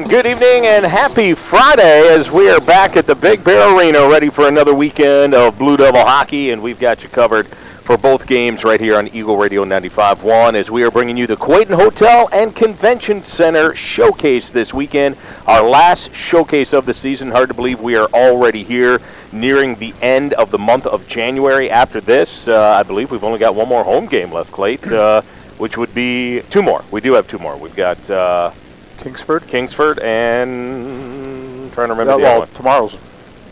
And good evening and happy Friday as we are back at the Big Bear Arena ready for another weekend of Blue Devil hockey. And we've got you covered for both games right here on Eagle Radio 95.1 as we are bringing you the Kewadin Hotel and Convention Center showcase this weekend. Our last showcase of the season. Hard to believe we are already here nearing the end of the month of January. After this, uh, I believe we've only got one more home game left, Clayt, uh, which would be two more. We do have two more. We've got. Uh, Kingsford? Kingsford and trying to remember Yeah, the well, other one. tomorrow's.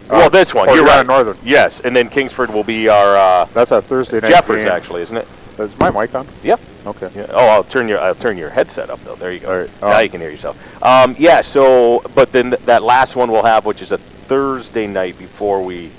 well, uh, this one. oh, You're you're right. Northern. Yes, and then Kingsford will be our uh, That's a Thursday night Jeffers, game. actually, isn't it? Is my mic on? Yep. Okay. Yeah. Oh, I'll turn your I'll turn your headset up though. There you go. All right. now Um, you can hear yourself. Um, yeah. So, but then th- that last one we'll have, which is a Thursday night before we.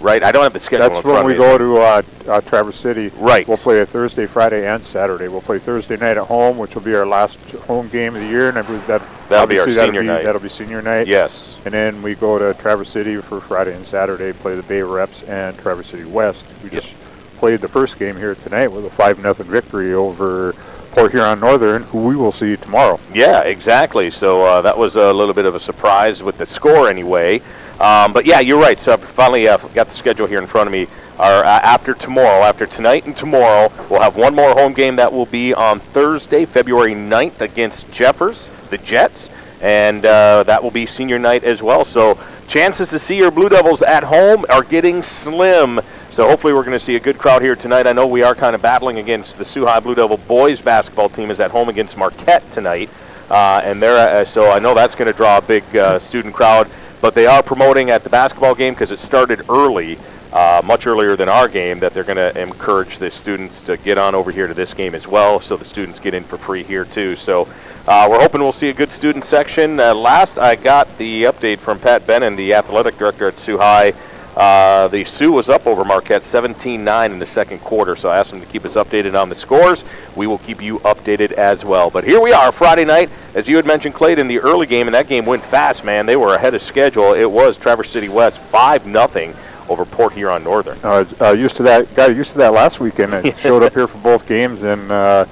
Right. I don't have the schedule. That's when we go to uh, uh, Traverse City. Right. We'll play a Thursday, Friday, and Saturday. We'll play Thursday night at home, which will be our last home game of the year, and I believe that That'll be our that'll senior be, night. That'll be senior night. Yes. And then we go to Traverse City for Friday and Saturday, play the Bay Reps and Traverse City West. We Yep. just played the first game here tonight with a five nothing victory over Port Huron Northern, who we will see tomorrow. Yeah, exactly. So uh, that was a little bit of a surprise with the score, anyway. Um, but yeah, you're right. So I've finally uh, got the schedule here in front of me. Our, uh, after tomorrow, after tonight and tomorrow, we'll have one more home game that will be on Thursday, February 9th against Jeffers, the Jets, and uh, that will be senior night as well. So chances to see your Blue Devils at home are getting slim. So hopefully we're going to see a good crowd here tonight. I know we are kind of battling against the Sault High Blue Devil boys basketball team is at home against Marquette tonight. Uh, and they're uh, so I know that's going to draw a big uh, student crowd. But they are promoting at the basketball game because it started early, uh, much earlier than our game. That they're going to encourage the students to get on over here to this game as well, so the students get in for free here too. So uh, we're hoping we'll see a good student section. Uh, last I got the update from Pat Bennon, the athletic director at Sault High. Uh, the Soo was up over Marquette 17-9 in the second quarter, so I asked them to keep us updated on the scores. We will keep you updated as well. But here we are, Friday night. As you had mentioned, Clayton, in the early game, and that game went fast, man. They were ahead of schedule. It was Traverse City West 5 nothing over Port Huron Northern. Uh, uh, used to that, got used to that last weekend. I showed up here for both games, and uh,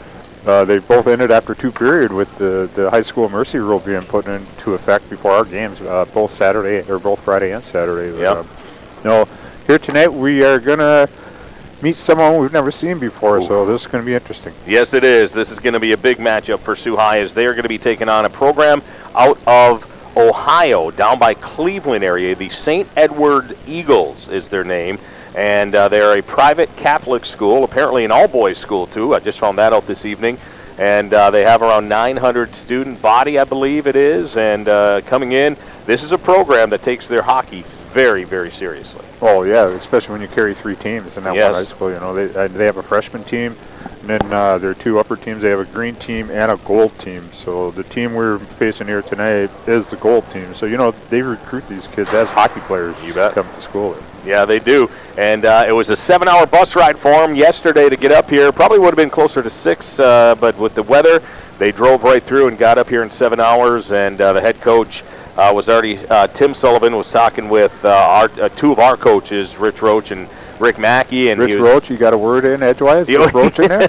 uh, they both ended after two period with the, the high school mercy rule being put into effect before our games, uh, both Saturday or both Friday and Saturday. Yep. No, here tonight we are gonna meet someone we've never seen before, so this is gonna be interesting. Yes, it is. This is going to be a big matchup for Sault High as they are going to be taking on a program out of Ohio, down by Cleveland area. The St. Edward Eagles is their name, and uh, they're a private Catholic school, apparently an all-boys school too. I just found that out this evening. And uh, they have around 900 student body, I believe it is. And uh, coming in, this is a program that takes their hockey very, very seriously. Oh yeah, especially when you carry three teams in that Yes. one high school. You know, they they have a freshman team, and then uh, their two upper teams. They have a green team and a gold team. So the team we're facing here tonight is the gold team. So you know they recruit these kids as hockey players. You bet. To come to school. Yeah, they do. And uh, it was a seven hour bus ride for them yesterday to get up here. Probably would have been closer to six, uh, but with the weather, they drove right through and got up here in seven hours. And uh, the head coach uh, was already, uh, Tim Sullivan was talking with uh, our, uh, two of our coaches, Rich Roach and Rick Mackey. And Rich was, Roach, you got a word in edgewise? You- Roach in there?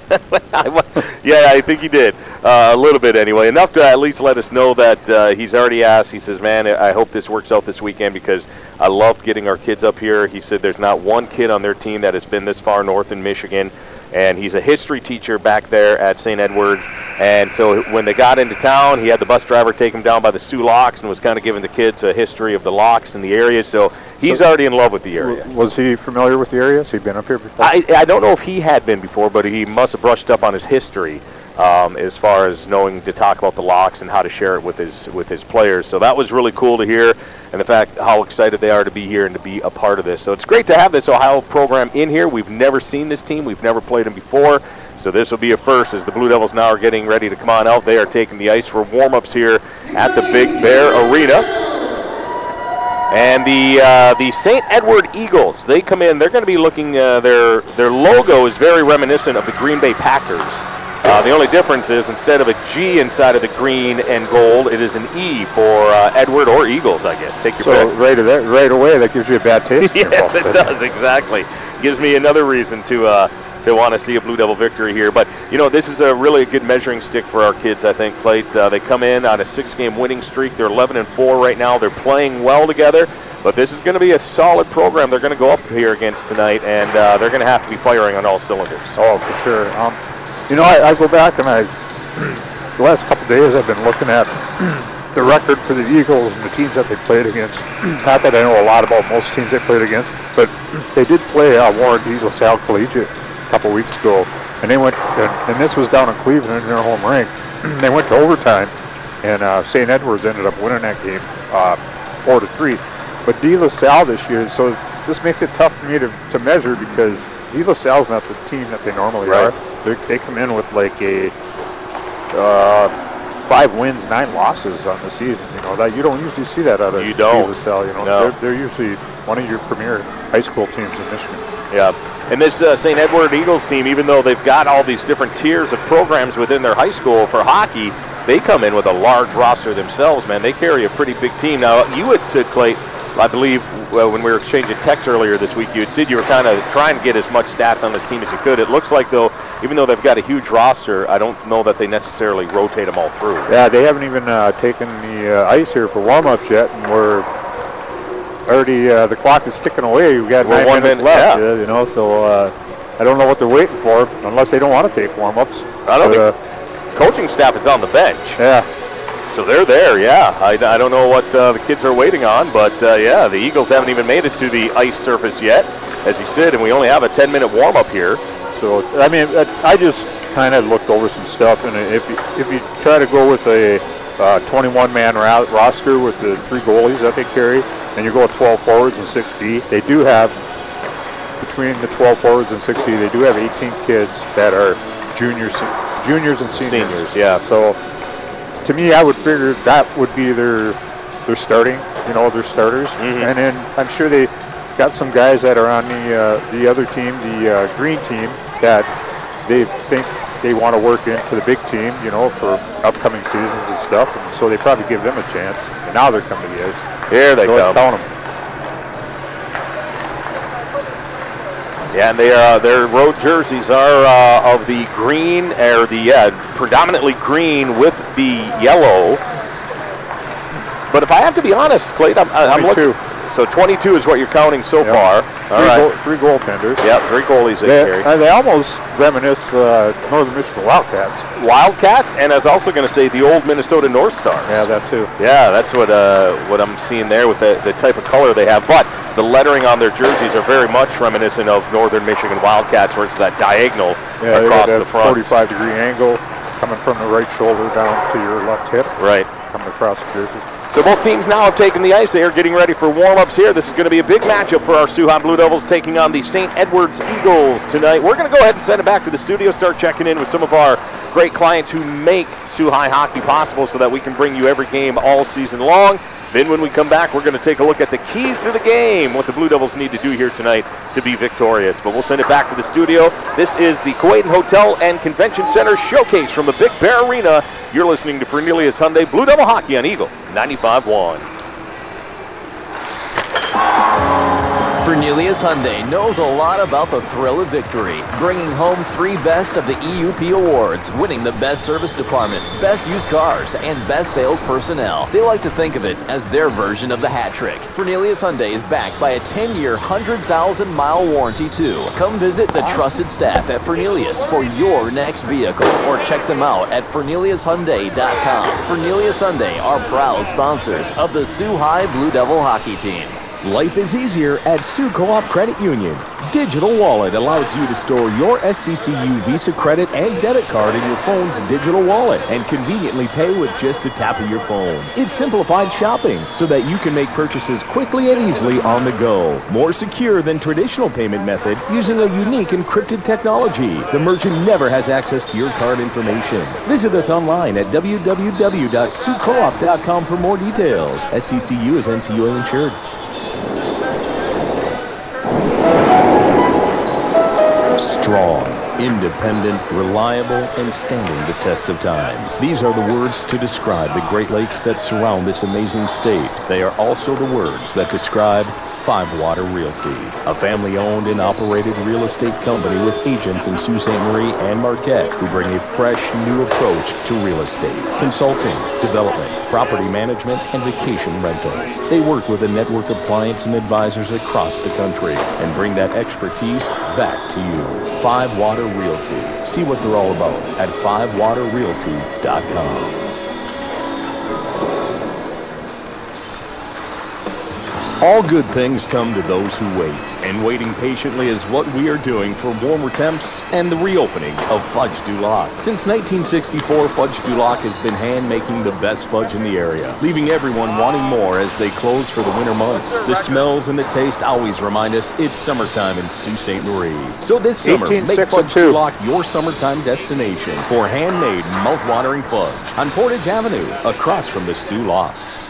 yeah, I think he did uh, a little bit anyway, enough to at least let us know that uh, he's already asked. He says, "Man, I hope this works out this weekend because I loved getting our kids up here." He said, "There's not one kid on their team that has been this far north in Michigan." And he's a history teacher back there at St. Edwards. And so when they got into town, he had the bus driver take him down by the Soo Locks and was kind of giving the kids a history of the locks in the area. So he's So- already in love with the area. Was he familiar with the area? Has he been up here before? I, I don't know if he had been before, but he must have brushed up on his history um, as far as knowing to talk about the locks and how to share it with his with his players. So that was really cool to hear, and the fact how excited they are to be here and to be a part of this. So it's great to have this Ohio program in here. We've never seen this team. We've never played them before. So this will be a first as the Blue Devils now are getting ready to come on out. They are taking the ice for warm-ups here at the Big Bear Arena. And the uh, the St. Edward Eagles, they come in. They're going to be looking. Uh, their their logo is very reminiscent of the Green Bay Packers. Uh, the only difference is instead of a G inside of the green and gold, it is an E for uh, Edward or Eagles, I guess. Take your so pick. right, that, right away, that gives you a bad taste. yes, it does exactly. Gives me another reason to uh, to want to see a Blue Devil victory here. But you know, this is a really good measuring stick for our kids. I think, Clay. Uh, they come in on a six-game winning streak. They're 11 and four right now. They're playing well together. But this is going to be a solid program. They're going to go up here against tonight, and uh, they're going to have to be firing on all cylinders. Oh, for sure. Um, you know, I, I go back and I, the last couple days, I've been looking at the record for the Eagles and the teams that they played against. Not that I know a lot about most teams they played against, but they did play uh, Warren De La Salle Collegiate a couple weeks ago, and they went, and, and this was down in Cleveland in their home rink. they went to overtime, and uh, St. Edwards ended up winning that game uh, four to three. But De La Salle this year, so this makes it tough for me to, to measure because De La Salle's not the team that they normally right. are. They're, they come in with like a uh, five wins, nine losses on the season. You know that you don't usually see that out of you don't. De La Salle. You know no. they're, they're, usually one of your premier high school teams in Michigan. Yeah. And this uh, St. Edward Eagles team, even though they've got all these different tiers of programs within their high school for hockey, they come in with a large roster themselves, man. They carry a pretty big team. Now, you would said, Clay, I believe well, when we were exchanging texts earlier this week, you had said you were kind of trying to get as much stats on this team as you could. It looks like, though, even though they've got a huge roster, I don't know that they necessarily rotate them all through. Yeah, they haven't even uh, taken the uh, ice here for warm-ups yet, and we're already uh, the clock is ticking away. We've got nine one minutes minute- left. yeah. You know, so uh, I don't know what they're waiting for, unless they don't want to take warm-ups. I don't But, think coaching staff is on the bench. uh, yeah. So they're there, yeah. I, I don't know what uh, the kids are waiting on, but uh, yeah, the Eagles haven't even made it to the ice surface yet, as you said, and we only have a 10 minute warm up here. So I mean, uh, I just kind of looked over some stuff, and if you, if you try to go with a uh, 21-man ro- roster with the three goalies that they carry, and you go with 12 forwards and 6D, they do have between the 12 forwards and 6D, they do have 18 kids that are juniors, juniors and seniors. Seniors, yeah. So to me, I would figure that would be their their starting, you know, their starters, Mhm. and then I'm sure they got some guys that are on the uh, the other team, the uh, green team, that they think they want to work into the big team, you know, for upcoming seasons and stuff. And so they probably give them a chance. And now they're coming to the ice. Here they so come. Yeah, and they are, their road jerseys are uh, of the green, or the uh, predominantly green with the yellow. But if I have to be honest, Clayton, I'm, I'm looking. 22. So 22 is what you're counting so Yep. far. All Three, right. goal, three goaltenders. Yeah, three goalies they, They, carry. uh, they almost reminisce uh, Northern Michigan Wildcats. Wildcats, and I was also going to say the old Minnesota North Stars. Yeah, that too. Yeah, that's what uh, what I'm seeing there with the, the type of color they have. But the lettering on their jerseys are very much reminiscent of Northern Michigan Wildcats, where it's that diagonal Yeah, across the front. 45 degree angle coming from the right shoulder down to your left hip, Right. coming across the jersey. So both teams now have taken the ice. They are getting ready for warm-ups here. This is going to be a big matchup for our High Blue Devils taking on the St. Edwards Eagles tonight. We're going to go ahead and send it back to the studio, start checking in with some of our great clients who make High hockey possible so that we can bring you every game all season long. Then when we come back, we're going to take a look at the keys to the game, what the Blue Devils need to do here tonight to be victorious. But we'll send it back to the studio. This is the Kewadin Hotel and Convention Center showcase from the Big Bear Arena. You're listening to Fernelius Hyundai Blue Devil Hockey on Eagle 95.1. Fernelius Hyundai knows a lot about the thrill of victory, bringing home three best of the EUP awards, winning the best service department, best used cars, and best sales personnel. They like to think of it as their version of the hat trick. Fernelius Hyundai is backed by a 10-year, 100,000-mile warranty too. Come visit the trusted staff at Fernelius for your next vehicle, or check them out at FerneliusHyundai.com. Fernelius Hyundai are proud sponsors of the Sault High Blue Devil hockey team. Life is easier at Soo Co-op Credit Union. Digital Wallet allows you to store your SCCU Visa credit and debit card in your phone's digital wallet and conveniently pay with just a tap of your phone. It's simplified shopping so that you can make purchases quickly and easily on the go. More secure than traditional payment method using a unique encrypted technology. The merchant never has access to your card information. Visit us online at www.soocoop.com for more details. SCCU is NCUA insured. Strong, independent, reliable, and standing the test of time. These are the words to describe the Great Lakes that surround this amazing state. They are also the words that describe Five Water Realty, a family owned and operated real estate company with agents in Sault Ste. Marie and Marquette who bring a fresh new approach to real estate, consulting, development, property management, and vacation rentals. They work with a network of clients and advisors across the country and bring that expertise back to you. Five Water Realty. See what they're all about at fivewaterrealty.com. All good things come to those who wait, and waiting patiently is what we are doing for warmer temps and the reopening of Fudge Du Lac. Since 1964, Fudge Du Lac has been hand making the best fudge in the area, leaving everyone wanting more as they close for the winter months. The smells and the taste always remind us it's summertime in Sault Ste. Marie. So this summer, make Fudge. Du Lac your summertime destination for handmade, mouth-watering fudge on Portage Avenue, across from the Soo Locks.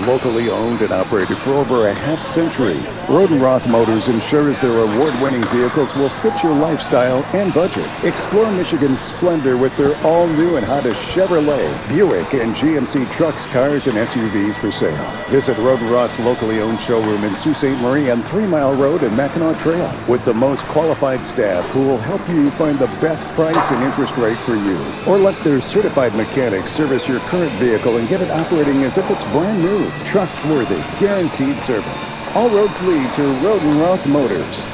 Locally owned and operated for over a half century, Rodenroth Motors ensures their award-winning vehicles will fit your lifestyle and budget. Explore Michigan's splendor with their all-new and hottest Chevrolet, Buick, and GMC trucks, cars, and SUVs for sale. Visit Rodenroth's locally owned showroom in Sault Ste. Marie on Three Mile Road and Mackinac Trail with the most qualified staff who will help you find the best price and interest rate for you. Or let their certified mechanics service your current vehicle and get it operating as if it's brand new. Trustworthy, guaranteed service. All roads lead to Rodenroth Motors.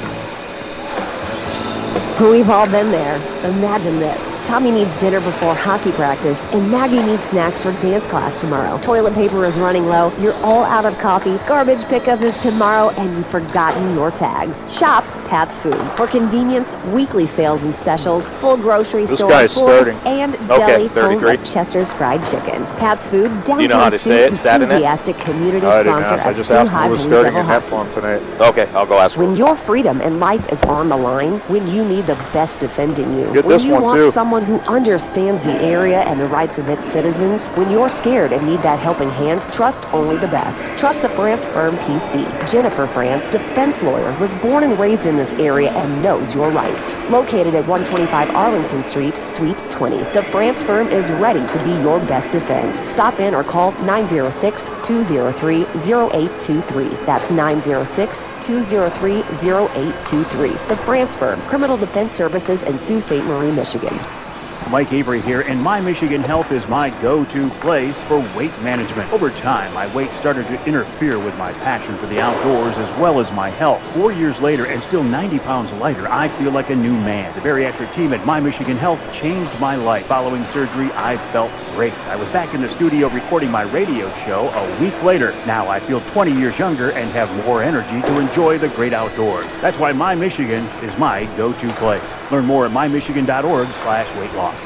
We've all been there. Imagine this. Tommy needs dinner before hockey practice, and Maggie needs snacks for dance class tomorrow. Toilet paper is running low, you're all out of coffee, garbage pickup is tomorrow, and you've forgotten your tags. Shop Pat's Food. For convenience, weekly sales and specials, full grocery This store, guy's florist, and Okay, deli 33. of Chester's Fried Chicken. Pat's Food, downtown you know how to say it? Sioux Sat in it? enthusiastic community I didn't sponsor ask. I just asked who was Blue starting in that one tonight. Okay, I'll go ask. When your freedom and life is on the line, when you need the best defending you, Get when you want too. someone who understands the area and the rights of its citizens, when you're scared and need that helping hand, trust only the best. Trust the France firm PC. Jennifer France, defense lawyer, was born and raised in this area and knows your rights. Located at 125 Arlington Street, Suite 20. The France firm is ready to be your best defense. Stop in or call 906-203-0823. That's 906 203-0823. The France Firm, Criminal Defense Services in Sault Ste. Marie, Michigan. Mike Avery here, and My Michigan Health is my go-to place for weight management. Over time, my weight started to interfere with my passion for the outdoors as well as my health. Four years later, and still 90 pounds lighter, I feel like a new man. The bariatric team at My Michigan Health changed my life. Following surgery, I felt great. I was back in the studio recording my radio show a week later. Now I feel 20 years younger and have more energy to enjoy the great outdoors. That's why My Michigan is my go-to place. Learn more at mymichigan.org slash weight loss.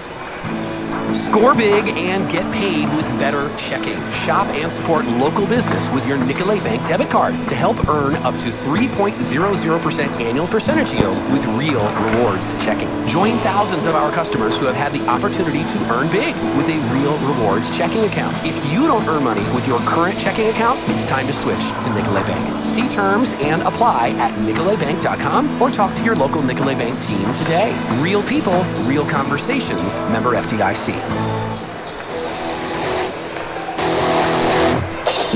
Score big and get paid with better checking. Shop and support local business with your Nicolet Bank debit card to help earn up to 3.00% annual percentage yield with real rewards checking. Join thousands of our customers who have had the opportunity to earn big with a real rewards checking account. If you don't earn money with your current checking account, it's time to switch to Nicolet Bank. See terms and apply at nicoletbank.com or talk to your local Nicolet Bank team today. Real people, real conversations. Member FDIC.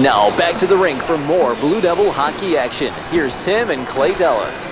Now back to the rink for more Blue Devil hockey action. Here's Tim and Clay Dellis.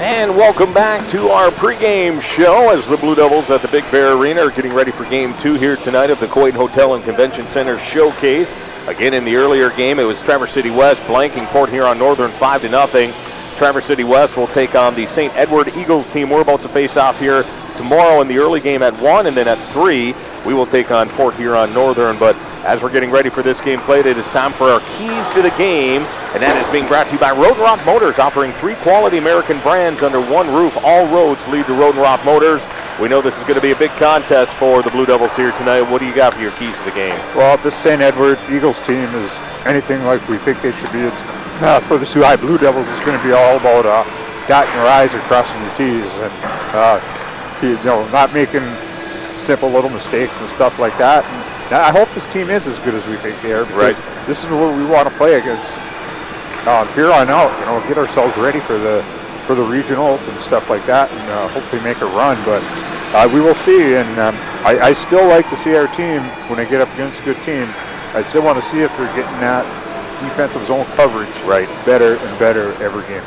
And welcome back to our pregame show as the Blue Devils at the Big Bear Arena are getting ready for game two here tonight of the Kewadin Hotel and Convention Center Showcase. Again, in the earlier game, it was Traverse City West blanking Port Huron Northern 5 to nothing. Traverse City West will take on the St. Edward Eagles team. We're about to face off here tomorrow in the early game at 1, and then at 3, we will take on Port Huron Northern. But as we're getting ready for this game played, it is time for our keys to the game, and that is being brought to you by Rodenroth Motors, offering three quality American brands under one roof. All roads lead to Rodenroth Motors. We know this is going to be a big contest for the Blue Devils here tonight. What do you got for your keys to the game? Well, if this St. Edward Eagles team is anything like we think they should be. It's uh, for the Sault High Blue Devils. It's going to be all about uh, dotting your I's or crossing your T's, and uh, you know, not making simple little mistakes and stuff like that. And I hope this team is as good as we think they are. Right. This is what we want to play against. Um, here on out, you know, get ourselves ready for the for the regionals and stuff like that, and uh, hopefully make a run. But uh, we will see. And um, I, I still like to see our team when they get up against a good team. I still want to see if they're getting that defensive zone coverage Right. better and better every game.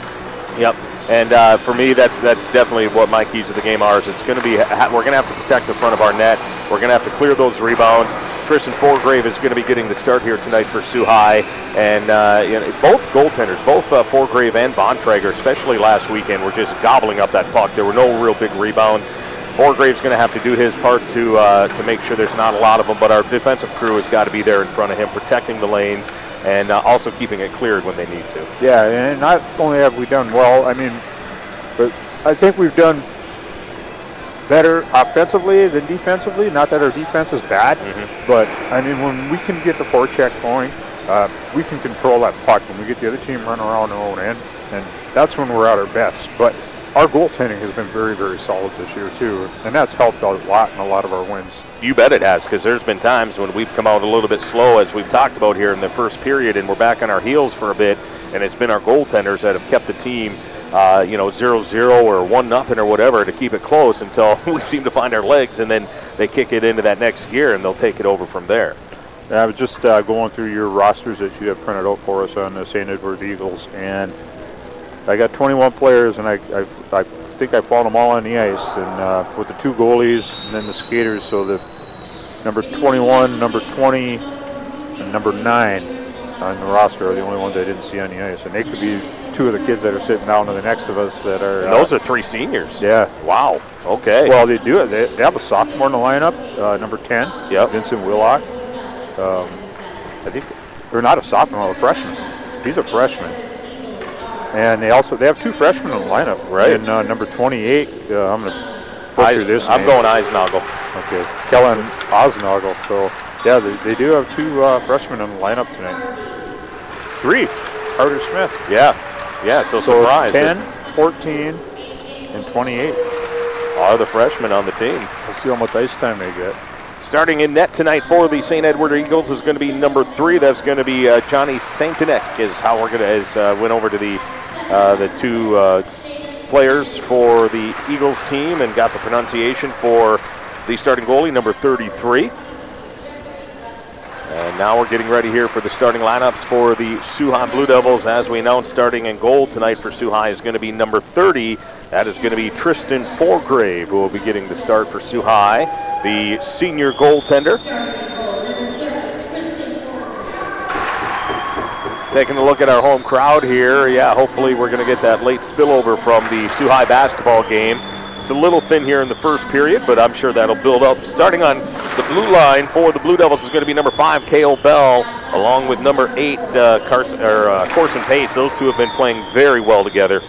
Yep. And uh, for me, that's that's definitely what my keys to the game are. Is it's going to be we're going to have to protect the front of our net. We're going to have to clear those rebounds. Tristan Forgrave is going to be getting the start here tonight for Sault High, and uh, you know, both goaltenders, both uh, Forgrave and Bontrager, especially last weekend, were just gobbling up that puck. There were no real big rebounds. Forgrave's going to have to do his part to uh, to make sure there's not a lot of them, but our defensive crew has got to be there in front of him, protecting the lanes and uh, also keeping it cleared when they need to. Yeah, and not only have we done well, I mean, but I think we've done better offensively than defensively. Not that our defense is bad, but I mean, when we can get the forecheck going, uh, we can control that puck. When we get the other team running around their own end, and that's when we're at our best. But our goaltending has been very, very solid this year too, and that's helped a lot in a lot of our wins. You bet it has, because there's been times when we've come out a little bit slow, as we've talked about here in the first period, and we're back on our heels for a bit, and it's been our goaltenders that have kept the team, uh, you know, 0-0 or 1-0 or whatever to keep it close until we seem to find our legs, and then they kick it into that next gear, and they'll take it over from there. And I was just uh, going through your rosters that you have printed out for us on the St. Edward Eagles, and I got 21 players, and I, I, I think I found them all on the ice, and uh, with the two goalies and then the skaters, so the number 21, number 20, and number 9 on the roster are the only ones I didn't see on the ice, and they could be two of the kids that are sitting down to the next of us that are. And those are three seniors. Yeah. Wow. Okay. Well, they do it. They, they have a sophomore in the lineup, uh, number 10, Yep. Vincent Willock. Um, I think, or not a sophomore, a freshman. He's a freshman. And they also they have two freshmen in the lineup, Right. And uh, number 28, uh, I'm going to butcher I, this. I'm name. going Eisnagel. Okay, Kellen Osnoggle. So yeah, they, they do have two uh, freshmen in the lineup tonight. Three, Carter Smith. Yeah. Yeah, so, So surprise. 10, 14, and 28. are the freshmen on the team. We'll see how much ice time they get. Starting in net tonight for the St. Edward Eagles is going to be number three. That's going to be uh, Johnny Saintenek. Is how we're going to is uh, went over to the uh, the two uh, players for the Eagles team and got the pronunciation for the starting goalie, number 33. And now we're getting ready here for the starting lineups for the High Blue Devils. As we announced, starting in goal tonight for High is going to be number 30. That is going to be Tristan Forgrave, who will be getting the start for High, the senior goaltender. Taking a look at our home crowd here. Yeah, hopefully we're going to get that late spillover from the High basketball game. It's a little thin here in the first period, but I'm sure that'll build up. Starting on the blue line for the Blue Devils is going to be number five, K.O. Bell, along with number eight, uh, Carson, or, uh, Corson Pace. Those two have been playing very well together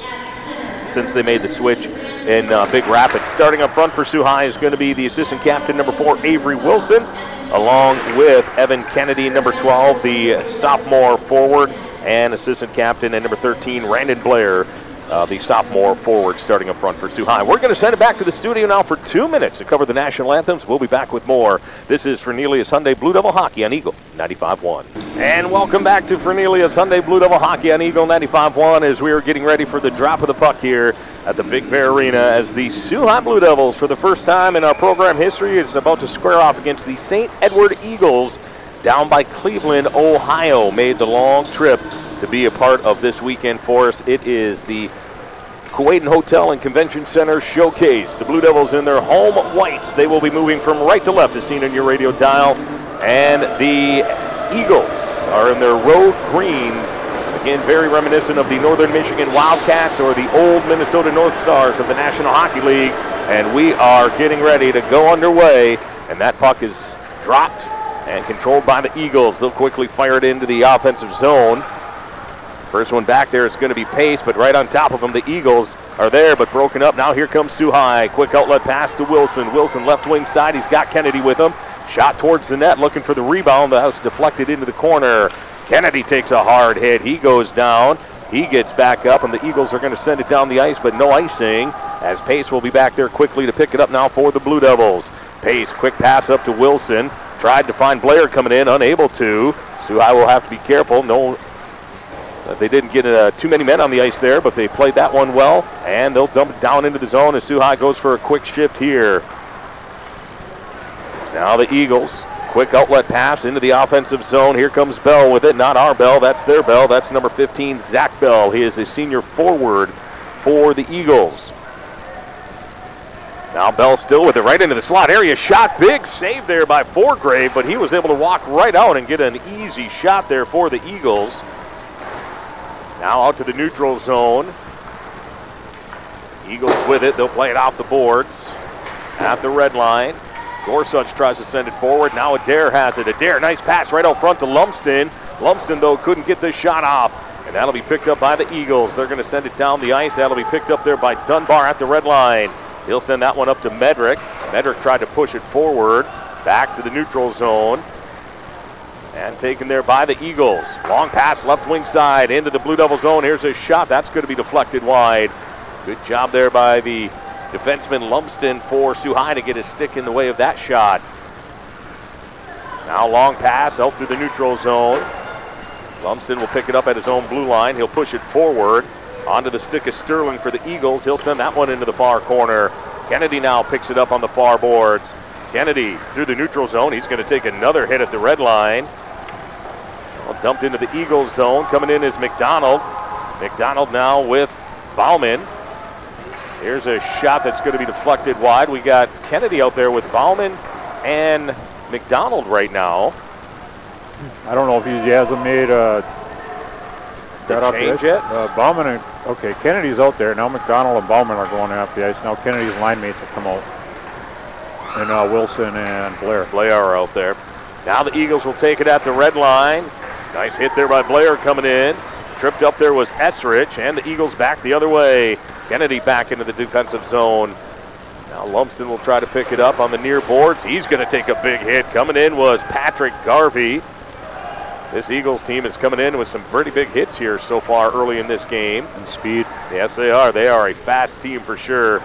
since they made the switch in uh, Big Rapids. Starting up front for Sault High is going to be the assistant captain, number four, Avery Wilson, along with Evan Kennedy, number 12, the sophomore forward, and assistant captain, and number 13, Randon Blair, uh, the sophomore forward, starting up front for Soo. We're going to send it back to the studio now for two minutes to cover the national anthems. We'll be back with more. This is Fernelius Hyundai Blue Devil Hockey on Eagle 95.1. And welcome back to Fernelius Hyundai Blue Devil Hockey on Eagle 95.1 as we are getting ready for the drop of the puck here at the Big Bear Arena as the Soo Blue Devils, for the first time in our program history, is about to square off against the St. Edward Eagles down by Cleveland, Ohio. Made the long trip to be a part of this weekend for us. It is the Kewadin Hotel and Convention Center showcase. The Blue Devils in their home whites. They will be moving from right to left as seen on your radio dial. And the Eagles are in their road greens. Again, very reminiscent of the Northern Michigan Wildcats or the old Minnesota North Stars of the National Hockey League. And we are getting ready to go underway. And that puck is dropped and controlled by the Eagles. They'll quickly fire it into the offensive zone. First one back there is going to be Pace, but right on top of him, the Eagles are there, but broken up. Now here comes High. Quick outlet pass to Wilson. Wilson left wing side. He's got Kennedy with him. Shot towards the net, looking for the rebound. That was deflected into the corner. Kennedy takes a hard hit. He goes down. He gets back up, and the Eagles are going to send it down the ice, but no icing, as Pace will be back there quickly to pick it up now for the Blue Devils. Pace, quick pass up to Wilson. Tried to find Blair coming in, unable to. High will have to be careful. No they didn't get uh, too many men on the ice there, but they played that one well, and they'll dump it down into the zone as High goes for a quick shift here. Now the Eagles Quick outlet pass into the offensive zone. Here comes Bell with it. Not our Bell, that's their Bell. That's number 15, Zach Bell. He is a senior forward for the Eagles. Now Bell still with it right into the slot area. Shot big save there by Forgrave, but he was able to walk right out and get an easy shot there for the Eagles. Now out to the neutral zone. Eagles with it. They'll play it off the boards at the red line. Gorsuch tries to send it forward. Now Adair has it. Adair, nice pass right out front to Lumsden. Lumsden, though, couldn't get this shot off. And that'll be picked up by the Eagles. They're going to send it down the ice. That'll be picked up there by Dunbar at the red line. He'll send that one up to Medrick. Medrick tried to push it forward. Back to the neutral zone. And taken there by the Eagles. Long pass left wing side into the Blue Devil zone. Here's a shot. That's going to be deflected wide. Good job there by the defenseman Lumsden for Sault High to get his stick in the way of that shot. Now long pass out through the neutral zone. Lumsden will pick it up at his own blue line. He'll push it forward onto the stick of Sterling for the Eagles. He'll send that one into the far corner. Kennedy now picks it up on the far boards. Kennedy through the neutral zone. He's going to take another hit at the red line. Well, dumped into the Eagles zone. Coming in is McDonald. McDonald now with Bauman. Here's a shot that's going to be deflected wide. We got Kennedy out there with Bauman and McDonald right now. I don't know if he hasn't made a The got off the change yet? Uh, Bauman and okay, Kennedy's out there now. McDonald and Bauman are going off the ice now. Kennedy's line mates have come out, and uh, Wilson and Blair. Blair are out there. Now the Eagles will take it at the red line. Nice hit there by Blair coming in. Tripped up there was Esrich, and the Eagles back the other way. Kennedy back into the defensive zone. Now Lumsden will try to pick it up on the near boards. He's going to take a big hit. Coming in was Patrick Garvey. This Eagles team is coming in with some pretty big hits here so far early in this game. And speed. Yes, they are. They are a fast team for sure.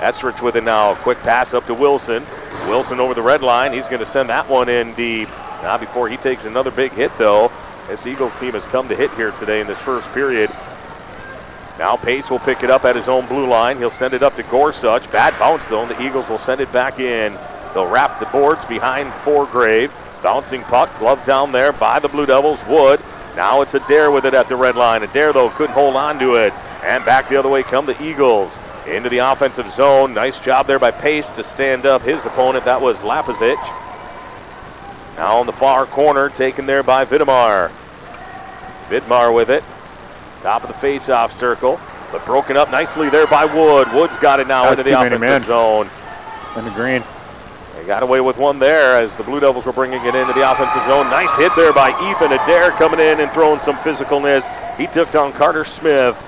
Esrich with it now. Quick pass up to Wilson. Wilson over the red line. He's going to send that one in deep. Not before he takes another big hit, though. This Eagles team has come to hit here today in this first period. Now Pace will pick it up at his own blue line. He'll send it up to Gorsuch. Bad bounce, though, and the Eagles will send it back in. They'll wrap the boards behind Forgrave. Bouncing puck, glove down there by the Blue Devils. Wood. Now it's Adair with it at the red line. Adair, though, couldn't hold on to it. And back the other way come the Eagles. Into the offensive zone. Nice job there by Pace to stand up his opponent. That was Lapizich. Now in the far corner, taken there by Vidmar. Vidmar with it. Top of the face-off circle, but broken up nicely there by Wood. Wood's got it now into the offensive men. zone. And the green. They got away with one there as the Blue Devils were bringing it into the offensive zone. Nice hit there by Ethan Adair coming in and throwing some physicalness. He took down Carter Smith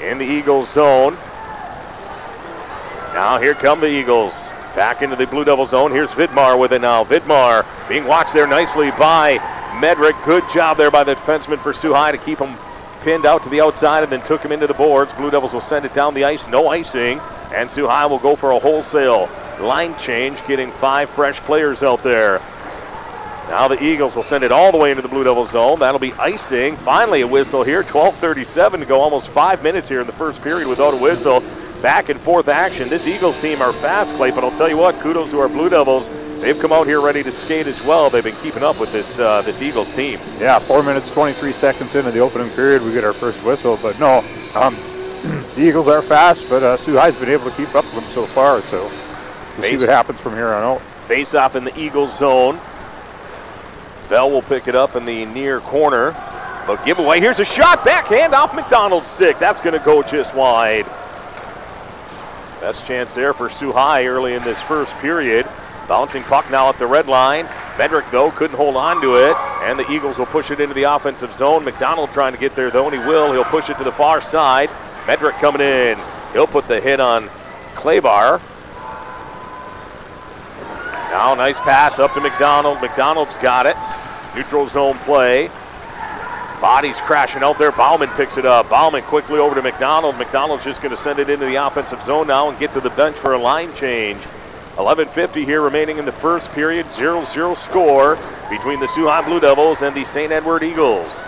in the Eagles zone. Now here come the Eagles. Back into the Blue Devil zone. Here's Vidmar with it now. Vidmar being watched there nicely by Medrick. Good job there by the defenseman for Sault High to keep him pinned out to the outside and then took him into the boards. Blue Devils will send it down the ice. No icing. And Sault High will go for a wholesale line change, getting five fresh players out there. Now the Eagles will send it all the way into the Blue Devil zone. That'll be icing. Finally a whistle here. 12:37 to go. Almost five minutes here in the first period without a whistle. Back and forth action. This Eagles team are fast, Clay, but I'll tell you what, kudos to our Blue Devils. They've come out here ready to skate as well. They've been keeping up with this uh, this Eagles team. Yeah, four minutes, 23 seconds into the opening period, we get our first whistle. But no, um, the Eagles are fast, but uh, Sault High's been able to keep up with them so far. So we'll see what happens from here on out. Face off in the Eagles zone. Bell will pick it up in the near corner. But giveaway. Here's a shot. Backhand off McDonald's stick. That's going to go just wide. Best chance there for High early in this first period. Bouncing puck now at the red line. Medrick, though, couldn't hold on to it. And the Eagles will push it into the offensive zone. McDonald trying to get there, though, and he will. He'll push it to the far side. Medrick coming in. He'll put the hit on Claybar. Now, nice pass up to McDonald. McDonald's got it. Neutral zone play. Bodies crashing out there. Bauman picks it up. Bauman quickly over to McDonald. McDonald's just going to send it into the offensive zone now and get to the bench for a line change. 11.50 here remaining in the first period. 0 0 score between the Soo Blue Devils and the St. Edward Eagles.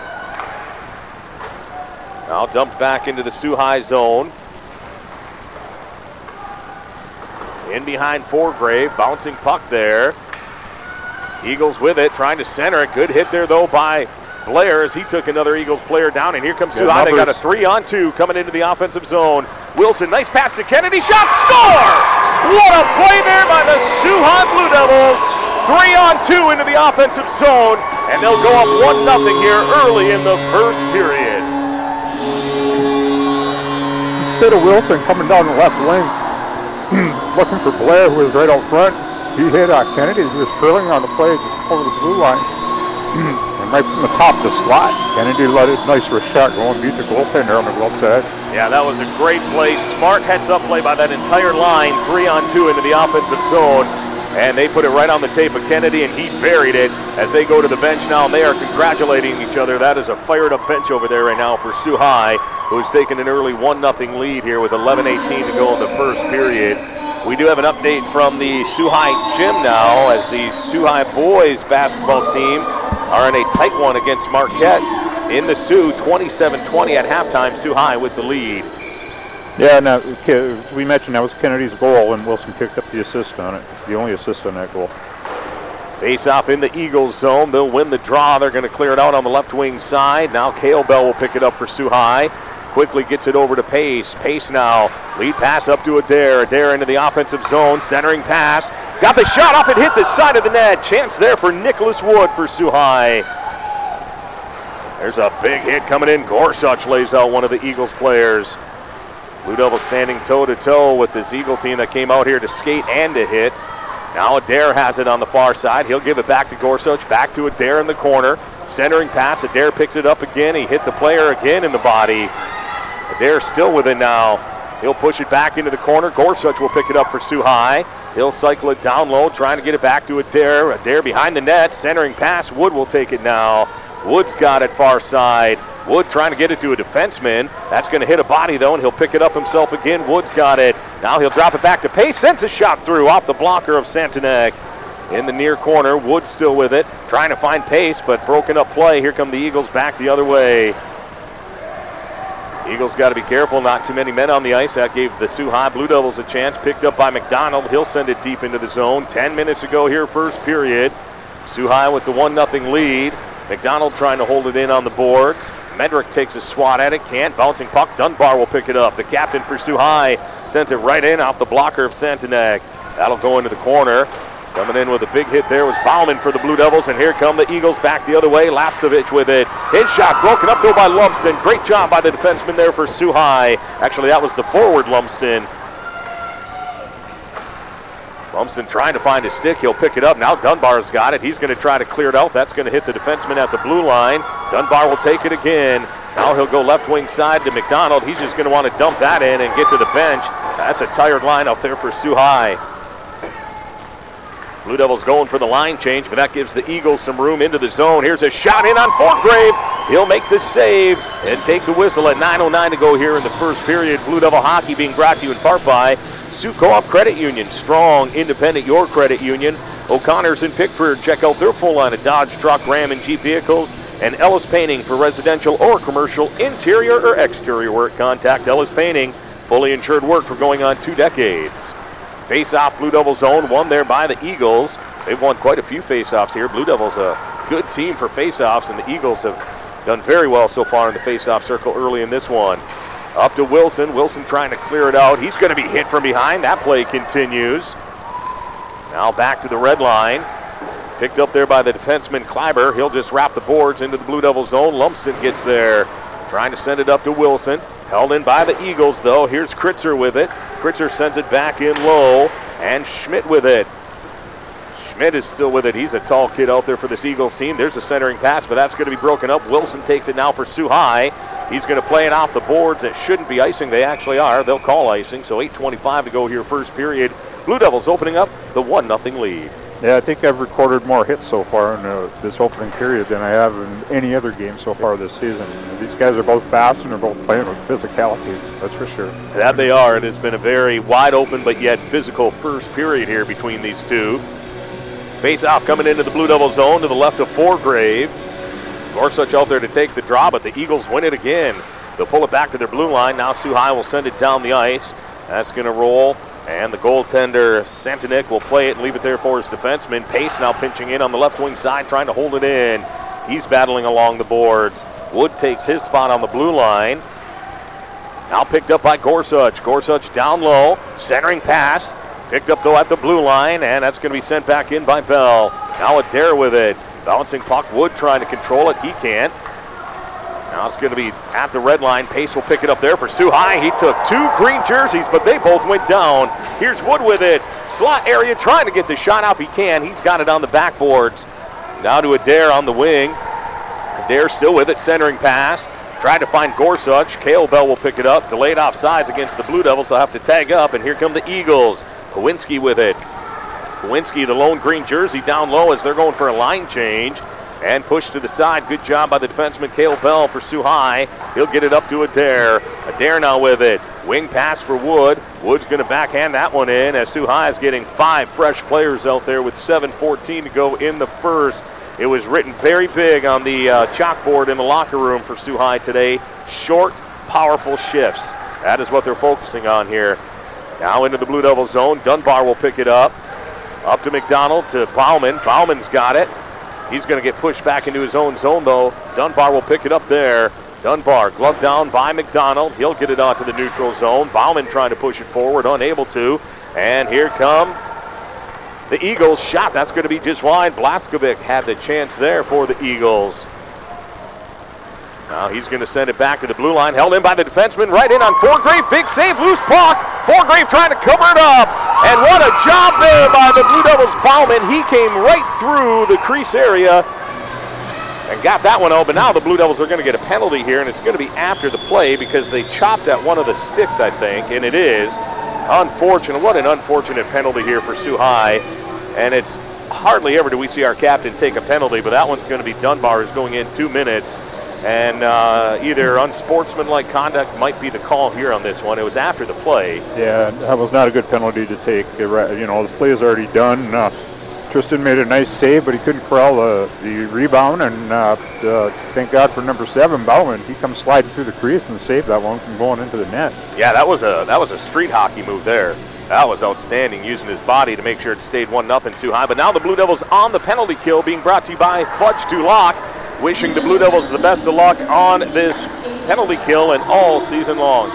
Now dumped back into the High zone. In behind Forgrave, bouncing puck there. Eagles with it, trying to center it. Good hit there, though, by Blair as he took another Eagles player down. And here comes. They got a three on two coming into the offensive zone. Wilson, nice pass to Kennedy. Shot, score! What a play there by the Sault High Blue Devils. Three on two into the offensive zone. And they'll go up 1 nothing here early in the first period. Instead of Wilson coming down the left wing, looking for Blair, who was right out front, he hit uh, Kennedy. He was trailing on the play just over the blue line. and right from the slot, Kennedy let it nice shot go and beat the goaltender on the glove side. Yeah, that was a great play. Smart heads up play by that entire line. Three on two into the offensive zone. And they put it right on the tape of Kennedy, and he buried it as they go to the bench now. And they are congratulating each other. That is a fired up bench over there right now for Sault High, who's taken an early 1 0 lead here with 11 18 to go in the first period. We do have an update from the Sault High gym now as the Sault High boys basketball team are in a tight one against Marquette in the Soo 27-20 at halftime. Sault High with the lead. Yeah, now we mentioned that was Kennedy's goal, and Wilson picked up the assist on it. The only assist on that goal. Face off in the Eagles zone. They'll win the draw. They're going to clear it out on the left wing side. Now Kale Bell will pick it up for Sault High. Quickly gets it over to Pace. Pace now. Lead pass up to Adair. Adair into the offensive zone. Centering pass. Got the shot off and hit the side of the net. Chance there for Nicholas Wood for Sault High. There's a big hit coming in. Gorsuch lays out one of the Eagles players. Blue Devils standing toe to toe with this Eagle team that came out here to skate and to hit. Now Adair has it on the far side. He'll give it back to Gorsuch. Back to Adair in the corner. Centering pass. Adair picks it up again. He hit the player again in the body. Adair still with it now. He'll push it back into the corner. Gorsuch will pick it up for High. He'll cycle it down low, trying to get it back to Adair. Adair behind the net. Centering pass. Wood will take it now. Wood's got it far side. Wood trying to get it to a defenseman. That's going to hit a body though, and he'll pick it up himself again. Wood's got it. Now he'll drop it back to Pace. Sends a shot through off the blocker of Santanek. In the near corner, Wood still with it, trying to find pace, but broken up play. Here come the Eagles back the other way. Eagles got to be careful, not too many men on the ice. That gave the Sault High Blue Devils a chance. Picked up by McDonald. He'll send it deep into the zone. 10 minutes ago here, first period. Sault High with the 1 0 lead. McDonald trying to hold it in on the boards. Medrick takes a swat at it, can't. Bouncing puck. Dunbar will pick it up. The captain for Sioux High sends it right in off the blocker of Santanek. That'll go into the corner. Coming in with a big hit there was Bauman for the Blue Devils, and here come the Eagles back the other way. Lapsevich with it. His shot broken up though by Lumsden. Great job by the defenseman there for Sault High. Actually, that was the forward Lumsden. Lumsden trying to find his stick. He'll pick it up. Now Dunbar's got it. He's going to try to clear it out. That's going to hit the defenseman at the blue line. Dunbar will take it again. Now he'll go left wing side to McDonald. He's just going to want to dump that in and get to the bench. That's a tired line out there for High. Blue Devils going for the line change, but that gives the Eagles some room into the zone. Here's a shot in on Forgrave. He'll make the save and take the whistle at 9.09 to go here in the first period. Blue Devil hockey being brought to you in part by Soo Co-op Credit Union. Strong, independent, your credit union. O'Connor's in Pickford. Check out their full line of Dodge truck, Ram, and Jeep vehicles. And Ellis Painting for residential or commercial, interior or exterior work. Contact Ellis Painting. Fully insured work for going on two decades. Face-off Blue Devil zone, won there by the Eagles. They've won quite a few face-offs here. Blue Devils a good team for face-offs, and the Eagles have done very well so far in the face-off circle early in this one. Up to Wilson. Wilson trying to clear it out. He's going to be hit from behind. That play continues. Now back to the red line. Picked up there by the defenseman Kleiber. He'll just wrap the boards into the Blue Devil zone. Lumsden gets there. Trying to send it up to Wilson. Held in by the Eagles, though. Here's Kritzer with it. Kritzer sends it back in low. And Schmidt with it. Schmidt is still with it. He's a tall kid out there for this Eagles team. There's a centering pass, but that's going to be broken up. Wilson takes it now for Sault High. He's going to play it off the boards. It shouldn't be icing. They actually are. They'll call icing. So 8.25 to go here, first period. Blue Devils opening up the 1 0 lead. Yeah, I think I've recorded more hits so far in uh, this opening period than I have in any other game so far this season. These guys are both fast and they're both playing with physicality, that's for sure. That they are. It has been a very wide open but yet physical first period here between these two. Face off coming into the Blue Devil zone to the left of Forgrave. Gorsuch out there to take the draw, but the Eagles win it again. They'll pull it back to their blue line. Now Sault High will send it down the ice. That's going to roll And the goaltender, Santanik, will play it and leave it there for his defenseman. Pace now pinching in on the left wing side, trying to hold it in. He's battling along the boards. Wood takes his spot on the blue line. Now picked up by Gorsuch. Gorsuch down low, centering pass. Picked up though at the blue line, and that's going to be sent back in by Bell. Now Adair with it. Bouncing puck. Wood trying to control it. He can't. Now it's going to be at the red line. Pace will pick it up there for High. He took two green jerseys, but they both went down. Here's Wood with it. Slot area trying to get the shot if he can. He's got it on the backboards. Now to Adair on the wing. Adair still with it, centering pass. Tried to find Gorsuch. Kale Bell will pick it up. Delayed off sides against the Blue Devils. They'll have to tag up, and here come the Eagles. Kowinski with it. Kowinski, the lone green jersey, down low as they're going for a line change. And pushed to the side. Good job by the defenseman, Kale Bell, for High. He'll get it up to Adair. Adair now with it. Wing pass for Wood. Wood's going to backhand that one in as High is getting five fresh players out there with 7.14 to go in the first. It was written very big on the uh, chalkboard in the locker room for High today. Short, powerful shifts. That is what they're focusing on here. Now into the Blue Devil zone. Dunbar will pick it up. Up to McDonald to Bauman. Bauman's got it. He's going to get pushed back into his own zone, though. Dunbar will pick it up there. Dunbar gloved down by McDonald. He'll get it onto the neutral zone. Bauman trying to push it forward, unable to. And here come the Eagles shot. That's going to be just wide. Blaskovic had the chance there for the Eagles. Now he's going to send it back to the blue line. Held in by the defenseman. Right in on Forgrave. Big save. Loose puck. Forgrave trying to cover it up. And what a job there by the Blue Devils Bauman. He came right through the crease area and got that one out. But now the Blue Devils are going to get a penalty here, and it's going to be after the play because they chopped at one of the sticks, I think, and it is. Unfortunate. What an unfortunate penalty here for Soo High. And it's hardly ever do we see our captain take a penalty, but that one's going to be Dunbar is going in two minutes. And uh, either unsportsmanlike conduct might be the call here on this one. It was after the play. Yeah, that was not a good penalty to take. You know, the play is already done. Uh, Tristan made a nice save, but he couldn't corral uh, the rebound. And uh, uh, thank God for number seven, Bauman. He comes sliding through the crease and saved that one from going into the net. Yeah, that was a that was a street hockey move there. That was outstanding, using his body to make sure it stayed one nothing too high. But now the Blue Devils on the penalty kill, being brought to you by Fudge du Lac. Wishing the Blue Devils the best of luck on this penalty kill and all season long.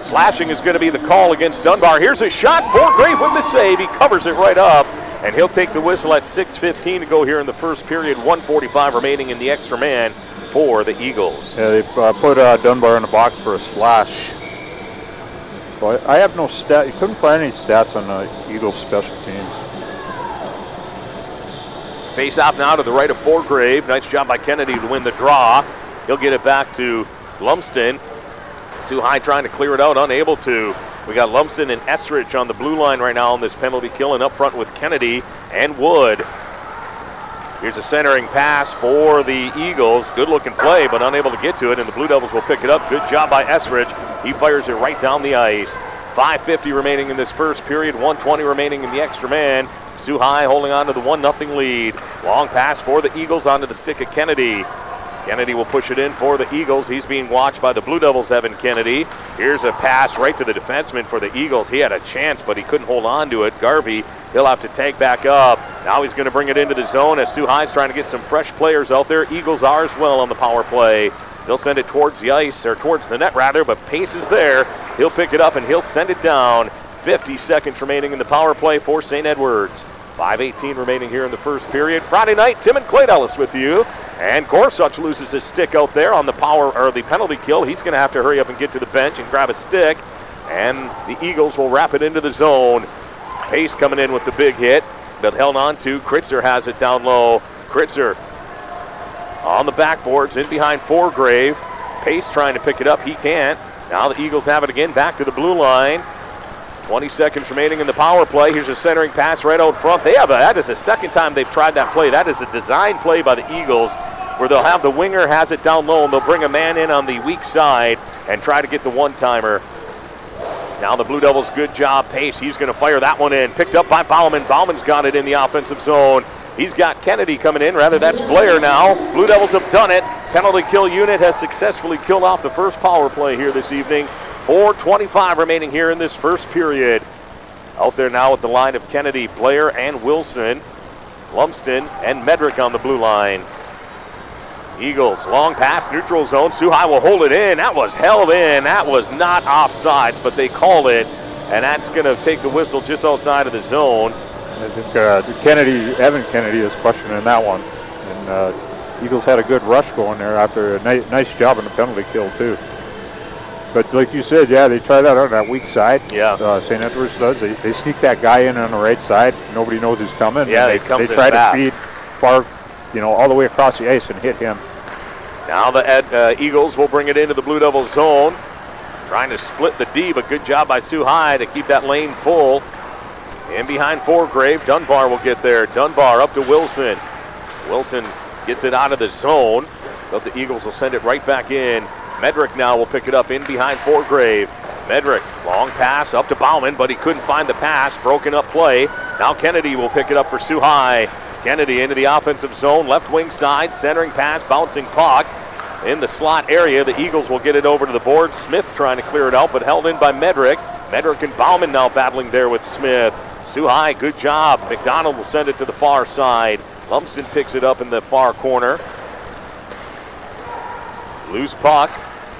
Slashing is going to be the call against Dunbar. Here's a shot. Forgrave with the save. He covers it right up. And he'll take the whistle at 6.15 to go here in the first period. 145 remaining in the extra man for the Eagles. Yeah, they uh, put uh, Dunbar in the box for a slash. Well, I have no stat. You couldn't find any stats on the Eagles special teams. Face off now to the right of Forgrave. Nice job by Kennedy to win the draw. He'll get it back to Lumsden. Sault High trying to clear it out, unable to. We got Lumsden and Esrich on the blue line right now on this penalty kill, and up front with Kennedy and Wood. Here's a centering pass for the Eagles. Good looking play, but unable to get to it, and the Blue Devils will pick it up. Good job by Esrich. He fires it right down the ice. 5.50 remaining in this first period, 120 remaining in the extra man. High holding on to the 1 0 lead. Long pass for the Eagles onto the stick of Kennedy. Kennedy will push it in for the Eagles. He's being watched by the Blue Devils, Evan Kennedy. Here's a pass right to the defenseman for the Eagles. He had a chance, but he couldn't hold on to it. Garvey, he'll have to take back up. Now he's going to bring it into the zone as High's trying to get some fresh players out there. Eagles are as well on the power play. He'll send it towards the ice, or towards the net rather, but Pace is there. He'll pick it up and he'll send it down. 50 seconds remaining in the power play for St. Edwards. 5.18 remaining here in the first period. Friday night, Tim and Clay Ellis with you. And Gorsuch loses his stick out there on the power or the penalty kill. He's going to have to hurry up and get to the bench and grab a stick. And the Eagles will wrap it into the zone. Pace coming in with the big hit, but held on to. Kritzer has it down low. Kritzer on the backboards, in behind Forgrave. Pace trying to pick it up. He can't. Now the Eagles have it again, back to the blue line. 20 seconds remaining in the power play. Here's a centering pass right out front. They have a, that is the second time they've tried that play. That is a design play by the Eagles where they'll have the winger has it down low and they'll bring a man in on the weak side and try to get the one-timer. Now the Blue Devils, good job. Pace, he's going to fire that one in. Picked up by Bauman. Bauman's got it in the offensive zone. He's got Kennedy coming in. Rather, that's Blair now. Blue Devils have done it. Penalty kill unit has successfully killed off the first power play here this evening. 4.25 remaining here in this first period. Out there now with the line of Kennedy, Blair, and Wilson. Lumsden and Medrick on the blue line. Eagles, long pass, neutral zone. Sault High will hold it in. That was held in. That was not offsides, but they called it. And that's going to take the whistle just outside of the zone. I think uh, Kennedy, Evan Kennedy is questioning that one. And uh, Eagles had a good rush going there after a ni- nice job on the penalty kill, too. But like you said, yeah, they try that on that weak side. Yeah. Uh, St. Edwards does. They, they sneak that guy in on the right side. Nobody knows he's coming. Yeah, they, they try fast. to feed far, you know, all the way across the ice and hit him. Now the Ed, uh, Eagles will bring it into the Blue Devil zone. Trying to split the D, but good job by Sault High to keep that lane full. And behind Forgrave, Dunbar will get there. Dunbar up to Wilson. Wilson gets it out of the zone, but the Eagles will send it right back in. Medrick now will pick it up in behind Forgrave. Medrick, long pass up to Bauman, but he couldn't find the pass. Broken up play. Now Kennedy will pick it up for High. Kennedy into the offensive zone, left wing side, centering pass, bouncing puck in the slot area. The Eagles will get it over to the board. Smith trying to clear it out, but held in by Medrick. Medrick and Bauman now battling there with Smith. Sault High, good job. McDonald will send it to the far side. Lumsden picks it up in the far corner. Loose puck.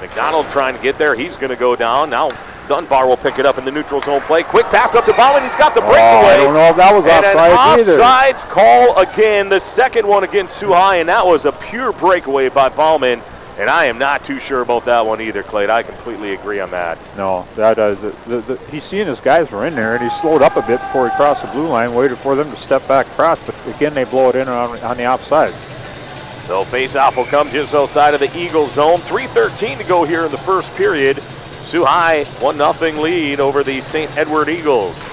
McDonald trying to get there. He's going to go down. Now Dunbar will pick it up in the neutral zone play. Quick pass up to Bauman. He's got the breakaway. Oh, I don't know if that was and an offsides either. offsides call again. The second one against Sault High, and that was a pure breakaway by Bauman. And I am not too sure about that one either, Clay. I completely agree on that. No, that uh, the, the, the, he's seeing his guys were in there, and he slowed up a bit before he crossed the blue line, waited for them to step back across, but again they blow it in on, on the offside. So face-off will come to just outside of the Eagle zone. 3.13 to go here in the first period. Sault High, 1-0 lead over the St. Edward Eagles.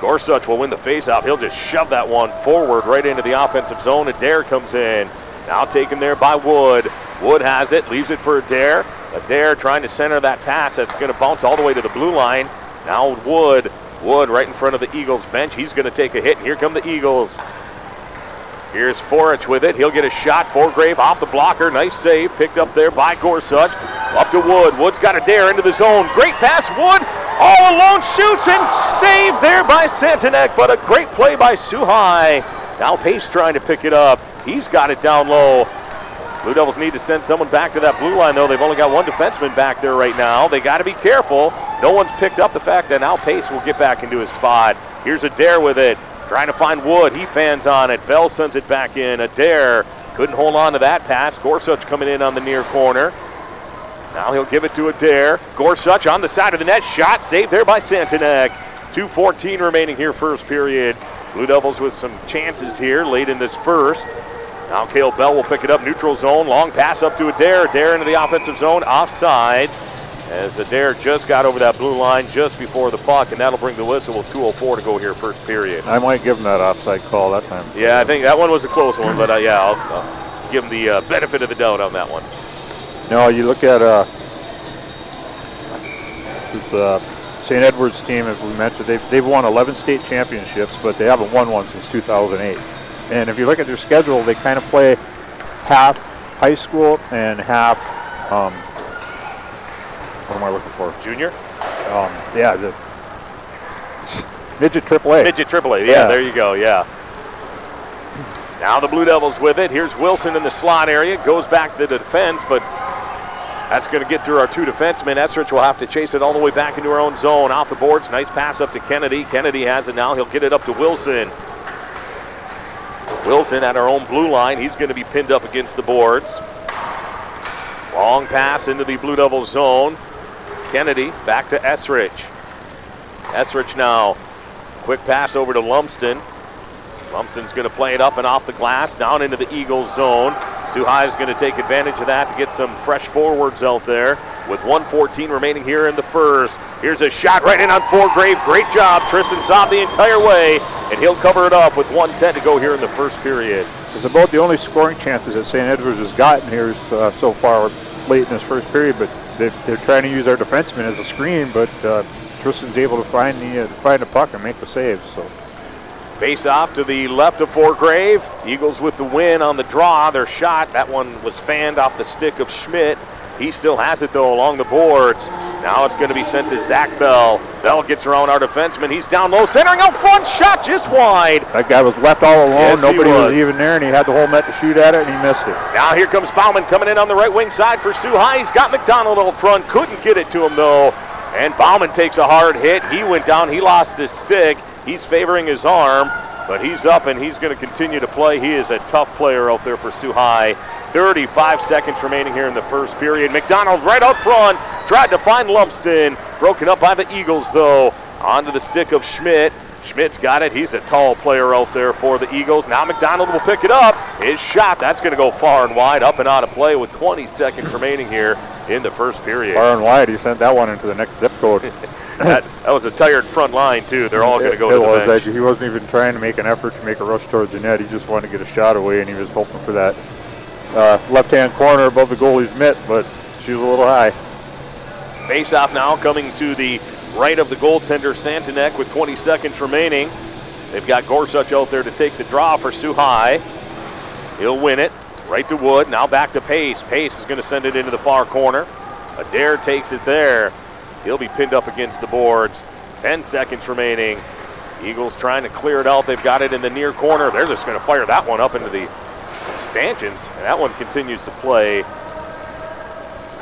Gorsuch will win the face-off. He'll just shove that one forward right into the offensive zone. Adair comes in. Now taken there by Wood. Wood has it, leaves it for Adair. Adair trying to center that pass. That's going to bounce all the way to the blue line. Now Wood. Wood right in front of the Eagles bench. He's going to take a hit. Here come the Eagles. Here's Forich with it. He'll get a shot. Forgrave off the blocker. Nice save. Picked up there by Gorsuch. Up to Wood. Wood's got a dare into the zone. Great pass. Wood all alone shoots and saved there by Santanek. But a great play by Sault High. Now Pace trying to pick it up. He's got it down low. Blue Devils need to send someone back to that blue line, though. They've only got one defenseman back there right now. They got to be careful. No one's picked up the fact that now Pace will get back into his spot. Here's a dare with it. Trying to find Wood. He fans on it. Bell sends it back in. Adair couldn't hold on to that pass. Gorsuch coming in on the near corner. Now he'll give it to Adair. Gorsuch on the side of the net. Shot saved there by Santanek. 2.14 remaining here, first period. Blue Devils with some chances here late in this first. Now Cale Bell will pick it up, neutral zone, long pass up to Adair. Adair into the offensive zone, offsides. As Adair just got over that blue line just before the puck, and that'll bring the whistle with 2.04 to go here, first period. I might give him that offside call that time. Yeah, I think that one was a close one, but uh, yeah, I'll, I'll give him the uh, benefit of the doubt on that one. No, you look at uh, this uh, St. Edward's team, as we mentioned, they've, they've won 11 state championships, but they haven't won one since 2008. And if you look at their schedule, they kind of play half high school and half, um, what am I looking for? Junior? Um, yeah, the midget AAA. Midget AAA, yeah, Yeah. there you go, yeah. Now the Blue Devils with it. Here's Wilson in the slot area. Goes back to the defense, but that's going to get through our two defensemen. Esrich will have to chase it all the way back into our own zone. Off the boards. Nice pass up to Kennedy. Kennedy has it now. He'll get it up to Wilson. Wilson at our own blue line. He's going to be pinned up against the boards. Long pass into the Blue Devils zone. Kennedy back to Esrich. Esrich now. Quick pass over to Lumsden. Lumsden's going to play it up and off the glass, down into the Eagles zone. Sault High is going to take advantage of that to get some fresh forwards out there with 114 remaining here in the first. Here's a shot right in on Forgrave. Great job. Tristan Saab the entire way, and he'll cover it up with 110 to go here in the first period. It's about the only scoring chances that St. Edwards has gotten here uh, so far late in this first period, but they're, they're trying to use our defenseman as a screen, but uh, Tristan's able to find the uh, find the puck and make the save. So Face off to the left of Forgrave. Eagles with the win on the draw. Their shot, that one was fanned off the stick of Schmidt. He still has it though along the boards. Now it's going to be sent to Zach Bell. Bell gets around our defenseman. He's down low, centering out front, shot just wide. That guy was left all alone. Yes, Nobody was. was. even there, and he had the whole net to shoot at it, and he missed it. Now here comes Bauman coming in on the right wing side for Sault High. He's got McDonald out front. Couldn't get it to him though. And Bauman takes a hard hit. He went down. He lost his stick. He's favoring his arm, but he's up and he's going to continue to play. He is a tough player out there for Sault High. 35 seconds remaining here in the first period. McDonald right up front. Tried to find Lumsden. Broken up by the Eagles though. Onto the stick of Schmidt. Schmidt's got it. He's a tall player out there for the Eagles. Now McDonald will pick it up. His shot, that's going to go far and wide, up and out of play with 20 seconds remaining here in the first period. Far and wide, he sent that one into the next zip code. that, that was a tired front line, too. They're all going to go it to the was. bench. He wasn't even trying to make an effort to make a rush towards the net. He just wanted to get a shot away, and he was hoping for that uh, left-hand corner above the goalie's mitt, but she was a little high. Face off now coming to the right of the goaltender Santanek with 20 seconds remaining. They've got Gorsuch out there to take the draw for Sault High. He'll win it. Right to Wood. Now back to Pace. Pace is going to send it into the far corner. Adair takes it there. He'll be pinned up against the boards. 10 seconds remaining. Eagles trying to clear it out. They've got it in the near corner. They're just going to fire that one up into the stanchions. And that one continues to play.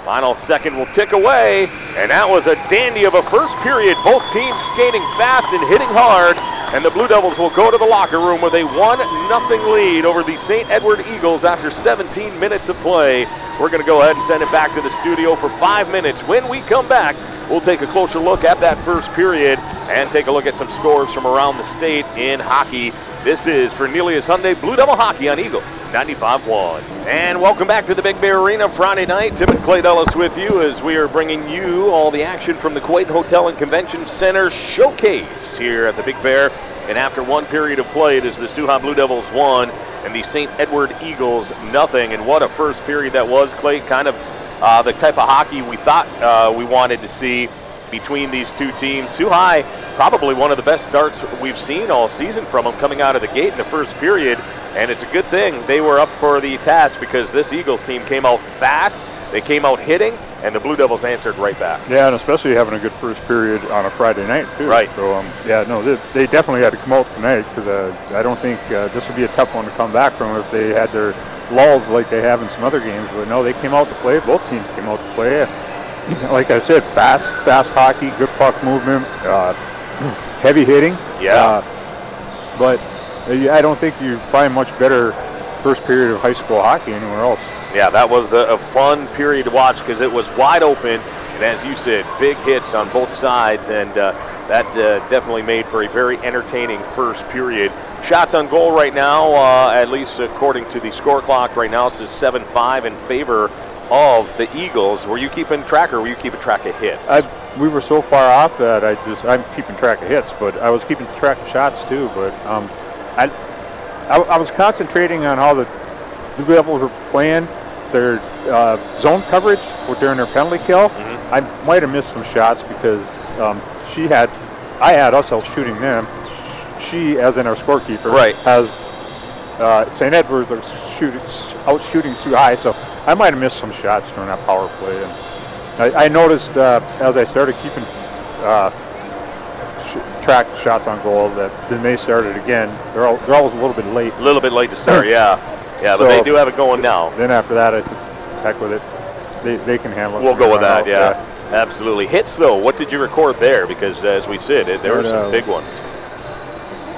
Final second will tick away, and that was a dandy of a first period. Both teams skating fast and hitting hard, and the Blue Devils will go to the locker room with a 1 nothing lead over the St. Edward Eagles after 17 minutes of play. We're going to go ahead and send it back to the studio for five minutes. When we come back, we'll take a closer look at that first period and take a look at some scores from around the state in hockey. This is Fernelius Hyundai Blue Devil Hockey on Eagle 95.1. And welcome back to the Big Bear Arena Friday night. Tim and Clay Dulles with you as we are bringing you all the action from the Kewadin Hotel and Convention Center showcase here at the Big Bear. And after one period of play, it is the Sault High Blue Devils one and the St. Edward Eagles nothing. And what a first period that was, Clay. Kind of uh, the type of hockey we thought uh, we wanted to see between these two teams. Sault High, probably one of the best starts we've seen all season from them coming out of the gate in the first period. And it's a good thing they were up for the task because this Eagles team came out fast, they came out hitting, and the Blue Devils answered right back. Yeah, and especially having a good first period on a Friday night too. Right. So um, yeah, no, they, they definitely had to come out tonight because uh, I don't think uh, this would be a tough one to come back from if they had their lulls like they have in some other games. But no, they came out to play. Both teams came out to play. Like I said, fast, fast hockey, good puck movement, uh, heavy hitting. Yeah. Uh, but uh, I don't think you find much better first period of high school hockey anywhere else. Yeah, that was a, a fun period to watch because it was wide open, and as you said, big hits on both sides, and uh, that uh, definitely made for a very entertaining first period. Shots on goal right now, uh, at least according to the score clock right now, is 7-5 in favor of the Eagles. Were you keeping track, or were you keeping track of hits? I, we were so far off that I just I'm keeping track of hits, but I was keeping track of shots too. But um, I, I I was concentrating on how the Blue Devils were playing their uh, zone coverage during their penalty kill. Mm-hmm. I might have missed some shots because um, she had I had us out shooting them. She, as in our scorekeeper, Right. has uh, St. Edwards are shooting out shooting too high, so I might have missed some shots during that power play. And I, I noticed uh, as I started keeping uh, sh- track shots on goal that then they started again. They're, all, they're always a little bit late. a little bit late to start, yeah. Yeah, but they do have it going now. Then after that, I said, heck with it. They, they can handle it. We'll go with that, out, yeah. Absolutely. Hits, though, what did you record there? Because as we said, it, there were some big ones.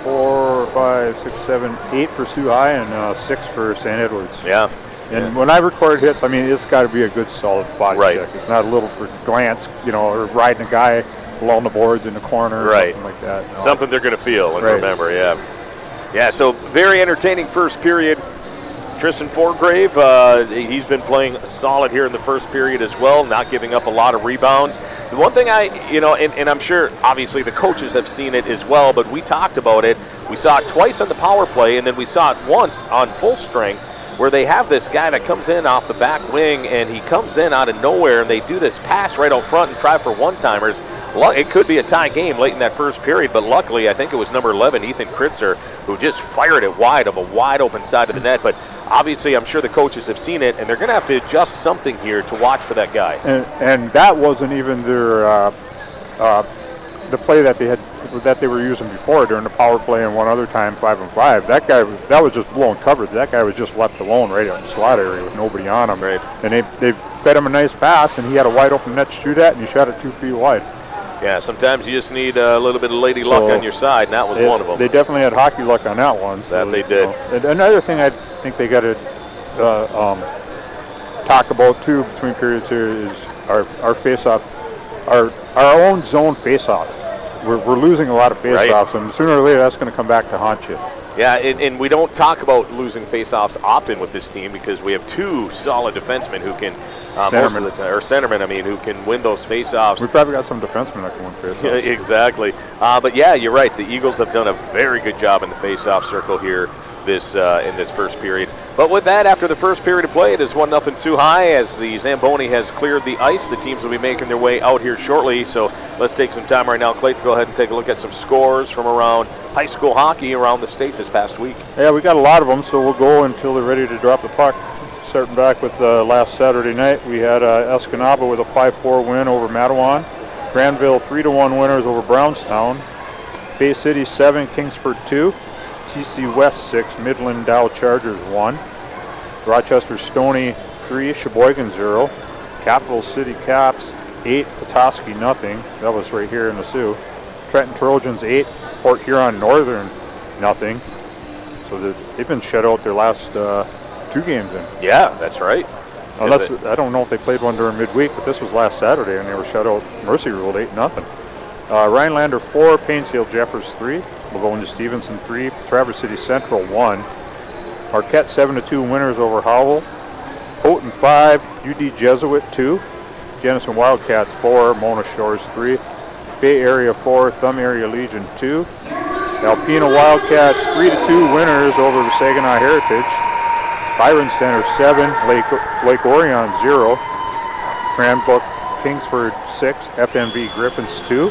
Four, five, six, seven, eight for Sault High and uh, six for St. Edwards. Yeah. And when I record hits, I mean, it's got to be a good solid body Right. check. It's not a little for glance, you know, or riding a guy along the boards in the corner or Right. something like that. No, Something they're going to feel and Right. remember, yeah. Yeah, so very entertaining first period. Tristan Forgrave, uh, he's been playing solid here in the first period as well, not giving up a lot of rebounds. The one thing I, you know, and, and I'm sure obviously the coaches have seen it as well, but we talked about it. We saw it twice on the power play, and then we saw it once on full strength where they have this guy that comes in off the back wing and he comes in out of nowhere and they do this pass right out front and try for one timers. It could be a tie game late in that first period, but luckily I think it was number 11, Ethan Kritzer, who just fired it wide of a wide open side of the net. But obviously, I'm sure the coaches have seen it, and they're going to have to adjust something here to watch for that guy. And, and that wasn't even their uh, uh, the play that they had that they were using before during the power play and one other time five and five. That guy was that was just blowing coverage. That guy was just left alone right in the slot area with nobody on him. Right. And they they fed him a nice pass, and he had a wide open net to shoot at, and he shot it two feet wide. Yeah, sometimes you just need a little bit of lady luck So, on your side, and that was They, one of them. they definitely had hockey luck on that one. That they you did. know. And another thing I think they got to uh, um, talk about too between periods here is our our face-off, our our own zone face-offs. We're, we're losing a lot of Right. face-offs, and sooner or later that's going to come back to haunt you. Yeah, and, and we don't talk about losing faceoffs often with this team because we have two solid defensemen who can, uh, most of the time, or centermen, I mean, who can win those faceoffs. We probably got some defensemen that can win face-offs. Yeah, exactly. Uh, but yeah, you're right. The Eagles have done a very good job in the faceoff circle here this uh, in this first period. But with that, after the first period of play, it is one nothing too High as the Zamboni has cleared the ice. The teams will be making their way out here shortly. So let's take some time right now, Clay, to go ahead and take a look at some scores from around high school hockey around the state this past week. Yeah, we got a lot of them, so we'll go until they're ready to drop the puck. Starting back with uh, last Saturday night, we had uh, Escanaba with a 5-4 win over Matawan. Granville 3-1 winners over Brownstown. Bay City 7, Kingsford 2. TC West 6, Midland Dow Chargers 1. Rochester Stony 3, Sheboygan 0. Capital City Caps 8, Petoskey nothing. That was right here in the Sioux. Trenton Trojans 8, Port Huron Northern nothing. So they've been shut out their last uh, two games in. Yeah, that's right. Unless it- I don't know if they played one during midweek, but this was last Saturday and they were shut out. Mercy ruled eight nothing. Uh, Rhinelander four, Painesville Jeffers three, Livonia Stevenson three, Traverse City Central one, Marquette seven to two winners over Howell, Houghton five, UD Jesuit two, Jenison Wildcats four, Mona Shores three, Bay Area four, Thumb Area Legion two, Alpena Wildcats three to two winners over Saginaw Heritage. Byron Center seven, Lake Lake Orion zero, Cranbrook Kingswood six, FMV Griffins two,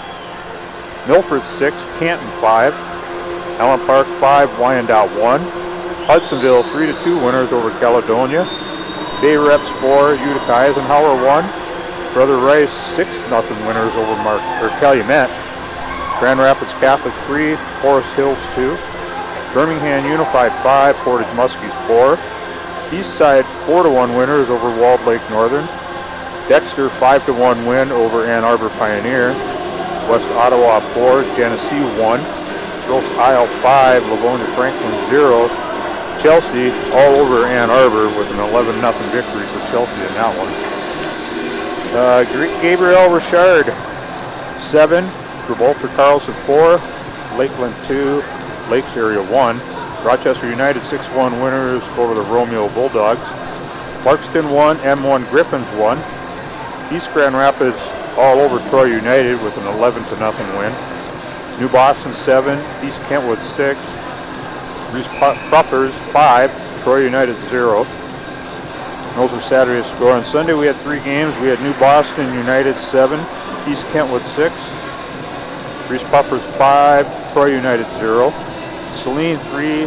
Milford six, Canton five, Allen Park five, Wyandotte one, Hudsonville three to two winners over Caledonia, Bay Reps four, Utica Eisenhower one, Brother Rice six nothing winners over Mark or Calumet, Grand Rapids Catholic three, Forest Hills two, Birmingham Unified five, Portage Muskies four. East Side 4 to 1 winners over Walled Lake Northern. Dexter 5 to 1 win over Ann Arbor Pioneer. West Ottawa 4, Genesee 1. Grosse Ile 5, Livonia Franklin 0. Chelsea all over Ann Arbor with an 11 0 victory for Chelsea in that one. Uh, Gabriel Richard 7, Gibraltar Carlson 4, Lakeland 2, Lakes Area 1. Rochester United 6-1 winners over the Romeo Bulldogs. Clarkston 1, M1 Griffins 1. East Grand Rapids all over Troy United with an 11 0 win. New Boston 7, East Kentwood 6, Reese Puffers 5, Troy United 0. Those are Saturday's score. On Sunday we had three games. We had New Boston United 7, East Kentwood 6, Reese Puffers 5, Troy United 0. Saline 3,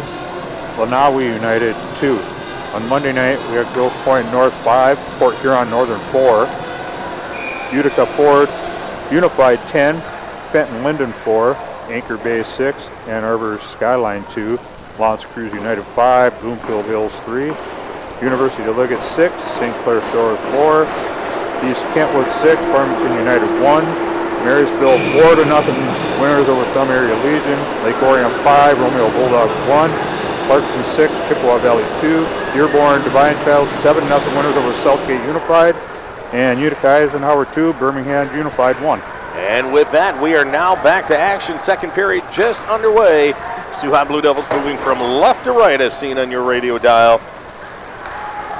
Lenawee United 2. On Monday night, we had Grosse Pointe North 5, Port Huron Northern 4, Utica 4, Unified 10, Fenton Linden 4, Anchor Bay 6, Ann Arbor Skyline 2, L'Anse Creuse United 5, Bloomfield Hills 3, University of Liggett 6, St. Clair Shores 4, East Kentwood 6, Farmington United 1, Marysville 4 to nothing winners over Thumb Area Legion, Lake Orion 5, Romeo Bulldogs 1, Clarkston 6, Chippewa Valley 2, Dearborn Divine Child 7 nothing winners over Southgate Unified, and Utica Eisenhower 2, Birmingham Unified 1. And with that, we are now back to action. Second period just underway. High Blue Devils moving from left to right as seen on your radio dial.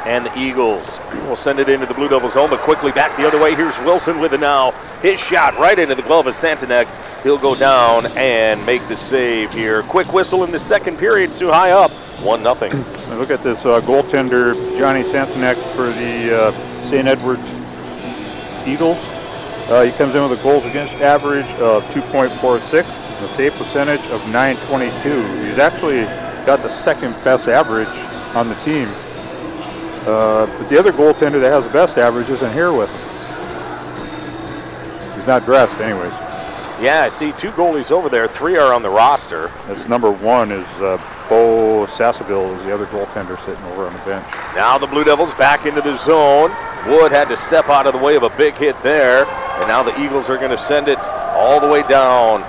And the Eagles will send it into the Blue Devils zone, but quickly back the other way. Here's Wilson with it now. His shot right into the glove of Santanek. He'll go down and make the save here. Quick whistle in the second period. High up 1 nothing. Look at this uh, goaltender, Johnny Santanek for the uh, St. Edwards Eagles. Uh, he comes in with a goals against average of 2.46 and a save percentage of 922. He's actually got the second best average on the team Uh, but the other goaltender that has the best average isn't here with him. He's not dressed, anyways. Yeah, I see two goalies over there. Three are on the roster. That's number one is uh, Bo Sassaville is the other goaltender sitting over on the bench. Now the Blue Devils back into the zone. Wood had to step out of the way of a big hit there. And now the Eagles are going to send it all the way down.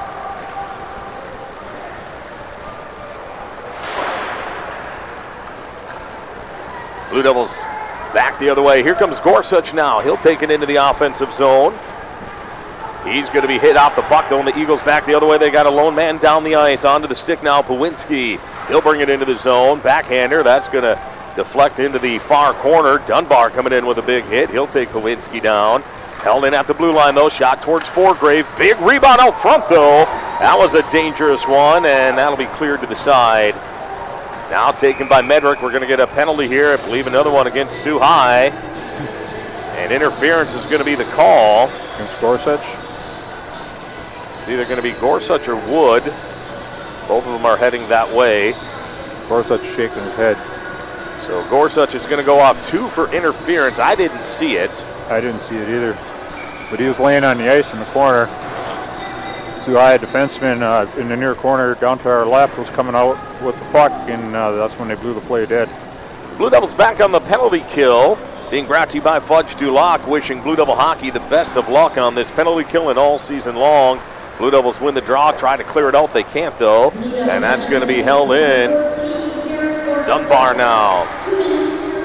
Blue Devils back the other way. Here comes Gorsuch now. He'll take it into the offensive zone. He's going to be hit off the puck, and the Eagles back the other way. They got a lone man down the ice. Onto the stick now, Pawinski. He'll bring it into the zone. Backhander. That's going to deflect into the far corner. Dunbar coming in with a big hit. He'll take Pawinski down. Held in at the blue line, though. Shot towards Forgrave. Big rebound out front, though. That was a dangerous one, and that'll be cleared to the side. Now taken by Medrick. We're going to get a penalty here. I believe another one against Sault High. And interference is going to be the call. Against Gorsuch. It's either going to be Gorsuch or Wood. Both of them are heading that way. Gorsuch shaking his head. So Gorsuch is going to go off two for interference. I didn't see it. I didn't see it either. But he was laying on the ice in the corner. High defenseman uh, in the near corner down to our left was coming out with the puck, and uh, that's when they blew the play dead. Blue Devils back on the penalty kill. Being brought to you by Fudge du Lac, wishing Blue Devil hockey the best of luck on this penalty killing all season long. Blue Devils win the draw, try to clear it out. They can't, though. And that's going to be held in. Dunbar now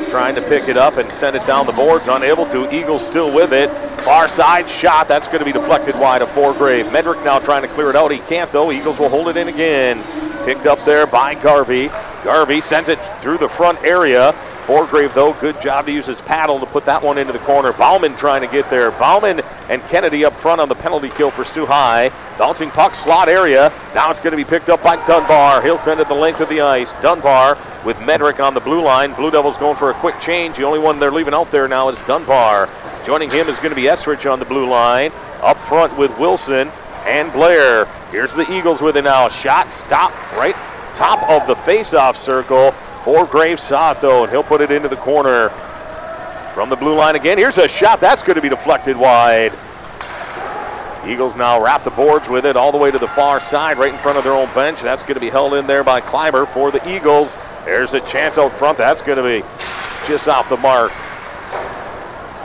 trying to pick it up and send it down the boards. Unable to. Eagles still with it. Far side shot. That's going to be deflected wide of Forgrave. Medrick now trying to clear it out. He can't, though. Eagles will hold it in again. Picked up there by Garvey. Garvey sends it through the front area. Forgrave, though, good job to use his paddle to put that one into the corner. Bauman trying to get there. Bauman and Kennedy up front on the penalty kill for Sault High. Bouncing puck slot area. Now it's going to be picked up by Dunbar. He'll send it the length of the ice. Dunbar with Medrick on the blue line. Blue Devils going for a quick change. The only one they're leaving out there now is Dunbar. Joining him is going to be Esrich on the blue line. Up front with Wilson and Blair. Here's the Eagles with it now. Shot, stop, right top of the face-off circle. It though, and he'll put it into the corner. From the blue line again. Here's a shot. That's going to be deflected wide. Eagles now wrap the boards with it all the way to the far side, right in front of their own bench. That's going to be held in there by Kleiber for the Eagles. There's a chance out front. That's going to be just off the mark.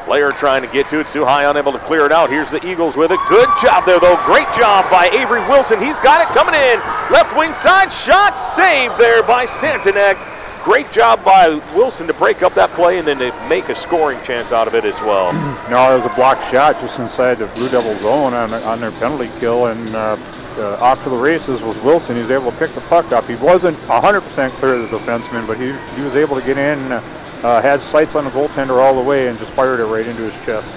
Player trying to get to it. Sault High unable to clear it out. Here's the Eagles with it. Good job there, though. Great job by Avery Wilson. He's got it coming in. Left wing side shot saved there by Santanek. Great job by Wilson to break up that play and then to make a scoring chance out of it as well. No, it was a blocked shot just inside the Blue Devil zone on, on their penalty kill, and uh, uh, off to the races was Wilson. He was able to pick the puck up. He wasn't 100% clear of the defenseman, but he, he was able to get in, uh, had sights on the goaltender all the way, and just fired it right into his chest.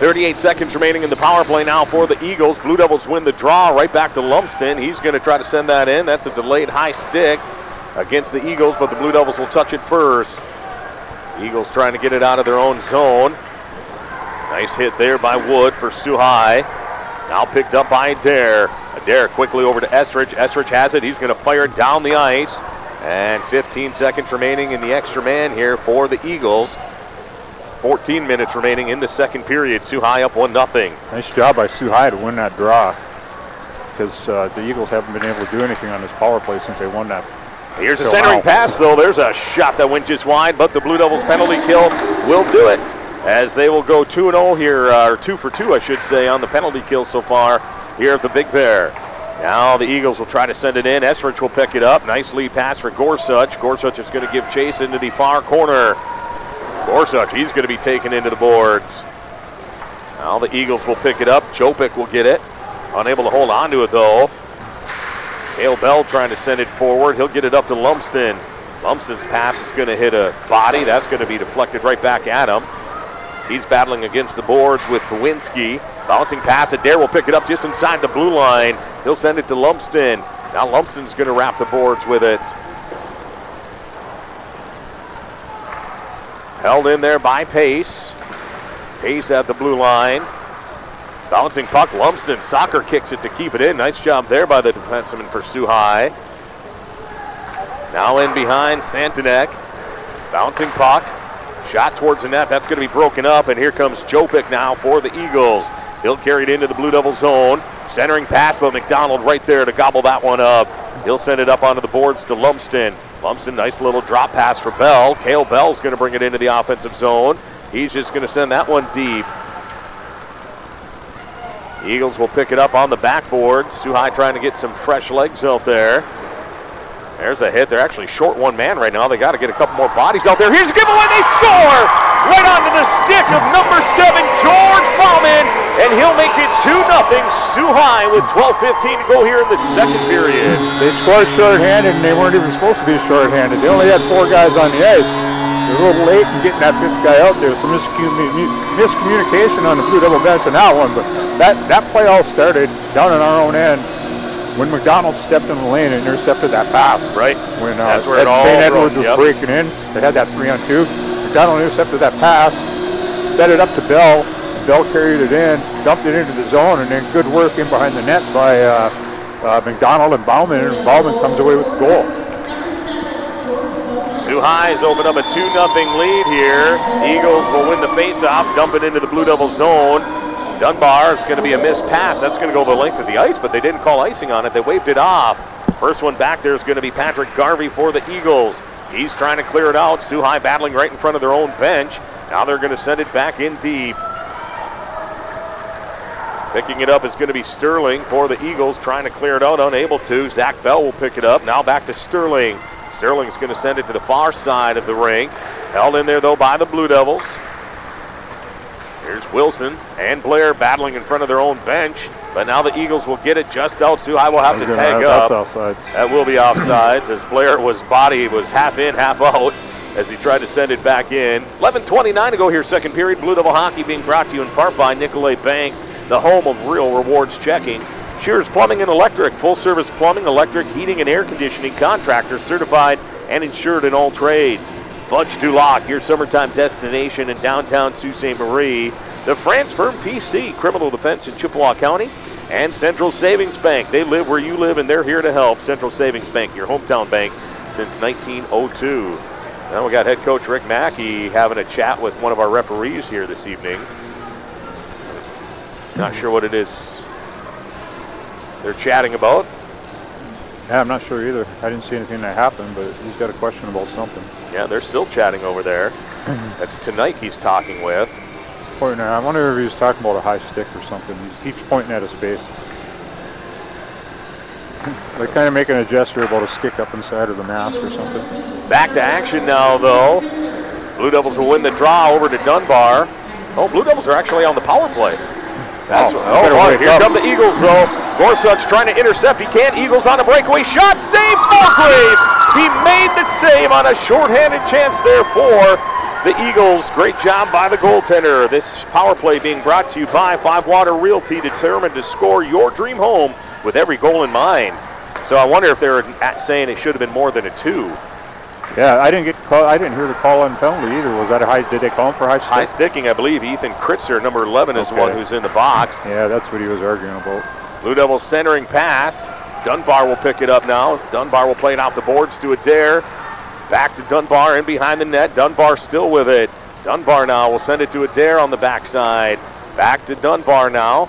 38 seconds remaining in the power play now for the Eagles. Blue Devils win the draw right back to Lumsden. He's going to try to send that in. That's a delayed high stick against the Eagles, but the Blue Devils will touch it first. Eagles trying to get it out of their own zone. Nice hit there by Wood for High. Now picked up by Adair. Adair quickly over to Estridge. Estridge has it. He's going to fire down the ice. And 15 seconds remaining in the extra man here for the Eagles. 14 minutes remaining in the second period. High up 1 0. Nice job by High to win that draw because uh, the Eagles haven't been able to do anything on this power play since they won that. Here's a centering pass, though. There's a shot that went just wide, but the Blue Devils penalty kill will do it as they will go 2 0 here, uh, or 2 for 2, I should say, on the penalty kill so far here at the Big Bear. Now the Eagles will try to send it in. Esrich will pick it up. Nice lead pass for Gorsuch. Gorsuch is going to give chase into the far corner. Gorsuch, he's going to be taken into the boards. Now the Eagles will pick it up. Chopik will get it. Unable to hold on to it, though. Kale Bell trying to send it forward. He'll get it up to Lumsden. Lumsden's pass is going to hit a body. That's going to be deflected right back at him. He's battling against the boards with Kowinski. Bouncing pass. Adair will pick it up just inside the blue line. He'll send it to Lumsden. Now Lumsden's going to wrap the boards with it. Held in there by Pace. Pace at the blue line. Bouncing puck, Lumsden. Soccer kicks it to keep it in. Nice job there by the defenseman for Sault High. Now in behind, Santanek. Bouncing puck. Shot towards the net. That's going to be broken up, and here comes Jopic now for the Eagles. He'll carry it into the Blue Devil zone. Centering pass, but McDonald right there to gobble that one up. He'll send it up onto the boards to Lumsden. Lumsden, nice little drop pass for Bell. Kale Bell's going to bring it into the offensive zone. He's just going to send that one deep. Eagles will pick it up on the backboard. Sault High trying to get some fresh legs out there. There's a hit. They're actually short one man right now. They got to get a couple more bodies out there. Here's a giveaway. They score right onto the stick of number seven, George Bauman, and he'll make it 2 0. Sault High with 12.15 to go here in the second period. They scored shorthanded, and they weren't even supposed to be shorthanded. They only had four guys on the ice. They're a little late in getting that fifth guy out there. Some miscommunication on the Blue Devil bench on that one, but that, that play all started down in our own end when McDonald stepped in the lane and intercepted that pass. Right. When uh, That's where Ed, it all St. Edwards was yep. breaking in, they had that three on two. McDonald intercepted that pass, set it up to Bell. Bell carried it in, dumped it into the zone, and then good work in behind the net by uh, uh, McDonald and Bauman, and Bauman comes away with the goal. Sault High's opened up a 2 0 lead here. Eagles will win the faceoff, dump it into the Blue Devil zone. Dunbar, it's going to be a missed pass. That's going to go the length of the ice, but they didn't call icing on it. They waved it off. First one back there is going to be Patrick Garvey for the Eagles. He's trying to clear it out. Sault High battling right in front of their own bench. Now they're going to send it back in deep. Picking it up is going to be Sterling for the Eagles, trying to clear it out, unable to. Zach Bell will pick it up. Now back to Sterling. Sterling's going to send it to the far side of the ring. Held in there, though, by the Blue Devils. Here's Wilson and Blair battling in front of their own bench. But now the Eagles will get it just out. Sault High will have to tag up. That will be offsides as Blair was body was half in, half out as he tried to send it back in. 11:29 to go here, second period. Blue Devil hockey being brought to you in part by Nicolet Bank, the home of real rewards checking. Shears Plumbing and Electric, full service plumbing, electric, heating, and air conditioning contractor, certified and insured in all trades. Fudge du Lac, your summertime destination in downtown Sault Ste. Marie. The France Firm PC, criminal defense in Chippewa County. And Central Savings Bank. They live where you live and they're here to help. Central Savings Bank, your hometown bank since 1902. Now we got head coach Rick Mackey having a chat with one of our referees here this evening. Not sure what it is they're chatting about. Yeah, I'm not sure either. I didn't see anything that happened, but he's got a question about something. Yeah, they're still chatting over there. That's tonight he's talking with. Pointing at, I wonder if he was talking about a high stick or something. He keeps pointing at his face. They're kind of making a gesture about a stick up inside of the mask or something. Back to action now, though. Blue Devils will win the draw over to Dunbar. Oh, Blue Devils are actually on the power play. That's oh, oh, oh here up. come the Eagles, though. Gorsuch trying to intercept. He can't. Eagles on a breakaway shot. Save Mulgrave. He made the save on a shorthanded chance there for the Eagles. Great job by the goaltender. This power play being brought to you by Five Water Realty, determined to score your dream home with every goal in mind. So I wonder if they're saying it should have been more than a two. Yeah, I didn't get call, I didn't hear the call on penalty either. Was that a high? Did they call him for high stick? High sticking, I believe. Ethan Kritzer, number 11, is Okay. the one who's in the box. Yeah, that's what he was arguing about. Blue Devils centering pass. Dunbar will pick it up now. Dunbar will play it out the boards to Adair. Back to Dunbar in behind the net. Dunbar still with it. Dunbar now will send it to Adair on the backside. Back to Dunbar now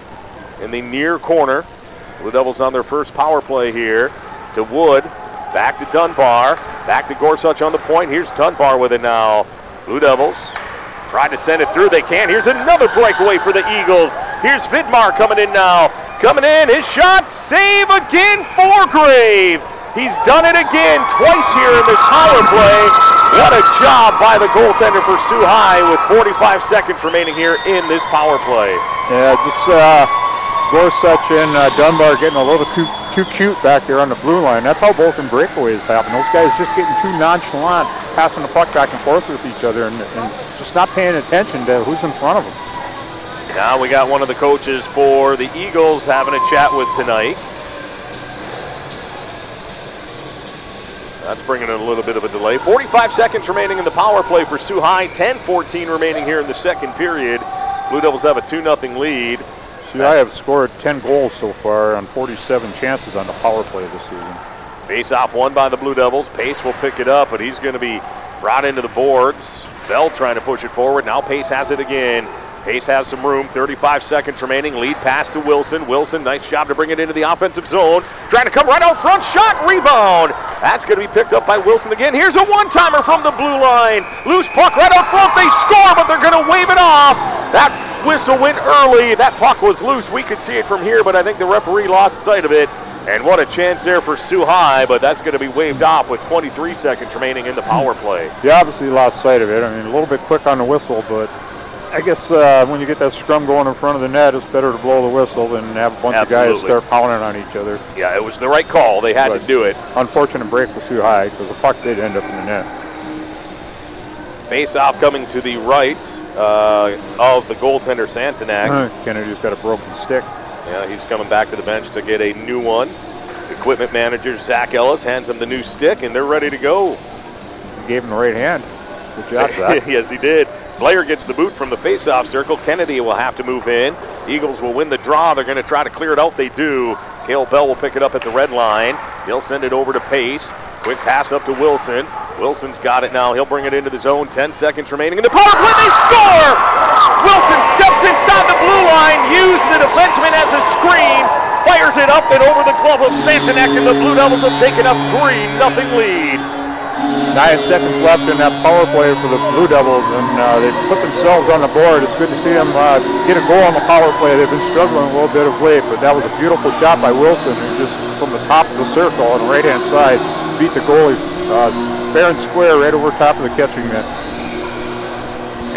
in the near corner. Blue Devils on their first power play here. To Wood. Back to Dunbar. Back to Gorsuch on the point. Here's Dunbar with it now. Blue Devils tried to send it through. They can't. Here's another breakaway for the Eagles. Here's Vidmar coming in now. Coming in. His shot. Save again Forgrave. He's done it again twice here in this power play. What a job by the goaltender for Sault High with 45 seconds remaining here in this power play. Yeah, just uh, Gorsuch and uh, Dunbar getting a little too, too cute back there on the blue line. That's how both in breakaways happen. Those guys just getting too nonchalant, passing the puck back and forth with each other and, and just not paying attention to who's in front of them. Now we got one of the coaches for the Eagles having a chat with tonight. That's bringing in a little bit of a delay. 45 seconds remaining in the power play for Sault High. 10-14 remaining here in the second period. Blue Devils have a 2-0 lead. See, I have scored 10 goals so far on 47 chances on the power play this season. Face off one by the Blue Devils. Pace will pick it up, but he's going to be brought into the boards. Bell trying to push it forward. Now Pace has it again. Pace has some room. 35 seconds remaining. Lead pass to Wilson. Wilson, nice job to bring it into the offensive zone. Trying to come right out front. Shot, rebound. That's going to be picked up by Wilson again. Here's a one timer from the blue line. Loose puck right out front. They score, but they're going to wave it off. That whistle went early. That puck was loose. We could see it from here, but I think the referee lost sight of it. And what a chance there for Soo High, but that's going to be waved off with 23 seconds remaining in the power play. You obviously lost sight of it. I mean, a little bit quick on the whistle, but I guess uh, when you get that scrum going in front of the net, it's better to blow the whistle than have a bunch Absolutely. of guys start pounding on each other. Yeah, it was the right call. They had But to do it. Unfortunate break was too high because the puck did end up in the net. Face off coming to the right uh, of the goaltender Santanek. Kennedy's got a broken stick. Yeah, he's coming back to the bench to get a new one. Equipment manager Zach Ellis hands him the new stick, and they're ready to go. He gave him the right hand. Good job, Zach. yes, he did. Blair gets the boot from the face-off circle. Kennedy will have to move in. Eagles will win the draw. They're going to try to clear it out. They do. Kale Bell will pick it up at the red line. He'll send it over to Pace. Quick pass up to Wilson. Wilson's got it now. He'll bring it into the zone. 10 seconds remaining in the power play. They score! Wilson steps inside the blue line, used the defenseman as a screen, fires it up and over the glove of Santanek, and the Blue Devils have taken a 3 nothing lead. Nine seconds left in that power play for the Blue Devils, and uh, they put themselves on the board. It's good to see them uh, get a goal on the power play. They've been struggling a little bit of late, but that was a beautiful shot by Wilson, who just from the top of the circle on the right-hand side beat the goalie uh, fair and square right over top of the catching net.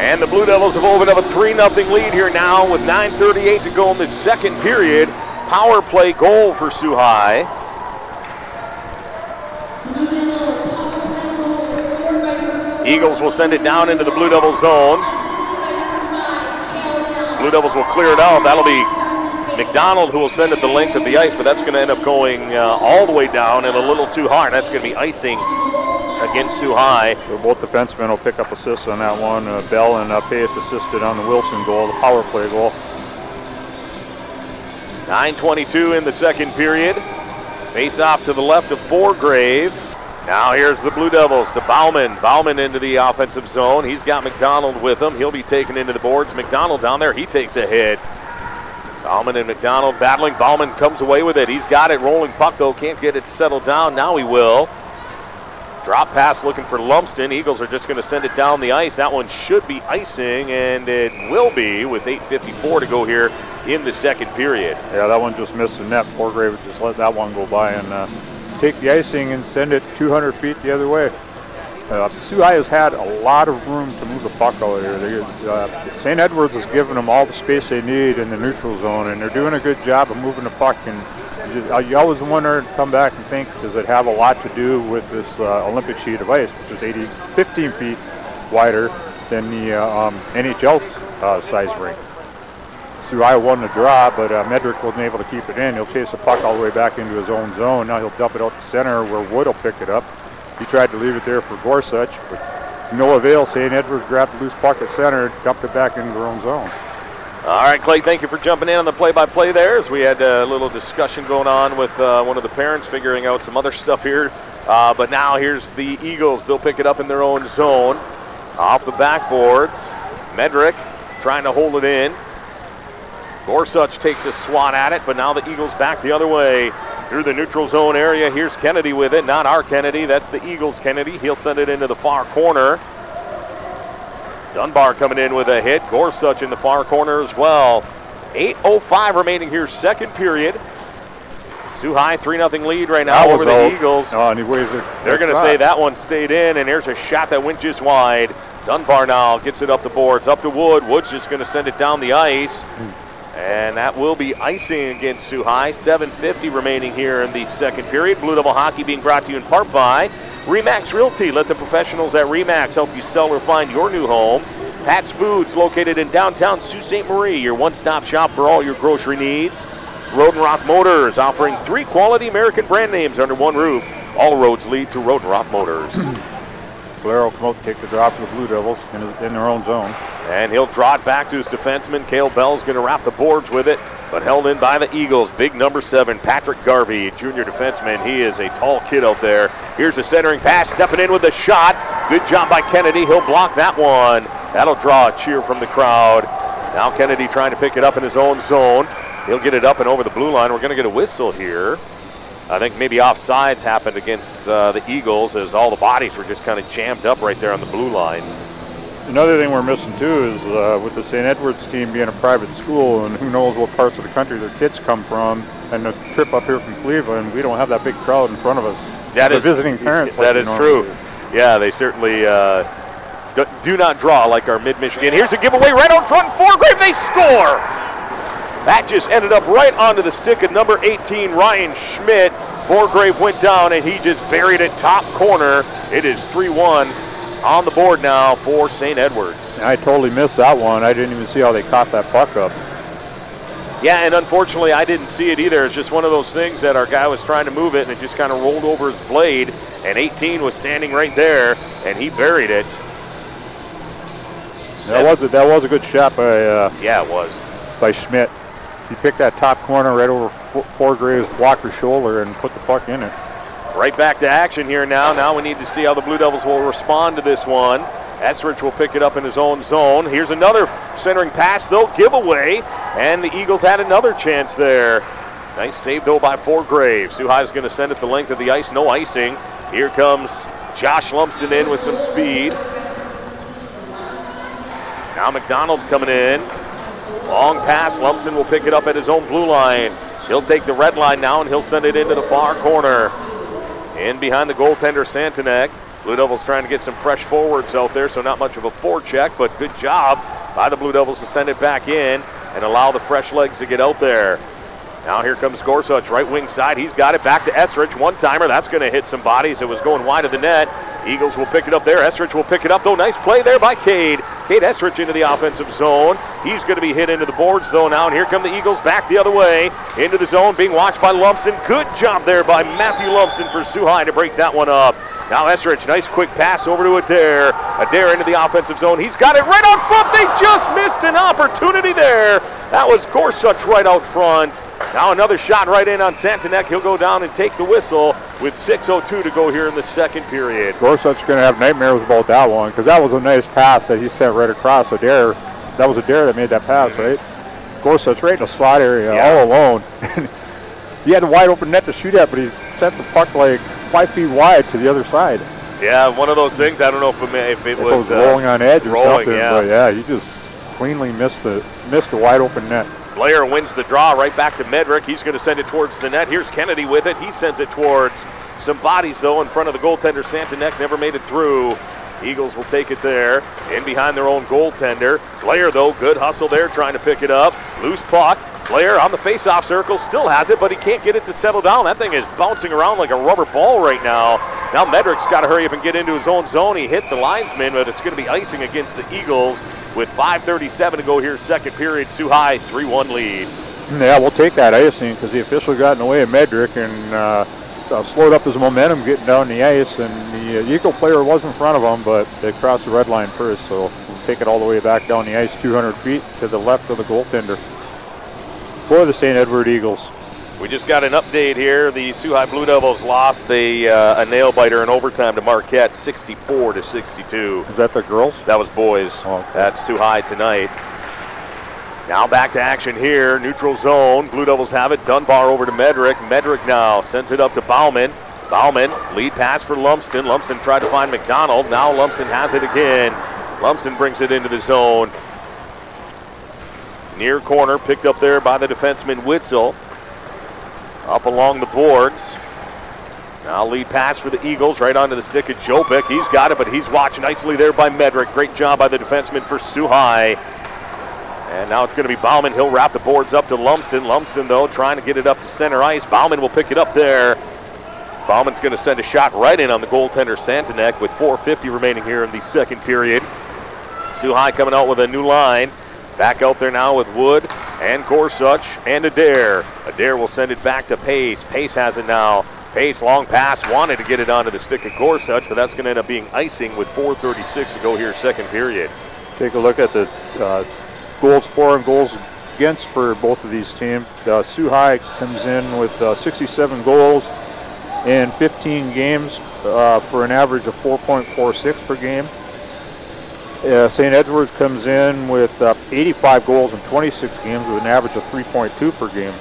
And the Blue Devils have opened up a 3 0 lead here now with 9.38 to go in the second period. Power play goal for Soo Eagles will send it down into the Blue Devil zone. Blue Devils will clear it out. That'll be McDonald who will send it the length of the ice, but that's going to end up going uh, all the way down and a little too hard. That's going to be icing against Soo High. So both defensemen will pick up assists on that one. Uh, Bell and uh, Pace assisted on the Wilson goal, the power play goal. 9.22 in the second period. Face off to the left of Forgrave. Now here's the Blue Devils to Bauman. Bauman into the offensive zone. He's got McDonald with him. He'll be taken into the boards. McDonald down there, he takes a hit. Bauman and McDonald battling. Bauman comes away with it. He's got it. Rolling puck, though. Can't get it to settle down. Now he will. Drop pass looking for Lumsden. Eagles are just going to send it down the ice. That one should be icing, and it will be with 8.54 to go here in the second period. Yeah, that one just missed the net. Forgrave just let that one go by and uh, take the icing and send it 200 feet the other way. Uh, Soo High has had a lot of room to move the puck out here. They, uh, St. Edwards has given them all the space they need in the neutral zone, and they're doing a good job of moving the puck. And you, just, you always wonder, come back and think, does it have a lot to do with this uh, Olympic sheet of ice, which is 80, 15 feet wider than the uh, um, NHL uh, size rink? High won the draw, but uh, Medrick wasn't able to keep it in. He'll chase the puck all the way back into his own zone. Now he'll dump it out to center where Wood will pick it up. He tried to leave it there for Gorsuch, but no avail. St. Edwards grabbed the loose puck at center, dumped it back into their own zone. All right, Clay, thank you for jumping in on the play-by-play there. As we had a little discussion going on with uh, one of the parents figuring out some other stuff here. Uh, but now here's the Eagles. They'll pick it up in their own zone. Off the backboards. Medrick trying to hold it in. Gorsuch takes a swat at it, but now the Eagles back the other way through the neutral zone area. Here's Kennedy with it. Not our Kennedy. That's the Eagles' Kennedy. He'll send it into the far corner. Dunbar coming in with a hit. Gorsuch in the far corner as well. 8.05 remaining here, second period. Soo High 3 0 lead right now over the out. Eagles. Oh, and he waves it. They're going to say that one stayed in, and here's a shot that went just wide. Dunbar now gets it up the boards, up to Wood. Wood's just going to send it down the ice. Hmm. And that will be icing against Soo High. 7.50 remaining here in the second period. Blue Devil Hockey being brought to you in part by Remax Realty. Let the professionals at Remax help you sell or find your new home. Pat's Foods, located in downtown Sault Ste. Marie, your one stop shop for all your grocery needs. Rodenroth Motors, offering three quality American brand names under one roof. All roads lead to Rodenroth Motors. Blair will come out take the draw for the Blue Devils in, in their own zone. And he'll draw it back to his defenseman. Kale Bell's going to wrap the boards with it, but held in by the Eagles. Big number seven, Patrick Garvey, junior defenseman. He is a tall kid out there. Here's a centering pass, stepping in with a shot. Good job by Kennedy. He'll block that one. That'll draw a cheer from the crowd. Now Kennedy trying to pick it up in his own zone. He'll get it up and over the blue line. We're going to get a whistle here. I think maybe offsides happened against uh, the Eagles as all the bodies were just kind of jammed up right there on the blue line. Another thing we're missing too is uh, with the St. Edward's team being a private school, and who knows what parts of the country their kids come from, and the trip up here from Cleveland, we don't have that big crowd in front of us. That the is visiting parents. That like is true. do. Yeah, they certainly uh, do, do not draw like our mid Michigan. Here's a giveaway right on front. Forgrave, they score. That just ended up right onto the stick of number 18, Ryan Schmidt. Forgrave went down and he just buried it top corner. It is 3 1 on the board now for St. Edwards. I totally missed that one. I didn't even see how they caught that puck up. Yeah, and unfortunately, I didn't see it either. It's just one of those things that our guy was trying to move it and it just kind of rolled over his blade. And 18 was standing right there and he buried it. That was a, that was a good shot by uh, Yeah, it was. by Schmidt. He picked that top corner right over F- Forgrave's blocker shoulder and put the puck in it. Right back to action here now. Now we need to see how the Blue Devils will respond to this one. Esrich will pick it up in his own zone. Here's another centering pass. They'll give away, and the Eagles had another chance there. Nice save though by Forgrave. Suhai is going to send it the length of the ice. No icing. Here comes Josh Lumsden in with some speed. Now McDonald coming in. Long pass. Lumsden will pick it up at his own blue line. He'll take the red line now and he'll send it into the far corner. In behind the goaltender Santanek. Blue Devils trying to get some fresh forwards out there, so not much of a forecheck, but good job by the Blue Devils to send it back in and allow the fresh legs to get out there. Now here comes Gorsuch, right wing side. He's got it back to Esrich. One timer. That's going to hit some bodies. It was going wide of the net. Eagles will pick it up there. Esrich will pick it up, though. Nice play there by Cade. Cade Esrich into the offensive zone. He's going to be hit into the boards, though, now. And here come the Eagles back the other way into the zone, being watched by Lumsden. Good job there by Matthew Lumsden for Soo High to break that one up. Now Esrich, nice quick pass over to Adair. Adair into the offensive zone. He's got it right out front. They just missed an opportunity there. That was Gorsuch right out front. Now another shot right in on Santanek. He'll go down and take the whistle with 6.02 to go here in the second period. Gorsuch's going to have nightmares about that one because that was a nice pass that he sent right across Adair. That was Adair that made that pass, right? Gorsuch right in the slot area Yeah. all alone. he had a wide open net to shoot at, but he sent the puck like five feet wide to the other side. Yeah, one of those things. I don't know if it, if it If it was, was uh, rolling on edge or rolling, something, yeah. but yeah, he just cleanly missed the missed a wide open net. Blair wins the draw right back to Medrick. He's going to send it towards the net. Here's Kennedy with it. He sends it towards some bodies, though, in front of the goaltender. Santanek never made it through. Eagles will take it there, in behind their own goaltender. Blair, though, good hustle there, trying to pick it up. Loose puck. Blair on the face-off circle, still has it, but he can't get it to settle down. That thing is bouncing around like a rubber ball right now. Now Medrick's got to hurry up and get into his own zone. He hit the linesman, but it's going to be icing against the Eagles with 5.37 to go here, second period. Soo High, 3-1 lead. Yeah, we'll take that icing because the official got in the way of Medrick and uh, uh, slowed up his momentum getting down the ice. And the uh, Eagle player was in front of him, but they crossed the red line first. So we'll take it all the way back down the ice, 200 feet to the left of the goaltender for the St. Edward Eagles. We just got an update here. The Soo High Blue Devils lost a, uh, a nail biter in overtime to Marquette, 64 to 62. Is that the girls? That was boys Oh, okay. at Soo High tonight. Now back to action here. Neutral zone. Blue Devils have it. Dunbar over to Medrick. Medrick now sends it up to Bauman. Bauman, lead pass for Lumsden. Lumsden tried to find McDonald. Now Lumsden has it again. Lumsden brings it into the zone. Near corner, picked up there by the defenseman Witzel. Up along the boards. Now lead pass for the Eagles right onto the stick of Jopic. He's got it, but he's watched nicely there by Medrick. Great job by the defenseman for Soo High. And now it's going to be Bauman. He'll wrap the boards up to Lumsden. Lumsden, though, trying to get it up to center ice. Bauman will pick it up there. Bauman's going to send a shot right in on the goaltender Santanek with 4.50 remaining here in the second period. Soo High coming out with a new line. Back out there now with Wood and Gorsuch and Adair. Adair will send it back to Pace. Pace has it now. Pace, long pass, wanted to get it onto the stick of Gorsuch, but that's going to end up being icing with 4.36 to go here, second period. Take a look at the uh, goals for and goals against for both of these teams. Uh, Soo High comes in with uh, 67 goals in 15 games. uh, for an average of 4.46 per game. Uh, St. Edwards comes in with uh, 85 goals in 26 games with an average of 3.2 per game.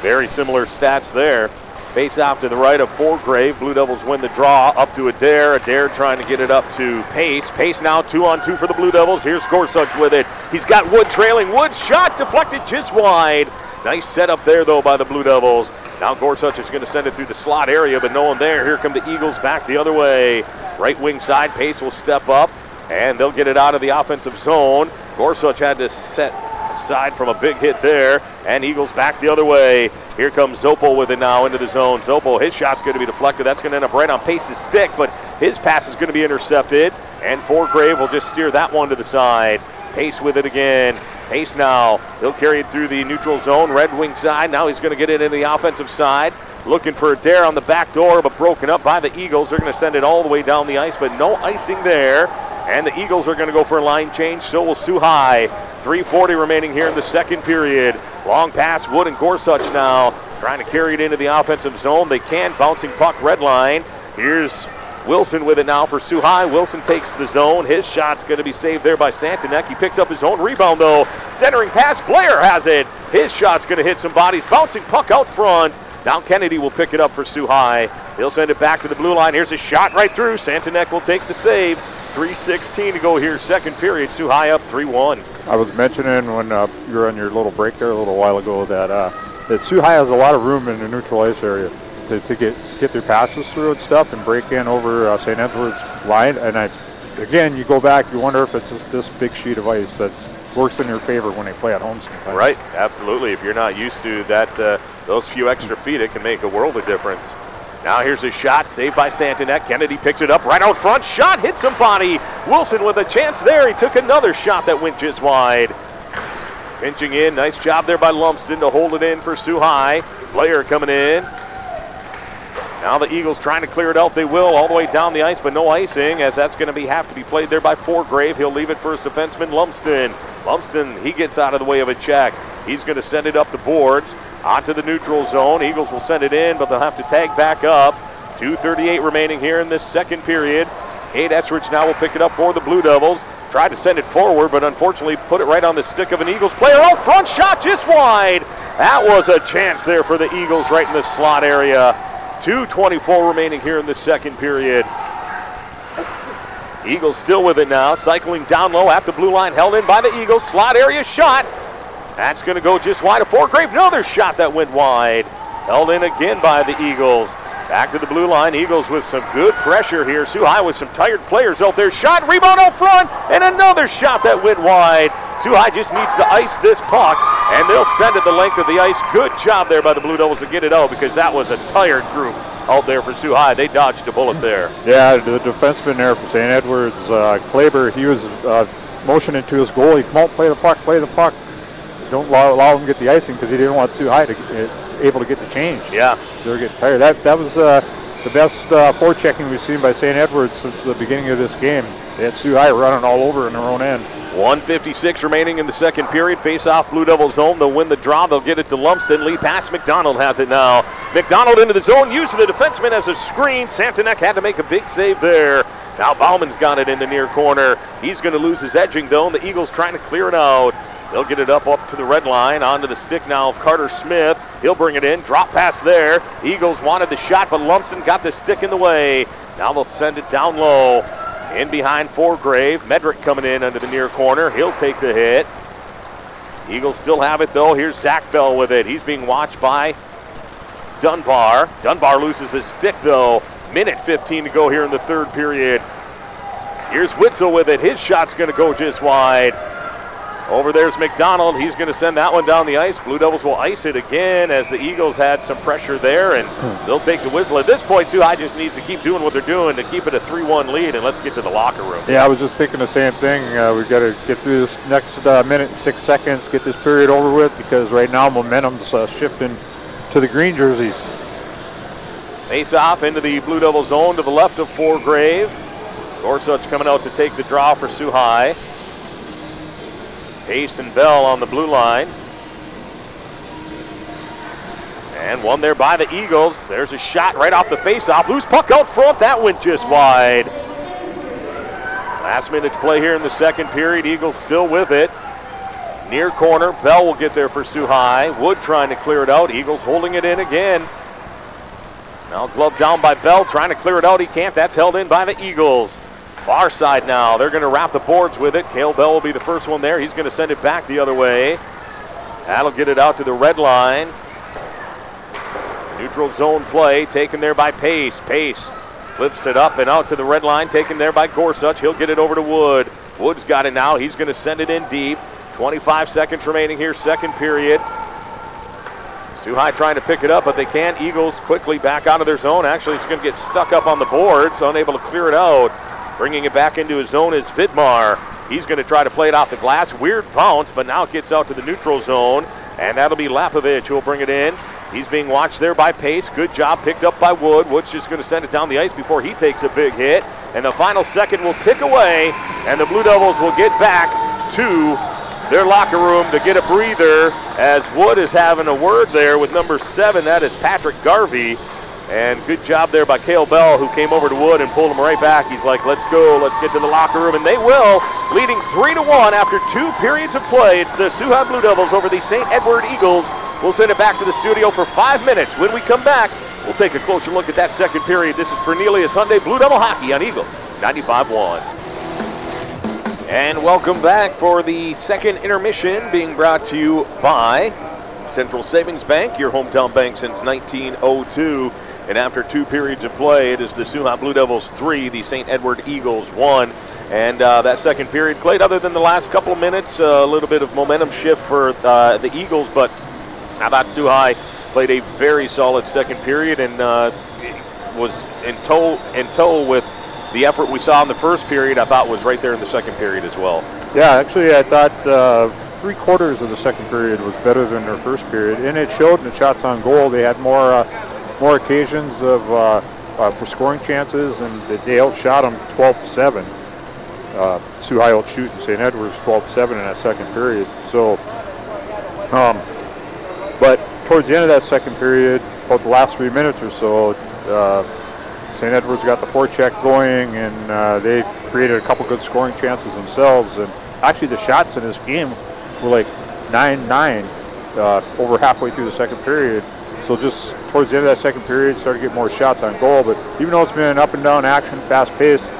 Very similar stats there. Face off to the right of Forgrave. Blue Devils win the draw up to Adair. Adair trying to get it up to Pace. Pace now two on two for the Blue Devils. Here's Gorsuch with it. He's got Wood trailing. Wood shot deflected just wide. Nice setup there though by the Blue Devils. Now Gorsuch is going to send it through the slot area, but no one there. Here come the Eagles back the other way. Right wing side. Pace will step up and they'll get it out of the offensive zone. Gorsuch had to set aside from a big hit there, and Eagles back the other way. Here comes Zopel with it now into the zone. Zopel, his shot's going to be deflected. That's going to end up right on Pace's stick, but his pass is going to be intercepted, and Forgrave will just steer that one to the side. Pace with it again. Pace now. He'll carry it through the neutral zone, red wing side. Now he's going to get it in the offensive side. Looking for Adair on the back door, but broken up by the Eagles. They're going to send it all the way down the ice, but no icing there. And the Eagles are going to go for a line change. So will Soo High. 3.40 remaining here in the second period. Long pass, Wood and Gorsuch now trying to carry it into the offensive zone. They can. Bouncing puck, red line. Here's Wilson with it now for High. Wilson takes the zone. His shot's going to be saved there by Santanek. He picks up his own rebound, though. Centering pass, Blair has it. His shot's going to hit some bodies. Bouncing puck out front. Now Kennedy will pick it up for High. He'll send it back to the blue line. Here's a shot right through. Santanek will take the save. 3.16 to go here, second period. High up 3 1. I was mentioning when uh, you were on your little break there a little while ago that uh, that High has a lot of room in the neutral ice area to, to get get their passes through and stuff and break in over uh, St. Edward's line. And I, again, you go back, you wonder if it's this big sheet of ice that works in your favor when they play at home sometimes. Right, absolutely. If you're not used to that, uh, those few extra feet, it can make a world of difference. Now here's a shot, saved by Santanek. Kennedy picks it up right out front. Shot hit somebody. Wilson with a chance there. He took another shot that went just wide. Pinching in. Nice job there by Lumsden to hold it in for Soo High. Player coming in. Now the Eagles trying to clear it out. They will all the way down the ice, but no icing as that's going to be have to be played there by Forgrave. He'll leave it for his defenseman Lumsden. Lumsden, he gets out of the way of a check. He's going to send it up the boards onto the neutral zone. Eagles will send it in, but they'll have to tag back up. 2.38 remaining here in this second period. Cade Esrich now will pick it up for the Blue Devils. Tried to send it forward, but unfortunately put it right on the stick of an Eagles player. Out front shot just wide. That was a chance there for the Eagles right in the slot area. 2.24 remaining here in the second period. Eagles still with it now, cycling down low at the blue line, held in by the Eagles. Slot area shot. That's going to go just wide of Forgrave. Another shot that went wide. Held in again by the Eagles. Back to the blue line. Eagles with some good pressure here. Soo High with some tired players out there. Shot, rebound out front, and another shot that went wide. Soo High just needs to ice this puck, and they'll send it the length of the ice. Good job there by the Blue Devils to get it out because that was a tired group out there for Soo High. They dodged a bullet there. Yeah, the defenseman there for St. Edwards, uh, he was uh, motioning to his goalie, come out, play the puck, play the puck. Don't allow, allow him to get the icing because he didn't want Soo High to able to get the change. Yeah. They're getting tired. That that was uh, the best uh, forechecking we've seen by St. Edwards since the beginning of this game. They had Soo High running all over in their own end. 156 remaining in the second period. Face off Blue Devils zone. They'll win the draw. They'll get it to Lumsden. Lee pass. McDonald has it now. McDonald into the zone, using the defenseman as a screen. Santanek had to make a big save there. Now Bauman's got it in the near corner. He's going to lose his edging though, and the Eagles trying to clear it out. They'll get it up up to the red line, onto the stick now of Carter Smith. He'll bring it in, drop pass there. Eagles wanted the shot, but Lumsden got the stick in the way. Now they'll send it down low. In behind Forgrave. Medrick coming in under the near corner. He'll take the hit. Eagles still have it though. Here's Zach Bell with it. He's being watched by Dunbar. Dunbar loses his stick though. Minute 15 to go here in the third period. Here's Witzel with it. His shot's going to go just wide. Over there's McDonald. He's going to send that one down the ice. Blue Devils will ice it again as the Eagles had some pressure there, and they'll take the whistle. At this point, Soo High just needs to keep doing what they're doing to keep it a 3 1 lead, and let's get to the locker room. Yeah, I was just thinking the same thing. Uh, we've got to get through this next uh, minute and six seconds, get this period over with, because right now momentum's uh, shifting to the green jerseys. Face off into the Blue Devil zone to the left of Forgrave. Gorsuch coming out to take the draw for Soo Pace and Bell on the blue line. And one there by the Eagles. There's a shot right off the faceoff. Loose puck out front. That went just wide. Last minute to play here in the second period. Eagles still with it. Near corner. Bell will get there for Soo High. Wood trying to clear it out. Eagles holding it in again. Now glove down by Bell, trying to clear it out. He can't. That's held in by the Eagles. Far side now. They're going to wrap the boards with it. Kale Bell will be the first one there. He's going to send it back the other way. That'll get it out to the red line. Neutral zone play taken there by Pace. Pace lifts it up and out to the red line, taken there by Gorsuch. He'll get it over to Wood. Wood's got it now. He's going to send it in deep. 25 seconds remaining here, second period. High trying to pick it up, but they can't. Eagles quickly back out of their zone. Actually, it's going to get stuck up on the boards, unable to clear it out. Bringing it back into his zone is Vidmar. He's going to try to play it off the glass. Weird bounce, but now it gets out to the neutral zone, and that'll be Lapovich who'll bring it in. He's being watched there by Pace. Good job picked up by Wood. Wood's just going to send it down the ice before he takes a big hit. And the final second will tick away, and the Blue Devils will get back to their locker room to get a breather as Wood is having a word there with number seven. That is Patrick Garvey. And good job there by Kale Bell, who came over to Wood and pulled him right back. He's like, let's go, let's get to the locker room. And they will, leading 3 to 1 after two periods of play. It's the High Blue Devils over the St. Edward Eagles. We'll send it back to the studio for five minutes. When we come back, we'll take a closer look at that second period. This is Fernelius Hyundai Blue Devil Hockey on Eagle 95 1. And welcome back for the second intermission being brought to you by Central Savings Bank, your hometown bank since 1902. And after two periods of play, it is the High Blue Devils three, the St. Edward Eagles one. And uh, that second period played, other than the last couple of minutes, uh, a little bit of momentum shift for uh, the Eagles, but how about High played a very solid second period and uh, was in tow in tow with the effort we saw in the first period. I thought was right there in the second period as well. Yeah, actually, I thought uh, three quarters of the second period was better than their first period, and it showed in the shots on goal. They had more uh, more occasions of uh, uh, for scoring chances, and they outshot them 12 to seven. Uh, Soo High outshooting St. Edwards 12 to seven in that second period. So, um, but towards the end of that second period, about the last three minutes or so, uh, St. Edwards got the forecheck going, and uh, they created a couple good scoring chances themselves. And actually, the shots in this game were like 9-9 uh, over halfway through the second period. So just towards the end of that second period, started to get more shots on goal. But even though it's been an up and down action, fast paced,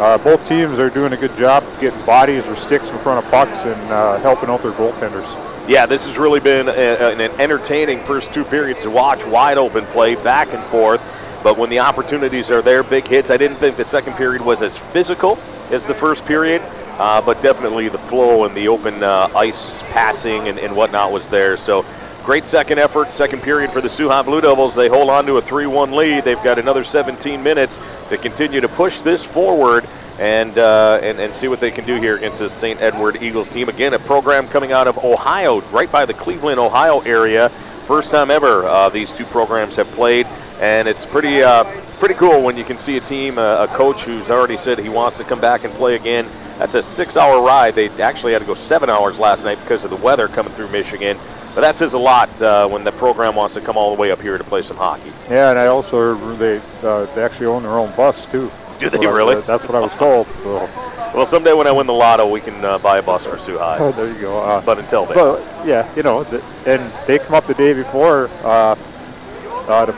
uh, both teams are doing a good job getting bodies or sticks in front of pucks and uh, helping out their goaltenders. Yeah, this has really been a, an entertaining first two periods to watch. Wide open play, back and forth. But when the opportunities are there, big hits. I didn't think the second period was as physical as the first period, uh, but definitely the flow and the open uh, ice passing and, and, whatnot was there. So great second effort, second period for the High Blue Devils. They hold on to a 3 1 lead. They've got another 17 minutes to continue to push this forward. And, uh, and and see what they can do here against this St. Edward Eagles team. Again, a program coming out of Ohio, right by the Cleveland, Ohio area. First time ever uh, these two programs have played and it's pretty uh, pretty cool when you can see a team, uh, a coach who's already said he wants to come back and play again. That's a six-hour ride. They actually had to go seven hours last night because of the weather coming through Michigan. But that says a lot uh, when the program wants to come all the way up here to play some hockey. Yeah, and I also they uh, they actually own their own bus too. Do they really? that's what I was told. So. Well, someday when I win the lotto, we can uh, buy a bus for High. Oh, there you go. Uh, but until then. Well, yeah, you know, the, and they come up the day before uh, uh, to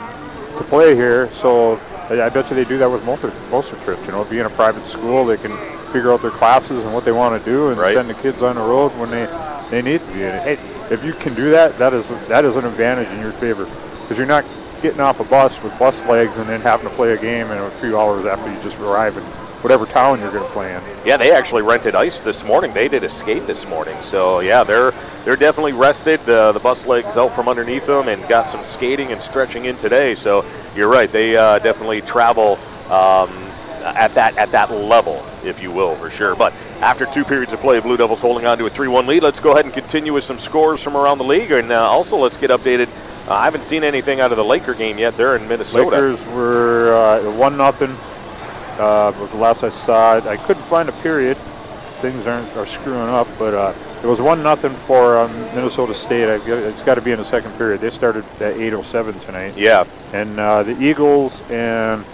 to play here. So I bet you they do that with most of, most of trips. You know, being a private school, they can figure out their classes and what they want to do and right. send the kids on the road when they, they need to be. And hey, if you can do that, that is that is an advantage in your favor because you're not getting off a bus with bus legs and then having to play a game in a few hours after you just arrive in whatever town you're going to play in. Yeah, they actually rented ice this morning. They did a skate this morning. So yeah, they're they're definitely rested. Uh, the bus legs out from underneath them and got some skating and stretching in today. So you're right. They uh, definitely travel um, at that at that level, if you will, for sure. But after two periods of play, Blue Devils holding on to a 3-1 lead. Let's go ahead and continue with some scores from around the league, and uh, also let's get updated. Uh, I haven't seen anything out of the Laker game yet. They're in Minnesota. Lakers were uh, one nothing. Uh, was the last I saw it. I couldn't find a period. things aren't are screwing up. But uh, it was one nothing for um, Minnesota State. It's got to be in the second period. They started at 8:07 tonight. Yeah, And uh, the Eagles and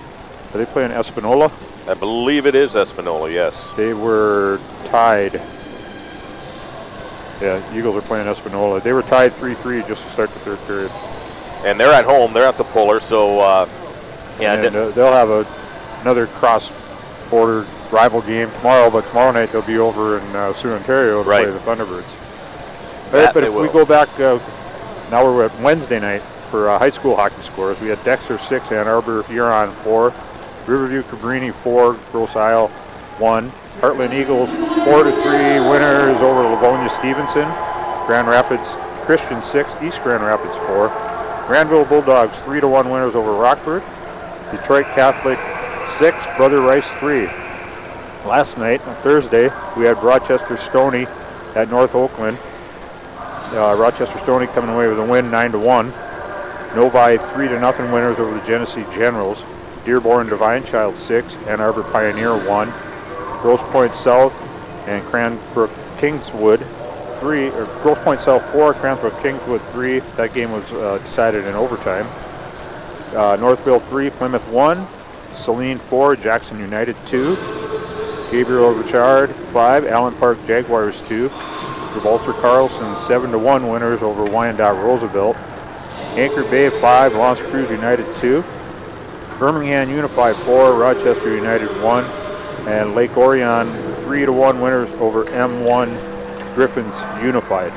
are they playing Espanola? I believe it is Espanola. Yes. They were tied. Yeah, Eagles are playing Espanola. They were tied 3-3 just to start the third period. And they're at home. They're at the Pullar. So uh, yeah, and uh, they'll have a, another cross-border rival game tomorrow, but tomorrow night they'll be over in uh, Soo, Ontario to Right. play the Thunderbirds. That but they if we go back, uh, now we're at Wednesday night for uh, high school hockey scores. We had Dexter 6, Ann Arbor Huron 4, Riverview Cabrini 4, Grosse Ile 1, Heartland Eagles 4 to 3 winners over Livonia Stevenson, Grand Rapids Christian 6, East Grand Rapids 4, Granville Bulldogs 3 to 1 winners over Rockford, Detroit Catholic 6, Brother Rice 3. Last night, on Thursday, we had Rochester Stony at North Oakland. Uh, Rochester Stony coming away with a win, 9 to 1. Novi 3 to nothing winners over the Genesee Generals. Dearborn Divine Child 6, Ann Arbor Pioneer 1. Grosse Pointe South and Cranbrook Kingswood 3, or Grosse Pointe South 4, Cranbrook Kingswood 3. That game was uh, decided in overtime. Uh, Northville 3, Plymouth 1. Saline 4, Jackson United 2. Gabriel Richard 5, Allen Park Jaguars 2. Gibraltar Carlson 7 to 1 winners over Wyandotte Roosevelt. Anchor Bay 5, L'Anse Creuse United 2. Birmingham Unified 4, Rochester United 1. And Lake Orion 3 to 1 winners over M1 Griffins Unified.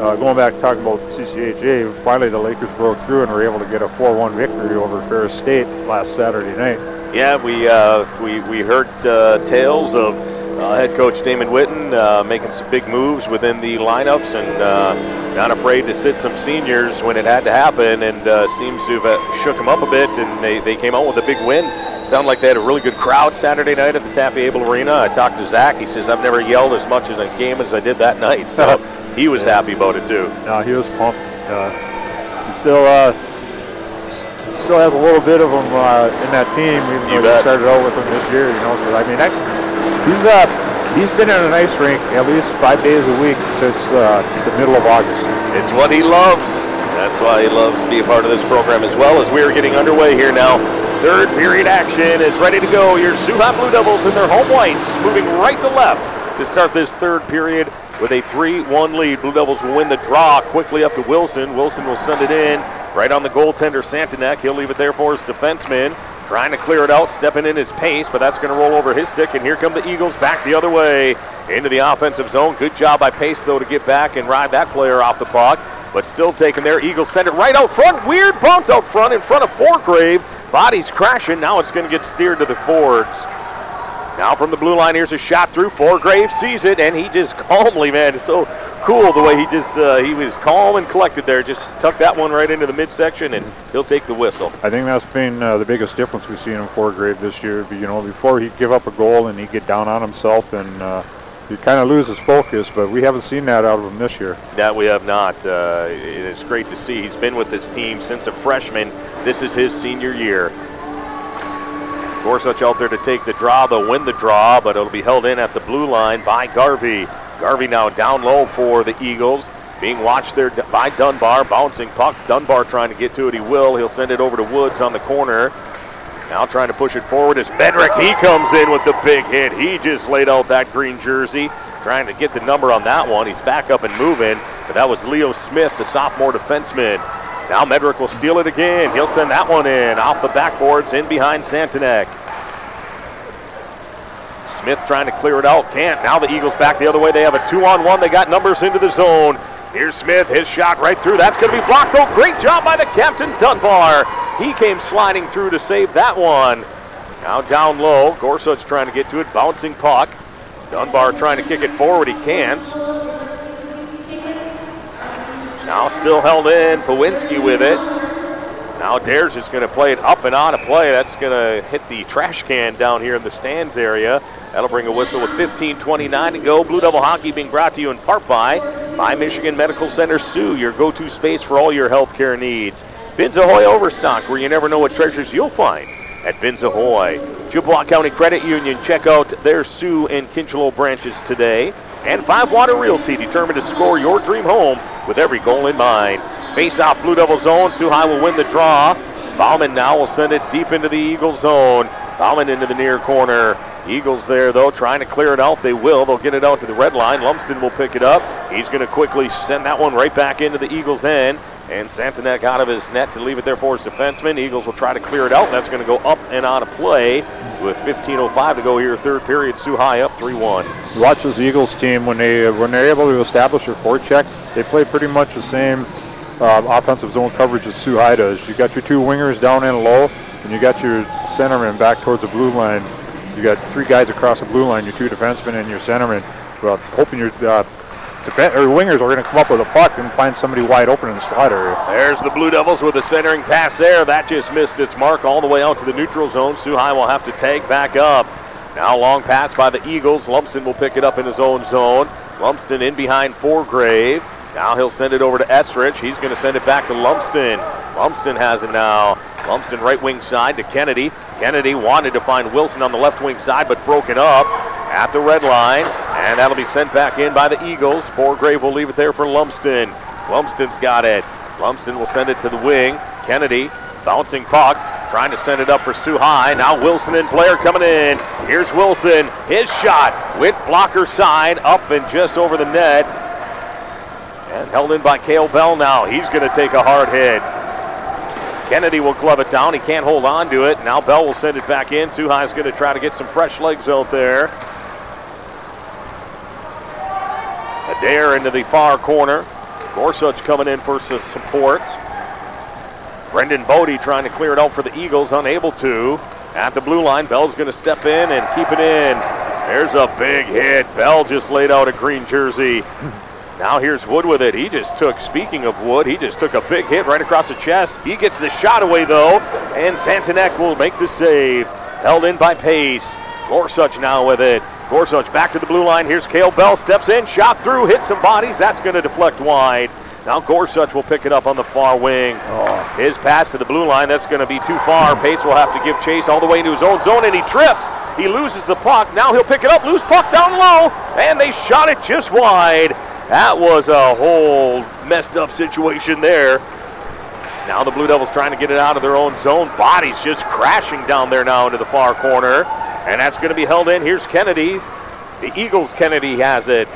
Uh, going back talking about CCHA, finally the Lakers broke through and were able to get a 4-1 victory over Ferris State last Saturday night. Yeah, we uh, we we heard uh, tales of uh, head coach Damon Whitten uh, making some big moves within the lineups and uh, not afraid to sit some seniors when it had to happen, and uh, seems to have uh, shook them up a bit, and they, they came out with a big win. Sounded like they had a really good crowd Saturday night at the Taffy Abel Arena. I talked to Zach. He says I've never yelled as much as a game as I did that night, so he was happy about it too. No, he was pumped. Uh, he still uh, still has a little bit of him uh, in that team, even You though he started out with him this year. You know, so I mean, that, he's uh, he's been in an ice rink at least five days a week since uh, the middle of August. It's what he loves. That's why he loves to be a part of this program as well as we are getting underway here now. Third period action is ready to go. Your Hot Blue Devils in their home whites moving right to left to start this third period with a 3-1 lead. Blue Devils will win the draw quickly up to Wilson. Wilson will send it in right on the goaltender Santanek. He'll leave it there for his defenseman. Trying to clear it out, stepping in his pace, but that's going to roll over his stick. And here come the Eagles back the other way into the offensive zone. Good job by Pace, though, to get back and ride that player off the puck. But still taking there. Eagles send it right out front. Weird bounce out front in front of Forgrave. Bodies crashing. Now it's going to get steered to the boards. Now from the blue line, here's a shot through. Forgrave sees it, and he just calmly, man, it's so cool the way he just uh, he was calm and collected there. Just tucked that one right into the midsection, and he'll take the whistle. I think that's been uh, the biggest difference we've seen in Forgrave this year. You know, before he'd give up a goal and he'd get down on himself and uh, he'd kind of lose his focus, but we haven't seen that out of him this year. That we have not. Uh, it's great to see. He's been with this team since a freshman. This is his senior year. Gorsuch out there to take the draw. They'll win the draw, but it'll be held in at the blue line by Garvey. Garvey now down low for the Eagles. Being watched there by Dunbar. Bouncing puck. Dunbar trying to get to it. He will. He'll send it over to Woods on the corner. Now trying to push it forward is Medrick. He comes in with the big hit. He just laid out that green jersey. Trying to get the number on that one. He's back up and moving. But that was Leo Smith, the sophomore defenseman. Now Medrick will steal it again. He'll send that one in off the backboards in behind Santanek. Smith trying to clear it out. Can't. Now the Eagles back the other way. They have a two on one. They got numbers into the zone. Here's Smith. His shot right through. That's going to be blocked, though. Great job by the captain, Dunbar. He came sliding through to save that one. Now down low. Gorsuch trying to get to it. Bouncing puck. Dunbar trying to kick it forward. He can't. Now still held in. Pawinski with it. Now Dares is going to play it up and out of play. That's going to hit the trash can down here in the stands area. That'll bring a whistle with 15:29 to go. Blue Devil Hockey being brought to you in part by by Michigan Medical Center Soo, your go-to space for all your healthcare needs. Fins Ahoy Overstock, where you never know what treasures you'll find. at Vince Ahoy. Chippewa County Credit Union, check out their Soo and Kincheloe branches today. And Five Water Realty, determined to score your dream home with every goal in mind. Face off Blue Devil zone. High will win the draw. Bauman now will send it deep into the Eagle zone. Bauman into the near corner. Eagles there, though, trying to clear it out. They will. They'll get it out to the red line. Lumsden will pick it up. He's going to quickly send that one right back into the Eagles' end. And Santanek out of his net to leave it there for his defenseman. Eagles will try to clear it out. That's going to go up and out of play with 15.05 to go here, third period. Soo High up 3 1. Watch this Eagles team when they when they're able to establish their forecheck. They play pretty much the same uh, offensive zone coverage as Soo High does. You got your two wingers down and low, and you got your centerman back towards the blue line. You got three guys across the blue line, your two defensemen and your centerman. Well, hoping your uh, defen- or wingers are going to come up with a puck and find somebody wide open in the area. There's the Blue Devils with a centering pass there. That just missed its mark all the way out to the neutral zone. High will have to tag back up. Now long pass by the Eagles. Lumsden will pick it up in his own zone. Lumsden in behind Forgrave. Now he'll send it over to Esrich. He's going to send it back to Lumsden. Lumsden has it now. Lumsden right wing side to Kennedy. Kennedy wanted to find Wilson on the left wing side, but broken up at the red line. And that'll be sent back in by the Eagles. Forgrave will leave it there for Lumsden. Lumsden's got it. Lumsden will send it to the wing. Kennedy bouncing puck, trying to send it up for Soo High. Now Wilson and Blair coming in. Here's Wilson. His shot went blocker side, up and just over the net. And held in by Kale Bell now. He's going to take a hard hit. Kennedy will glove it down. He can't hold on to it. Now Bell will send it back in. Sioux High is going to try to get some fresh legs out there. Adair into the far corner. Gorsuch coming in for support. Brendan Bodie trying to clear it out for the Eagles, unable to. At the blue line, Bell's going to step in and keep it in. There's a big hit. Bell just laid out a green jersey. Now here's Wood with it. He just took, speaking of Wood, he just took a big hit right across the chest. He gets the shot away though, and Santanek will make the save. Held in by Pace. Gorsuch now with it. Gorsuch back to the blue line. Here's Kale Bell. Steps in, shot through, hits some bodies. That's going to deflect wide. Now Gorsuch will pick it up on the far wing. Oh. His pass to the blue line, that's going to be too far. Pace will have to give chase all the way into his own zone, and he trips. He loses the puck. Now he'll pick it up, loose puck down low, and they shot it just wide. That was a whole messed up situation there. Now the Blue Devils trying to get it out of their own zone. Bodies just crashing down there now into the far corner. And that's going to be held in. Here's Kennedy. The Eagles, Kennedy has it.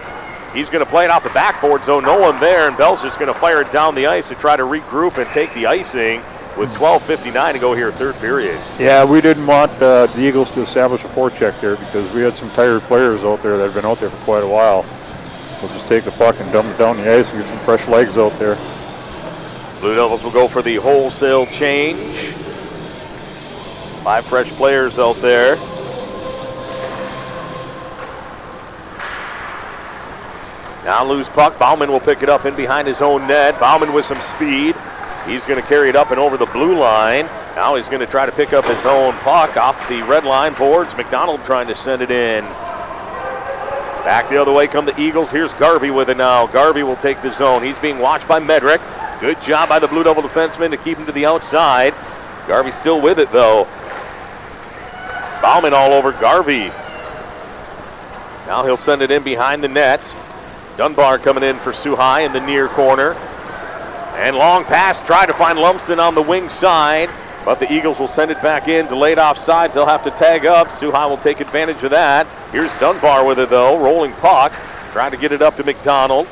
He's going to play it off the backboard so No one there. And Bell's just going to fire it down the ice to try to regroup and take the icing with 12.59 to go here, third period. Yeah, we didn't want uh, the Eagles to establish a forecheck there because we had some tired players out there that have been out there for quite a while. We'll just take the puck and dump it down the ice and get some fresh legs out there. Blue Devils will go for the wholesale change. Five fresh players out there. Now loose puck. Bauman will pick it up in behind his own net. Bauman with some speed. He's going to carry it up and over the blue line. Now he's going to try to pick up his own puck off the red line boards. McDonald trying to send it in. Back the other way come the Eagles. Here's Garvey with it now. Garvey will take the zone. He's being watched by Medrick. Good job by the Blue Devil defenseman to keep him to the outside. Garvey still with it though. Bauman all over Garvey. Now he'll send it in behind the net. Dunbar coming in for Soo High in the near corner. And long pass, try to find Lumsden on the wing side. But the Eagles will send it back in, delayed off sides. They'll have to tag up. Soo High will take advantage of that. Here's Dunbar with it though, rolling puck, trying to get it up to McDonald.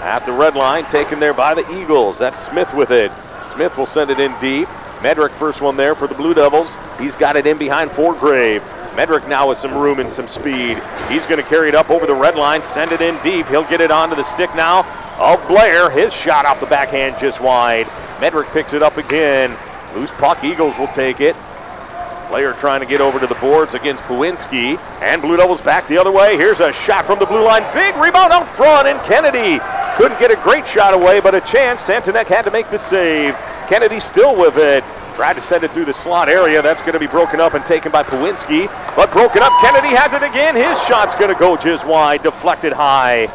At the red line, taken there by the Eagles. That's Smith with it. Smith will send it in deep. Medrick first one there for the Blue Devils. He's got it in behind Forgrave. Medrick now with some room and some speed. He's going to carry it up over the red line, send it in deep. He'll get it onto the stick now of Blair. His shot off the backhand just wide. Medrick picks it up again. Loose puck, Eagles will take it. Blair trying to get over to the boards against Powinski. And Blue Devils back the other way. Here's a shot from the blue line. Big rebound out front, and Kennedy couldn't get a great shot away, but a chance. Santanek had to make the save. Kennedy still with it. Tried to send it through the slot area. That's going to be broken up and taken by Pawinski. But broken up. Kennedy has it again. His shot's going to go just wide, deflected high.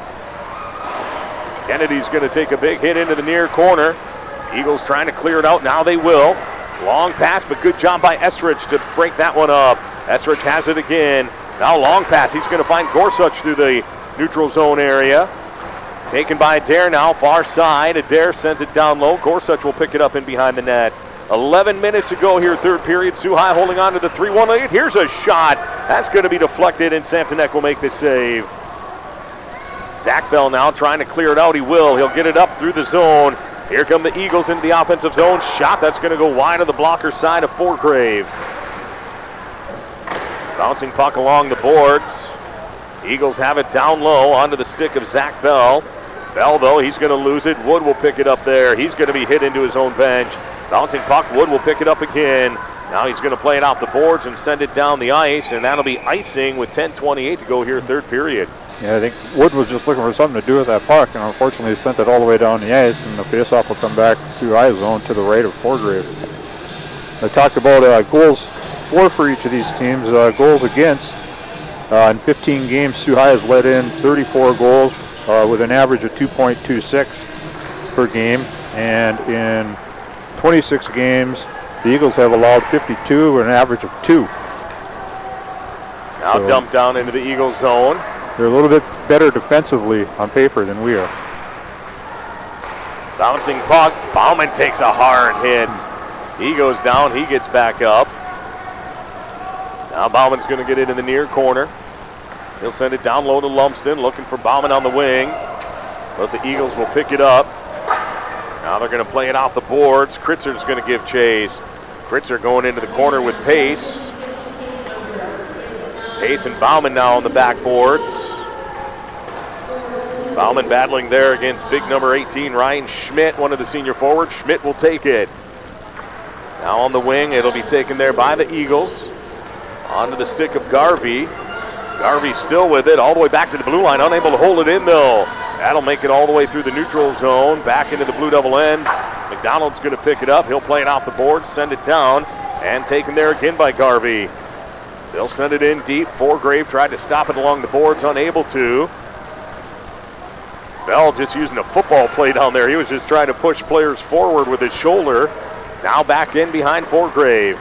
Kennedy's going to take a big hit into the near corner. Eagles trying to clear it out. Now they will. Long pass, but good job by Esrich to break that one up. Esrich has it again. Now long pass. He's going to find Gorsuch through the neutral zone area. Taken by Adair now, far side. Adair sends it down low. Gorsuch will pick it up in behind the net. 11 minutes to go here, third period. High holding on to the 3 1 lead. Here's a shot. That's going to be deflected, and Santanek will make the save. Zach Bell now trying to clear it out. He will. He'll get it up through the zone. Here come the Eagles into the offensive zone. Shot that's going to go wide of the blocker side of Forgrave. Bouncing puck along the boards. Eagles have it down low onto the stick of Zach Bell. Bell, though, he's going to lose it. Wood will pick it up there. He's going to be hit into his own bench. Bouncing puck, Wood will pick it up again. Now he's going to play it off the boards and send it down the ice, and that'll be icing with 10:28 to go here, third period. Yeah, I think Wood was just looking for something to do with that puck, and unfortunately he sent it all the way down the ice, and the faceoff will come back to High zone to the right of Forgrave. I talked about uh, goals for for each of these teams. Uh, goals against uh, in 15 games, High has let in 34 goals uh, with an average of 2.26 per game, and in 26 games, the Eagles have allowed 52 with an average of two. Now So- dumped down into the Eagles zone. They're a little bit better defensively on paper than we are. Bouncing puck. Bauman takes a hard hit. He goes down. He gets back up. Now Bauman's going to get it in the near corner. He'll send it down low to Lumsden, looking for Bauman on the wing. But the Eagles will pick it up. Now they're going to play it off the boards. Kritzer's going to give chase. Kritzer going into the corner with Pace. Pace and Bauman now on the backboards. Bauman battling there against big number 18, Ryan Schmidt, one of the senior forwards. Schmidt will take it. Now on the wing, it'll be taken there by the Eagles. Onto the stick of Garvey. Garvey still with it, all the way back to the blue line, unable to hold it in though. That'll make it all the way through the neutral zone, back into the blue double end. McDonald's going to pick it up. He'll play it off the board, send it down, and taken there again by Garvey. They'll send it in deep. Forgrave tried to stop it along the boards, unable to. Bell just using a football play down there. He was just trying to push players forward with his shoulder. Now back in behind Forgrave.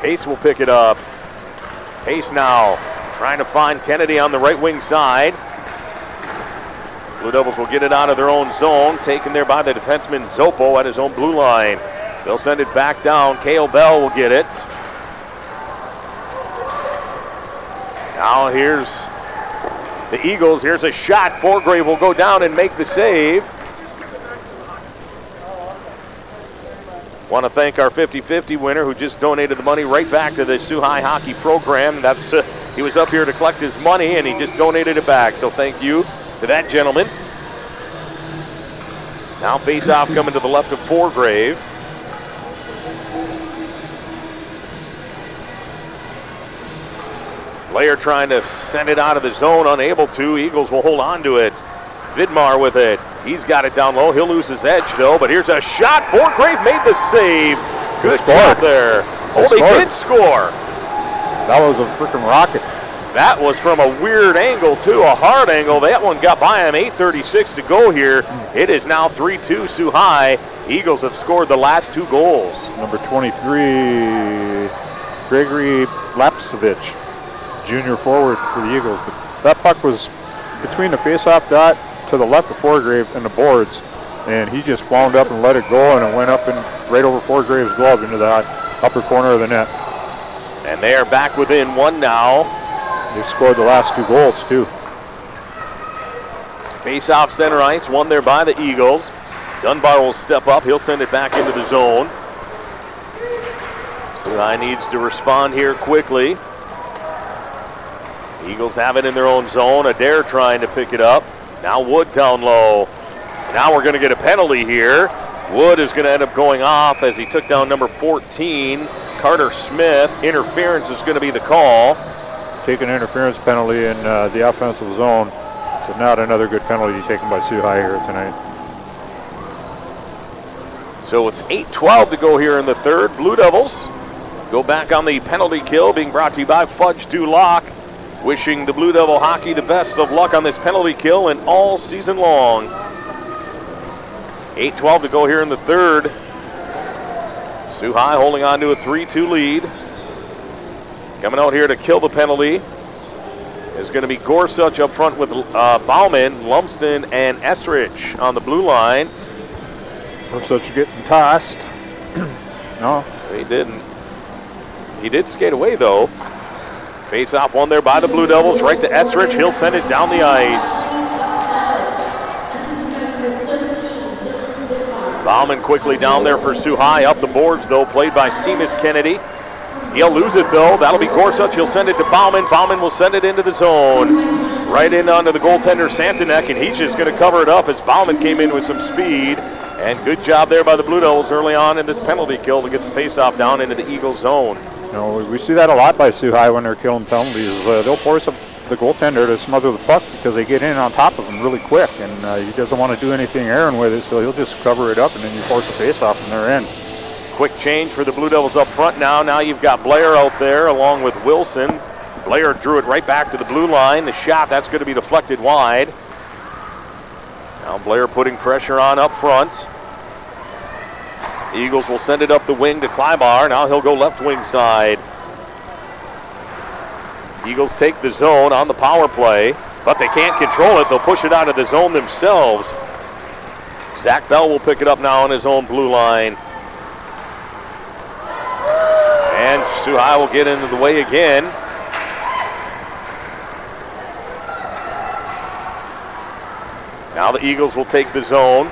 Pace will pick it up. Pace now trying to find Kennedy on the right wing side. Blue Devils will get it out of their own zone, taken there by the defenseman Zopo at his own blue line. They'll send it back down. Kale Bell will get it. Now here's the Eagles. Here's a shot. Forgrave will go down and make the save. Want to thank our 50-50 winner who just donated the money right back to the Soo High hockey program. That's uh, he was up here to collect his money and he just donated it back. So thank you to that gentleman. Now face-off coming to the left of Forgrave. Layer trying to send it out of the zone, unable to. Eagles will hold on to it. Vidmar with it. He's got it down low. He'll lose his edge though, but here's a shot. Forgrave made the save. Good job there. Oh, they scored. did score. That was a freaking rocket. That was from a weird angle too, a hard angle. That one got by him. 8:36 to go here. It is now 3-2 Soo High. Eagles have scored the last two goals. Number 23, Gregory Lapsevich, junior forward for the Eagles. But that puck was between the face-off dot to the left of Forgrave and the boards, and he just wound up and let it go, and it went up and right over Forgrave's glove into the upper corner of the net. And they are back within one now. They scored the last two goals too. Face off center ice, one there by the Eagles. Dunbar will step up. He'll send it back into the zone. High needs to respond here quickly. Eagles have it in their own zone. Adair trying to pick it up. Now Wood down low. Now we're going to get a penalty here. Wood is going to end up going off as he took down number 14, Carter Smith. Interference is going to be the call. Take an interference penalty in uh, the offensive zone. So not another good penalty taken by Soo High here tonight. So it's 8-12 to go here in the third. Blue Devils go back on the penalty kill, being brought to you by Fudge du Lac. Wishing the Blue Devil hockey the best of luck on this penalty kill and all season long. 8-12 to go here in the third. Soo High holding on to a 3-2 lead. Coming out here to kill the penalty is going to be Gorsuch up front with uh, Bauman, Lumsden, and Esrich on the blue line. Gorsuch getting tossed. no. He didn't. He did skate away, though. Face off one there by the Blue Devils, right to Esrich. He'll send it down the ice. Bauman quickly down there for High. Up the boards, though, played by Seamus Kennedy. He'll lose it, though. That'll be Gorsuch. He'll send it to Bauman. Bauman will send it into the zone. Right in onto the goaltender, Santanek, and he's just going to cover it up as Bauman came in with some speed. And good job there by the Blue Devils early on in this penalty kill to get the faceoff down into the Eagle zone. You know, we see that a lot by Soo High when they're killing penalties. Uh, they'll force a the goaltender to smother the puck because they get in on top of him really quick, and uh, he doesn't want to do anything errant with it, so he'll just cover it up, and then you force a face-off, and they're in. Quick change for the Blue Devils up front now. Now you've got Blair out there along with Wilson. Blair drew it right back to the blue line. The shot, that's going to be deflected wide. Now Blair putting pressure on up front. Eagles will send it up the wing to Kleibar. Now he'll go left wing side. Eagles take the zone on the power play, but they can't control it. They'll push it out of the zone themselves. Zach Bell will pick it up now on his own blue line. High will get into the way again. Now the Eagles will take the zone.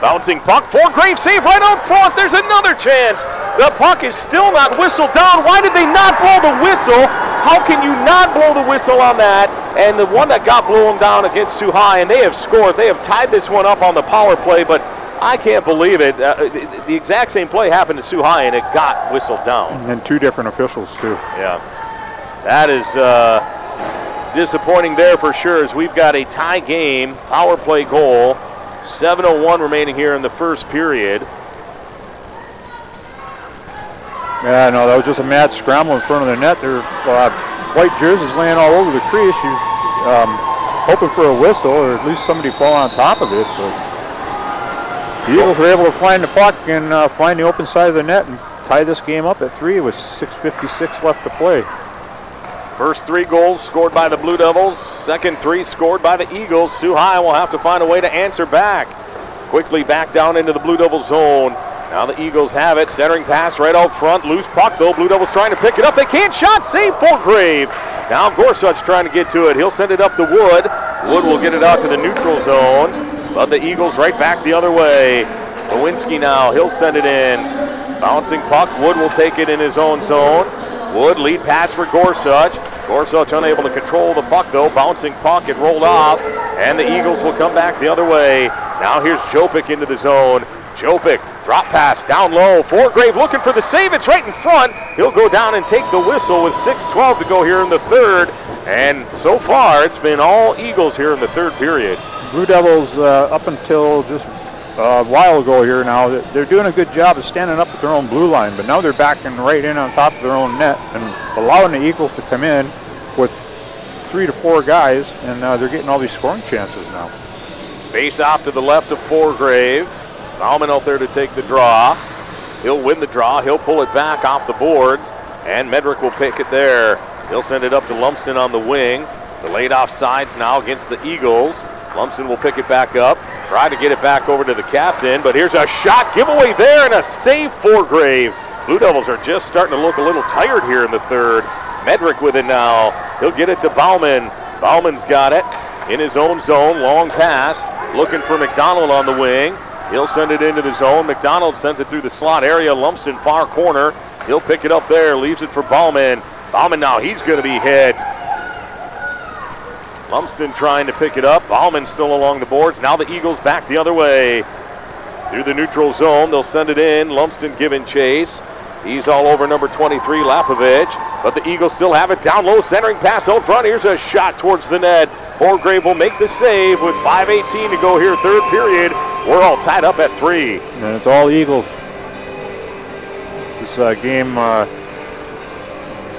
Bouncing puck Forgrave save right out front. There's another chance. The puck is still not whistled down. Why did they not blow the whistle? How can you not blow the whistle on that? And the one that got blown down against High, and they have scored. They have tied this one up on the power play, but I can't believe it. Uh, the exact same play happened to Soo High, and it got whistled down. And two different officials, too. Yeah. That is uh, disappointing there for sure, as we've got a tie game, power play goal. 7.01 remaining here in the first period. Yeah, no, that was just a mad scramble in front of the net. Their uh, white jerseys laying all over the crease. You um, hoping for a whistle or at least somebody fall on top of it. But the Eagles were able to find the puck and uh, find the open side of the net and tie this game up at three with 6:56 left to play. First three goals scored by the Blue Devils. Second three scored by the Eagles. Soo High will have to find a way to answer back. Quickly back down into the Blue Devils zone. Now the Eagles have it. Centering pass right out front. Loose puck though. Blue Devils trying to pick it up. They can't. Shot save Grave. Now Gorsuch trying to get to it. He'll send it up to Wood. Wood will get it out to the neutral zone. But the Eagles right back the other way. Lewinsky now. He'll send it in. Bouncing puck. Wood will take it in his own zone. Wood lead pass for Gorsuch. Gorsuch unable to control the puck though. Bouncing puck, it rolled off, and the Eagles will come back the other way. Now here's Jopik into the zone. Jopik, drop pass down low. Forgrave looking for the save. It's right in front. He'll go down and take the whistle with 6.12 to go here in the third. And so far, it's been all Eagles here in the third period. Blue Devils, uh, up until just a while ago here now, they're doing a good job of standing up at their own blue line, but now they're backing right in on top of their own net and allowing the Eagles to come in with three to four guys, and uh, they're getting all these scoring chances now. Face off to the left of Forgrave. Bauman out there to take the draw. He'll win the draw. He'll pull it back off the boards, and Medrick will pick it there. He'll send it up to Lumsden on the wing. The laid off sides now against the Eagles. Lumsden will pick it back up. Try to get it back over to the captain, but here's a shot giveaway there and a save for Grave. Blue Devils are just starting to look a little tired here in the third. Medrick with it now. He'll get it to Bauman. Bauman's got it in his own zone. Long pass. Looking for McDonald on the wing. He'll send it into the zone. McDonald sends it through the slot area. Lumsden far corner. He'll pick it up there. Leaves it for Bauman. Bauman now, he's going to be hit. Lumsden trying to pick it up. Bauman still along the boards. Now the Eagles back the other way. Through the neutral zone, they'll send it in. Lumsden giving chase. He's all over number 23, Lapovich. But the Eagles still have it down low, centering pass out front. Here's a shot towards the net. Forgrave will make the save with 5.18 to go here, third period. We're all tied up at three. And it's all Eagles. This uh, game uh,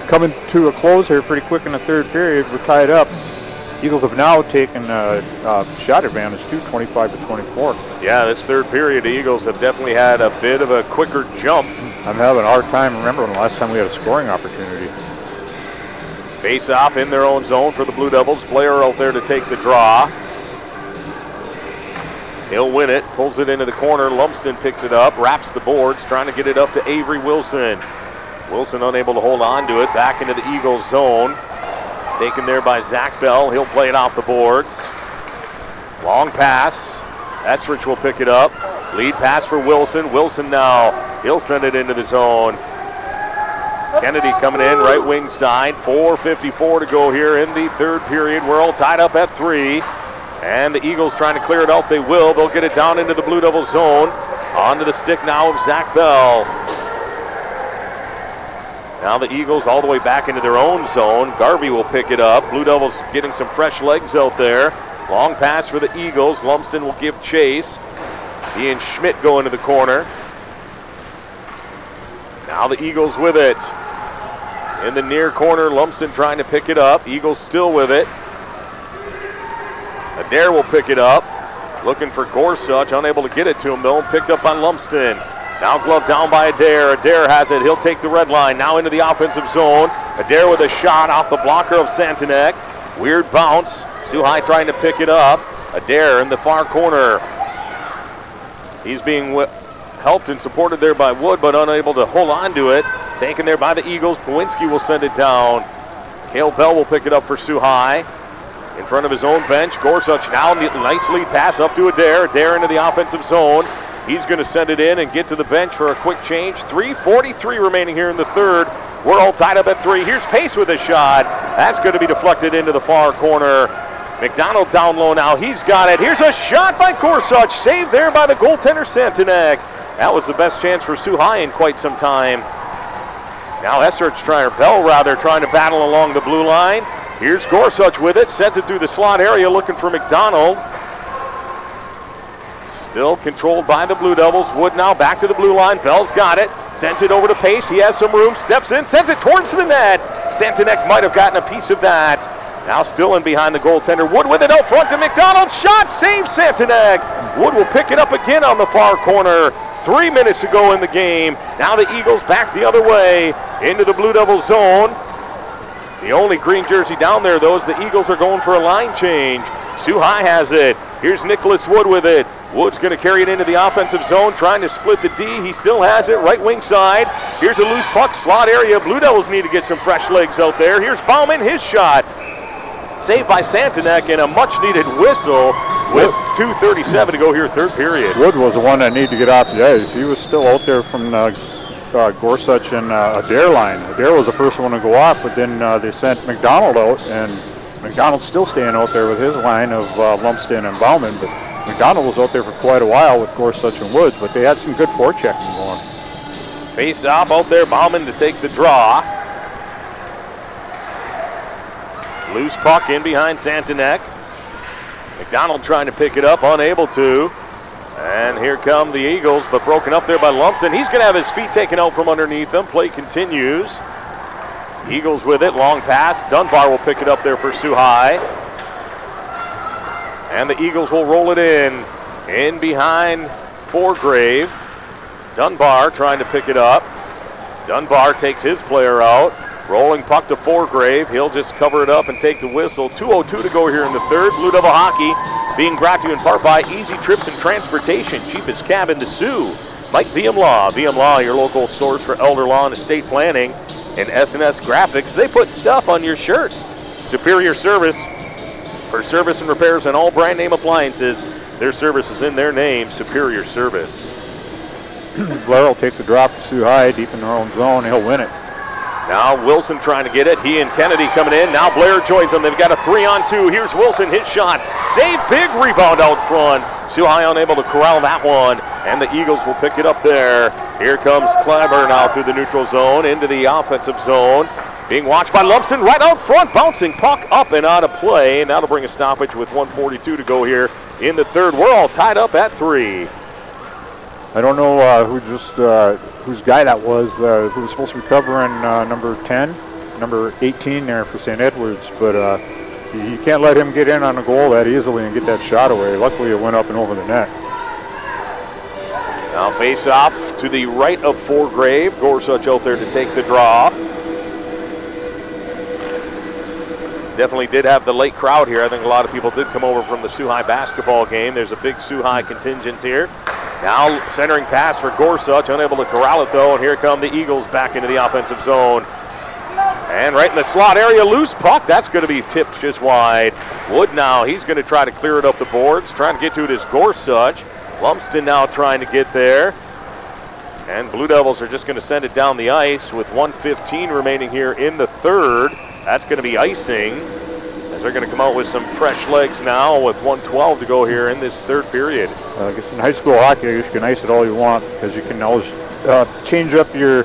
coming to a close here pretty quick in the third period. We're tied up. Eagles have now taken a, a shot advantage too, 25 to 24. Yeah, this third period, the Eagles have definitely had a bit of a quicker jump. I'm having a hard time remembering the last time we had a scoring opportunity. Face off in their own zone for the Blue Devils. Blair out there to take the draw. He'll win it, pulls it into the corner. Lumsden picks it up, wraps the boards, trying to get it up to Avery Wilson. Wilson unable to hold on to it. Back into the Eagles zone. Taken there by Zach Bell. He'll play it off the boards. Long pass. Esrich will pick it up. Lead pass for Wilson. Wilson now. He'll send it into the zone. Kennedy coming in, right wing side. 4.54 to go here in the third period. We're all tied up at three. And the Eagles trying to clear it out. They will. They'll get it down into the Blue Devil zone. Onto the stick now of Zach Bell. Now the Eagles all the way back into their own zone. Garvey will pick it up. Blue Devils getting some fresh legs out there. Long pass for the Eagles. Lumsden will give chase. Ian Schmidt going to the corner. Now the Eagles with it. In the near corner, Lumsden trying to pick it up. Eagles still with it. Adair will pick it up. Looking for Gorsuch, unable to get it to him though. Picked up by Lumsden. Now glove down by Adair. Adair has it. He'll take the red line. Now into the offensive zone. Adair with a shot off the blocker of Santanek. Weird bounce. Soo High trying to pick it up. Adair in the far corner. He's being helped and supported there by Wood, but unable to hold on to it. Taken there by the Eagles. Pawinski will send it down. Kale Bell will pick it up for Soo High. In front of his own bench. Gorsuch now nicely pass up to Adair. Adair into the offensive zone. He's going to send it in and get to the bench for a quick change. 3.43 remaining here in the third. We're all tied up at three. Here's Pace with a shot. That's going to be deflected into the far corner. McDonald down low now. He's got it. Here's a shot by Gorsuch. Saved there by the goaltender Santanek. That was the best chance for High in quite some time. Now Essert's trying, or Bell rather, trying to battle along the blue line. Here's Gorsuch with it. Sends it through the slot area looking for McDonald. Still controlled by the Blue Devils. Wood now back to the blue line. Bell's got it. Sends it over to Pace. He has some room. Steps in. Sends it towards the net. Santanek might have gotten a piece of that. Now still in behind the goaltender. Wood with it out front to McDonald. Shot. Save Santanek. Wood will pick it up again on the far corner. Three minutes to go in the game. Now the Eagles back the other way into the Blue Devil zone. The only green jersey down there, though, is the Eagles are going for a line change. High has it. Here's Nicholas Wood with it. Wood's going to carry it into the offensive zone, trying to split the D. He still has it, right wing side. Here's a loose puck, slot area. Blue Devils need to get some fresh legs out there. Here's Bauman, his shot. Saved by Santanek and a much needed whistle with 2.37 to go here, third period. Wood was the one that needed to get off the ice. He was still out there from uh, uh, Gorsuch and uh, Adair line. Adair was the first one to go off, but then uh, they sent McDonald out, and McDonald's still staying out there with his line of uh, Lumsden and Bauman. But McDonald was out there for quite a while with Gorsuch and Woods, but they had some good forechecking going. Face off out there, Bauman to take the draw. Loose puck in behind Santanek. McDonald trying to pick it up, unable to. And here come the Eagles, but broken up there by Lumsden. He's going to have his feet taken out from underneath him. Play continues. Eagles with it, long pass. Dunbar will pick it up there for High. And the Eagles will roll it in. In behind Forgrave. Dunbar trying to pick it up. Dunbar takes his player out. Rolling puck to Forgrave. He'll just cover it up and take the whistle. 2.02 to go here in the third. Blue Devil Hockey being brought to you in part by Easy Trips and Transportation. Cheapest cab in the Soo. Mike VM Law. VM Law, your local source for elder law and estate planning. And SNS Graphics, they put stuff on your shirts. Superior Service for service and repairs on all brand name appliances. Their service is in their name, Superior Service. Blair will take the drop to Soo High deep in their own zone. He'll win it. Now Wilson trying to get it. He and Kennedy coming in. Now Blair joins them. They've got a three on two. Here's Wilson, his shot. Save, big rebound out front. High unable to corral that one. And the Eagles will pick it up there. Here comes Kleber now through the neutral zone into the offensive zone. Being watched by Lumsden right out front, bouncing puck up and out of play. And that'll bring a stoppage with 142 to go here in the third. We're all tied up at three. I don't know uh, who just uh, whose guy that was uh, who was supposed to be covering uh, number 10, number 18 there for St. Edwards, but uh, You you can't let him get in on a goal that easily and get that shot away. Luckily, it went up and over the net. Now face off to the right of Forgrave. Gorsuch out there to take the draw. Definitely did have the late crowd here. I think a lot of people did come over from the Soo High basketball game. There's a big Soo High contingent here. Now centering pass for Gorsuch, unable to corral it though, and here come the Eagles back into the offensive zone. And right in the slot area, loose puck. That's going to be tipped just wide. Wood now, he's going to try to clear it up the boards. Trying to get to it is Gorsuch. Lumsden now trying to get there. And Blue Devils are just going to send it down the ice with 115 remaining here in the third. That's going to be icing as they're going to come out with some fresh legs now with 112 to go here in this third period. Uh, I guess in high school hockey, you can ice it all you want because you can always uh, change up your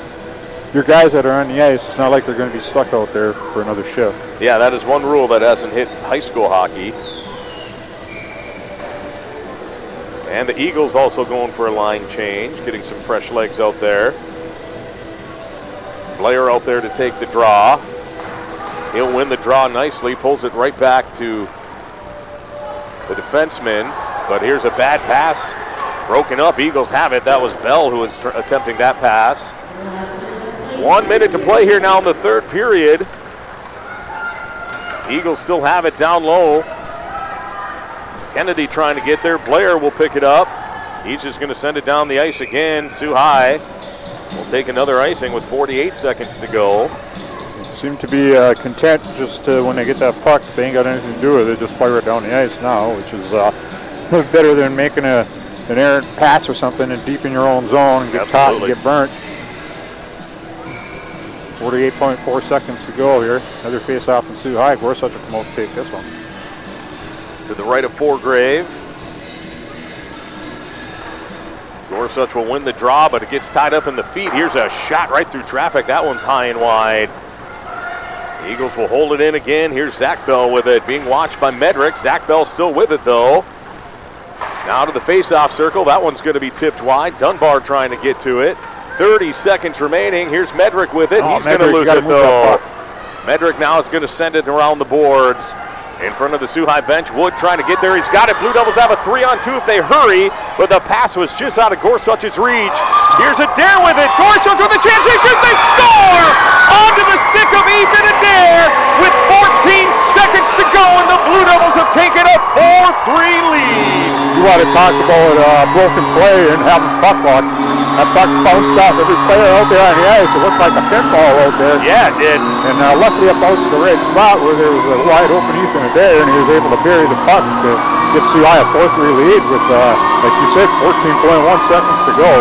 your guys that are on the ice. It's not like they're going to be stuck out there for another shift. Yeah, that is one rule that hasn't hit high school hockey. And the Eagles also going for a line change, getting some fresh legs out there. Blair out there to take the draw. He'll win the draw nicely, pulls it right back to the defenseman. But here's a bad pass. Broken up. Eagles have it. That was Bell who was tr- attempting that pass. One minute to play here now in the third period. Eagles still have it down low. Kennedy trying to get there. Blair will pick it up. He's just going to send it down the ice again. too High We'll take another icing with 48 seconds to go. Seem to be uh, content just uh, when they get that puck. They ain't got anything to do with it. They just fire it down the ice now, which is uh, better than making a an errant pass or something and deep in your own zone and get caught and get burnt. 48.4 seconds to go here. Another face-off in Soo High. Gorsuch will come out and take this one. To the right of Forgrave. Gorsuch will win the draw, but it gets tied up in the feet. Here's a shot right through traffic. That one's high and wide. The Eagles will hold it in again. Here's Zach Bell with it, being watched by Medrick. Zach Bell still with it though. Now to the face-off circle. That one's going to be tipped wide. Dunbar trying to get to it. 30 seconds remaining. Here's Medrick with it. Oh, He's going to lose it though. Medrick now is going to send it around the boards. In front of the High bench, Wood trying to get there. He's got it. Blue Devils have a three on two if they hurry, but the pass was just out of Gorsuch's reach. Here's Adair with it. Gorsuch with a chance. They shoot. They score onto the stick of Ethan Adair with 14 seconds to go, and the Blue Devils have taken a 4-3 lead. You want to talk about uh, broken play and having puck luck. That puck bounced off every player out there on the ice. It looked like a pinball out there. Yeah, it did. And uh, luckily it bounced to the right spot where there was a wide open Ethan Adair, and he was able to bury the puck to get CI a 4-3 lead with, uh, like you said, 14.1 seconds to go.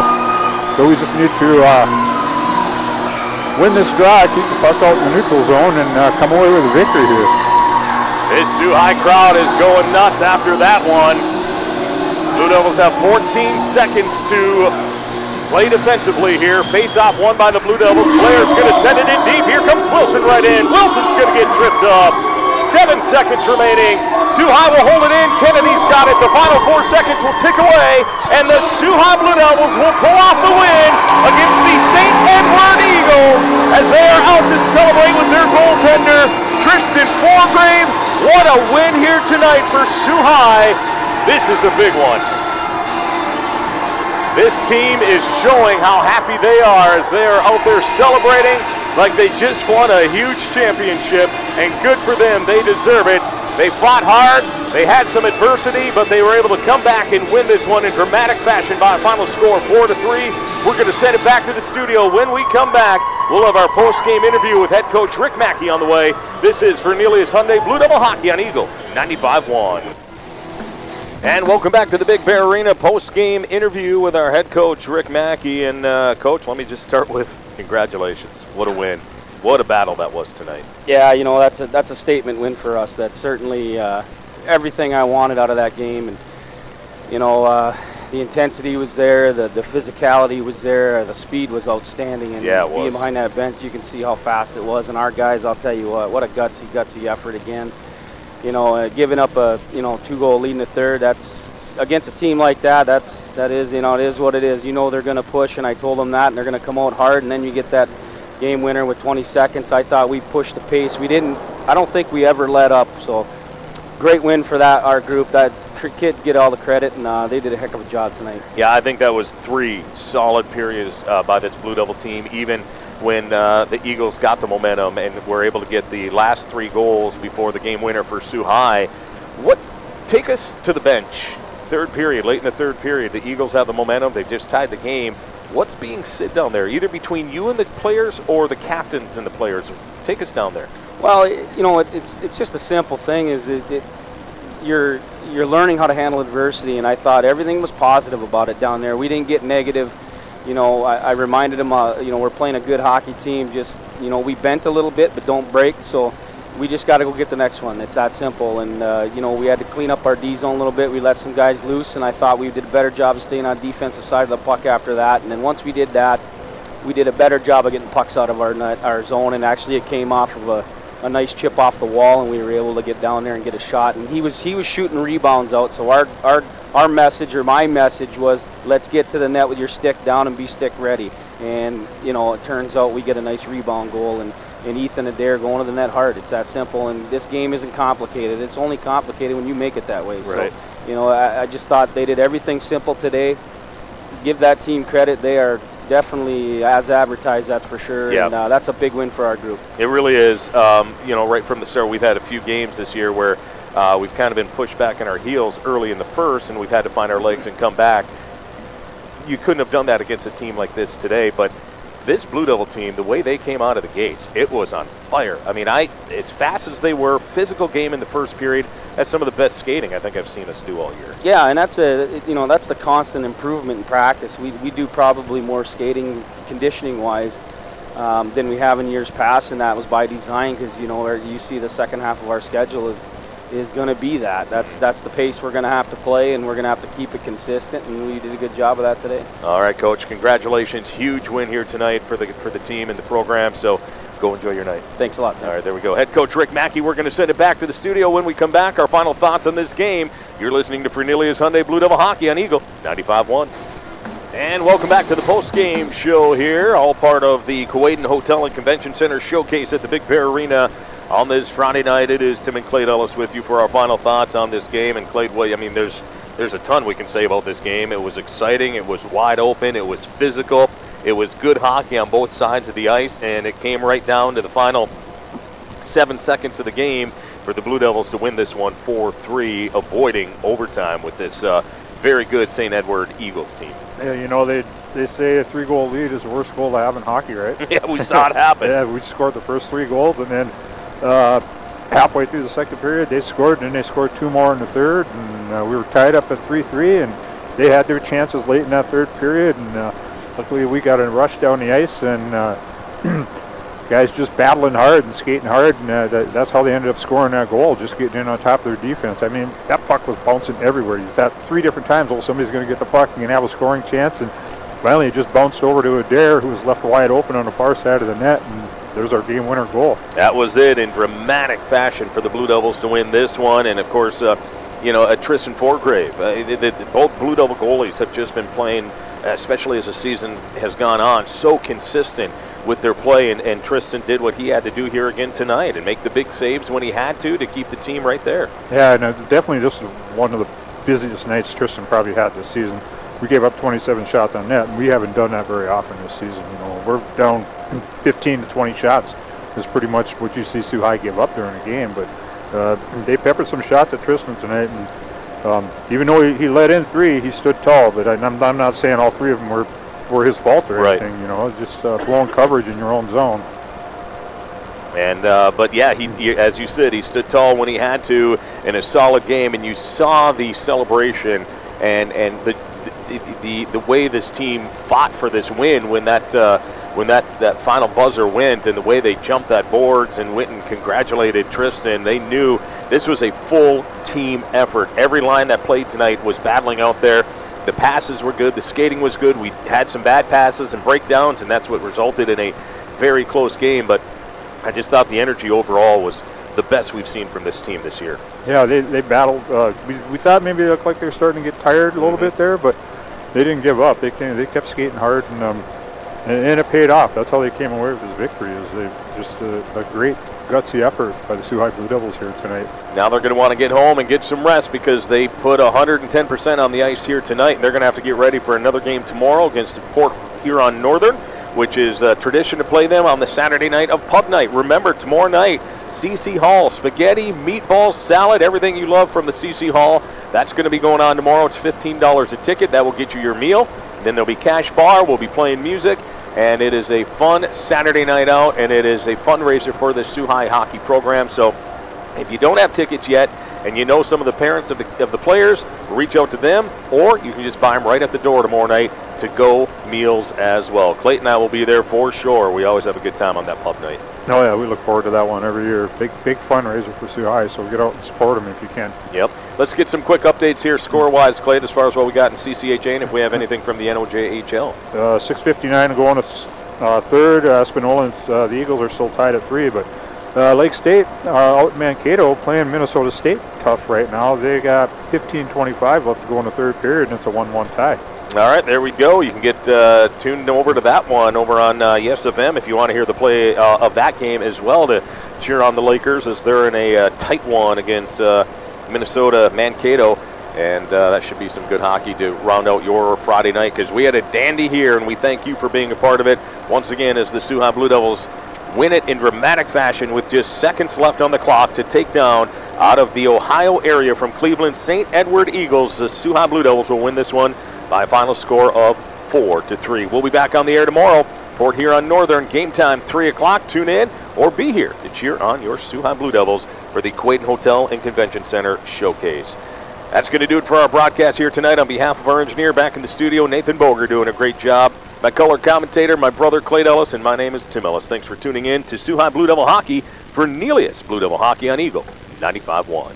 So we just need to uh, win this draw, keep the puck out in the neutral zone, and uh, come away with a victory here. This Soo High crowd is going nuts after that one. Blue Devils have 14 seconds to play defensively here. Face off won by the Blue Devils. Blair's going to send it in deep. Here comes Wilson right in. Wilson's going to get tripped up. Seven seconds remaining. Soo High will hold it in. Kennedy's got it. The final four seconds will tick away, and the Soo High Blue Devils will pull off the win against the St. Edward Eagles as they are out to celebrate with their goaltender, Tristan Forgrave. What a win here tonight for Soo High. This is a big one. This team is showing how happy they are as they are out there celebrating like they just won a huge championship, and good for them. They deserve it. They fought hard, they had some adversity, but they were able to come back and win this one in dramatic fashion by a final score 4 to 3. We're going to send it back to the studio. When we come back, we'll have our post game interview with head coach Rick Mackey on the way. This is Fernelius Hyundai Blue Devil Hockey on Eagle 95 1. And welcome back to the Big Bear Arena post-game interview with our head coach Rick Mackey. And uh, coach, let me just start with congratulations. What a win! What a battle that was tonight. Yeah, you know that's a that's a statement win for us. That's certainly uh, everything I wanted out of that game, and you know uh, the intensity was there, the the physicality was there, the speed was outstanding, and Yeah, being behind that bench, you can see how fast it was. And our guys, I'll tell you what, what a gutsy gutsy effort again. You know, uh, giving up a you know two goal lead in the third. That's against a team like that. That's that is you know it is what it is. You know they're going to push, and I told them that, and they're going to come out hard, and then you get that game winner with 20 seconds. I thought we pushed the pace. We didn't. I don't think we ever let up. So great win for that our group. That kids get all the credit, and uh, they did a heck of a job tonight. Yeah, I think that was three solid periods uh, by this Blue Devil team, even when uh, the Eagles got the momentum and were able to get the last three goals before the game winner for Soo High. What take us to the bench? Third period, late in the third period, the Eagles have the momentum. They've just tied the game. What's being said down there, either between you and the players or the captains and the players? Take us down there. Well, you know, it's it's, it's just a simple thing. Is it, it you're you're learning how to handle adversity, and I thought everything was positive about it down there. We didn't get negative. You know, I, I reminded them, uh, you know, we're playing a good hockey team. Just you know, we bent a little bit, but don't break. So we just got to go get the next one. It's that simple. And uh, you know, we had to clean up our D zone a little bit. We let some guys loose, and I thought we did a better job of staying on defensive side of the puck after that. And then once we did that, we did a better job of getting pucks out of our our zone. And actually, it came off of a a nice chip off the wall, and we were able to get down there and get a shot. And he was he was shooting rebounds out. So our our our message or my message was, let's get to the net with your stick down and be stick ready. And you know, it turns out we get a nice rebound goal and. And Ethan Adair going to the net hard. It's that simple. And this game isn't complicated. It's only complicated when you make it that way. Right. So, you know, I, I just thought they did everything simple today. Give that team credit. They are definitely as advertised, that's for sure. Yeah. And uh, that's a big win for our group. It really is. Um, you know, right from the start, we've had a few games this year where uh, we've kind of been pushed back in our heels early in the first, and we've had to find our legs and come back. You couldn't have done that against a team like this today, but this Blue Devil team, the way they came out of the gates, it was on fire. I mean, I as fast as they were, physical game in the first period. That's some of the best skating I think I've seen us do all year. Yeah, and that's a you know that's the constant improvement in practice. We we do probably more skating conditioning wise um, than we have in years past, and that was by design because you know you see the second half of our schedule is is going to be that. That's that's the pace we're going to have to play, and we're going to have to keep it consistent. And we did a good job of that today. All right, Coach. Congratulations! Huge win here tonight for the for the team and the program. So go enjoy your night. Thanks a lot. All right, there we go. Head coach Rick Mackey. We're going to send it back to the studio when we come back. Our final thoughts on this game. You're listening to Fernelius Hyundai Blue Devil Hockey on Eagle 95.1. And welcome back to the post-game show here, all part of the Kewadin Hotel and Convention Center showcase at the Big Bear Arena on this Friday night. It is Tim and Clay Ellis with you for our final thoughts on this game. And Clay, well, I mean, there's there's a ton we can say about this game. It was exciting. It was wide open. It was physical. It was good hockey on both sides of the ice, and it came right down to the final seven seconds of the game for the Blue Devils to win this one 4-3, avoiding overtime with this uh, very good St. Edward Eagles team. Yeah, you know they they say a three goal lead is the worst goal to have in hockey, right? Yeah, we saw it happen. yeah, we scored the first three goals, and then uh, halfway through the second period, they scored, and they scored two more in the third, and uh, we were tied up at three-three, and they had their chances late in that third period, and uh, luckily we got a rush down the ice, and uh, guys just battling hard and skating hard, and uh, that, that's how they ended up scoring that goal, just getting in on top of their defense. I mean, that puck was bouncing everywhere. You thought three different times, oh, somebody's going to get the puck and have a scoring chance, and finally it just bounced over to Adair, who was left wide open on the far side of the net, and there's our game winner goal. That was it in dramatic fashion for the Blue Devils to win this one, and of course, uh, you know, uh, Tristan Forgrave. Uh, both Blue Devil goalies have just been playing, especially as the season has gone on, so consistent with their play, and, and Tristan did what he had to do here again tonight and make the big saves when he had to to keep the team right there. Yeah, and uh, definitely this is one of the busiest nights Tristan probably had this season. We gave up 27 shots on net, and we haven't done that very often this season. You know, we're down 15 to 20 shots. Is pretty much what you see Soo High give up during a game, but uh, they peppered some shots at Tristan tonight, and um, even though he, he let in three, he stood tall. But I, I'm, I'm not saying all three of them were were his fault or Right. anything. You know, just uh, blowing coverage in your own zone. And uh, but yeah, he, he as you said, he stood tall when he had to in a solid game, and you saw the celebration and and the the, the, the way this team fought for this win when that uh, when that, that final buzzer went and the way they jumped that boards and went and congratulated Tristan. They knew this was a full team effort. Every line that played tonight was battling out there. The passes were good. The skating was good. We had some bad passes and breakdowns, and that's what resulted in a very close game. But I just thought the energy overall was the best we've seen from this team this year. Yeah, they, they battled. Uh, we, we thought maybe it looked like they were starting to get tired a little bit there, but they didn't give up. They they kept skating hard, and um, and, and it paid off. That's how they came away with this victory. Is they just a, a great gutsy effort by the Soo High Blue Devils here tonight. Now they're going to want to get home and get some rest because they put 110% on the ice here tonight. They're going to have to get ready for another game tomorrow against the Port Huron Northern, which is a tradition to play them on the Saturday night of pub night. Remember, tomorrow night, CC Hall, spaghetti, meatballs, salad, everything you love from the CC Hall. That's going to be going on tomorrow. It's $15 a ticket. That will get you your meal. Then there'll be cash bar. We'll be playing music and it is a fun Saturday night out, and it is a fundraiser for the High hockey program. So if you don't have tickets yet, and you know some of the parents of the, of the players, reach out to them, or you can just buy them right at the door tomorrow night to go meals as well. Clayton and I will be there for sure. We always have a good time on that pub night. Oh yeah, we look forward to that one every year. Big big fundraiser for Soo High, so get out and support them if you can. Yep. Let's get some quick updates here, score-wise, Clayton, as far as what we got in CCHA, and if we have anything from the NOJHL. Uh, 6:59 going to uh, third. Uh, Spinola and uh, the Eagles are still tied at three, but uh, Lake State uh, out in Mankato playing Minnesota State tough right now. They got 15:25 left to go in the third period, and it's a 1-1 tie. All right, there we go. You can get uh, tuned over to that one over on uh, Yes FM if you want to hear the play uh, of that game as well to cheer on the Lakers as they're in a uh, tight one against uh, Minnesota Mankato. And uh, that should be some good hockey to round out your Friday night because we had a dandy here, and we thank you for being a part of it. Once again, as the High Blue Devils win it in dramatic fashion with just seconds left on the clock to take down out of the Ohio area from Cleveland St. Edward Eagles. The High Blue Devils will win this one by a final score of four to three. We'll be back on the air tomorrow. Port Huron Northern game time three o'clock. Tune in or be here to cheer on your High Blue Devils for the Kewadin Hotel and Convention Center showcase. That's going to do it for our broadcast here tonight. On behalf of our engineer back in the studio, Nathan Boger, doing a great job. My color commentator, my brother Clay Ellis, and my name is Tim Ellis. Thanks for tuning in to High Blue Devil Hockey Fernelius Blue Devil Hockey on Eagle 95.1.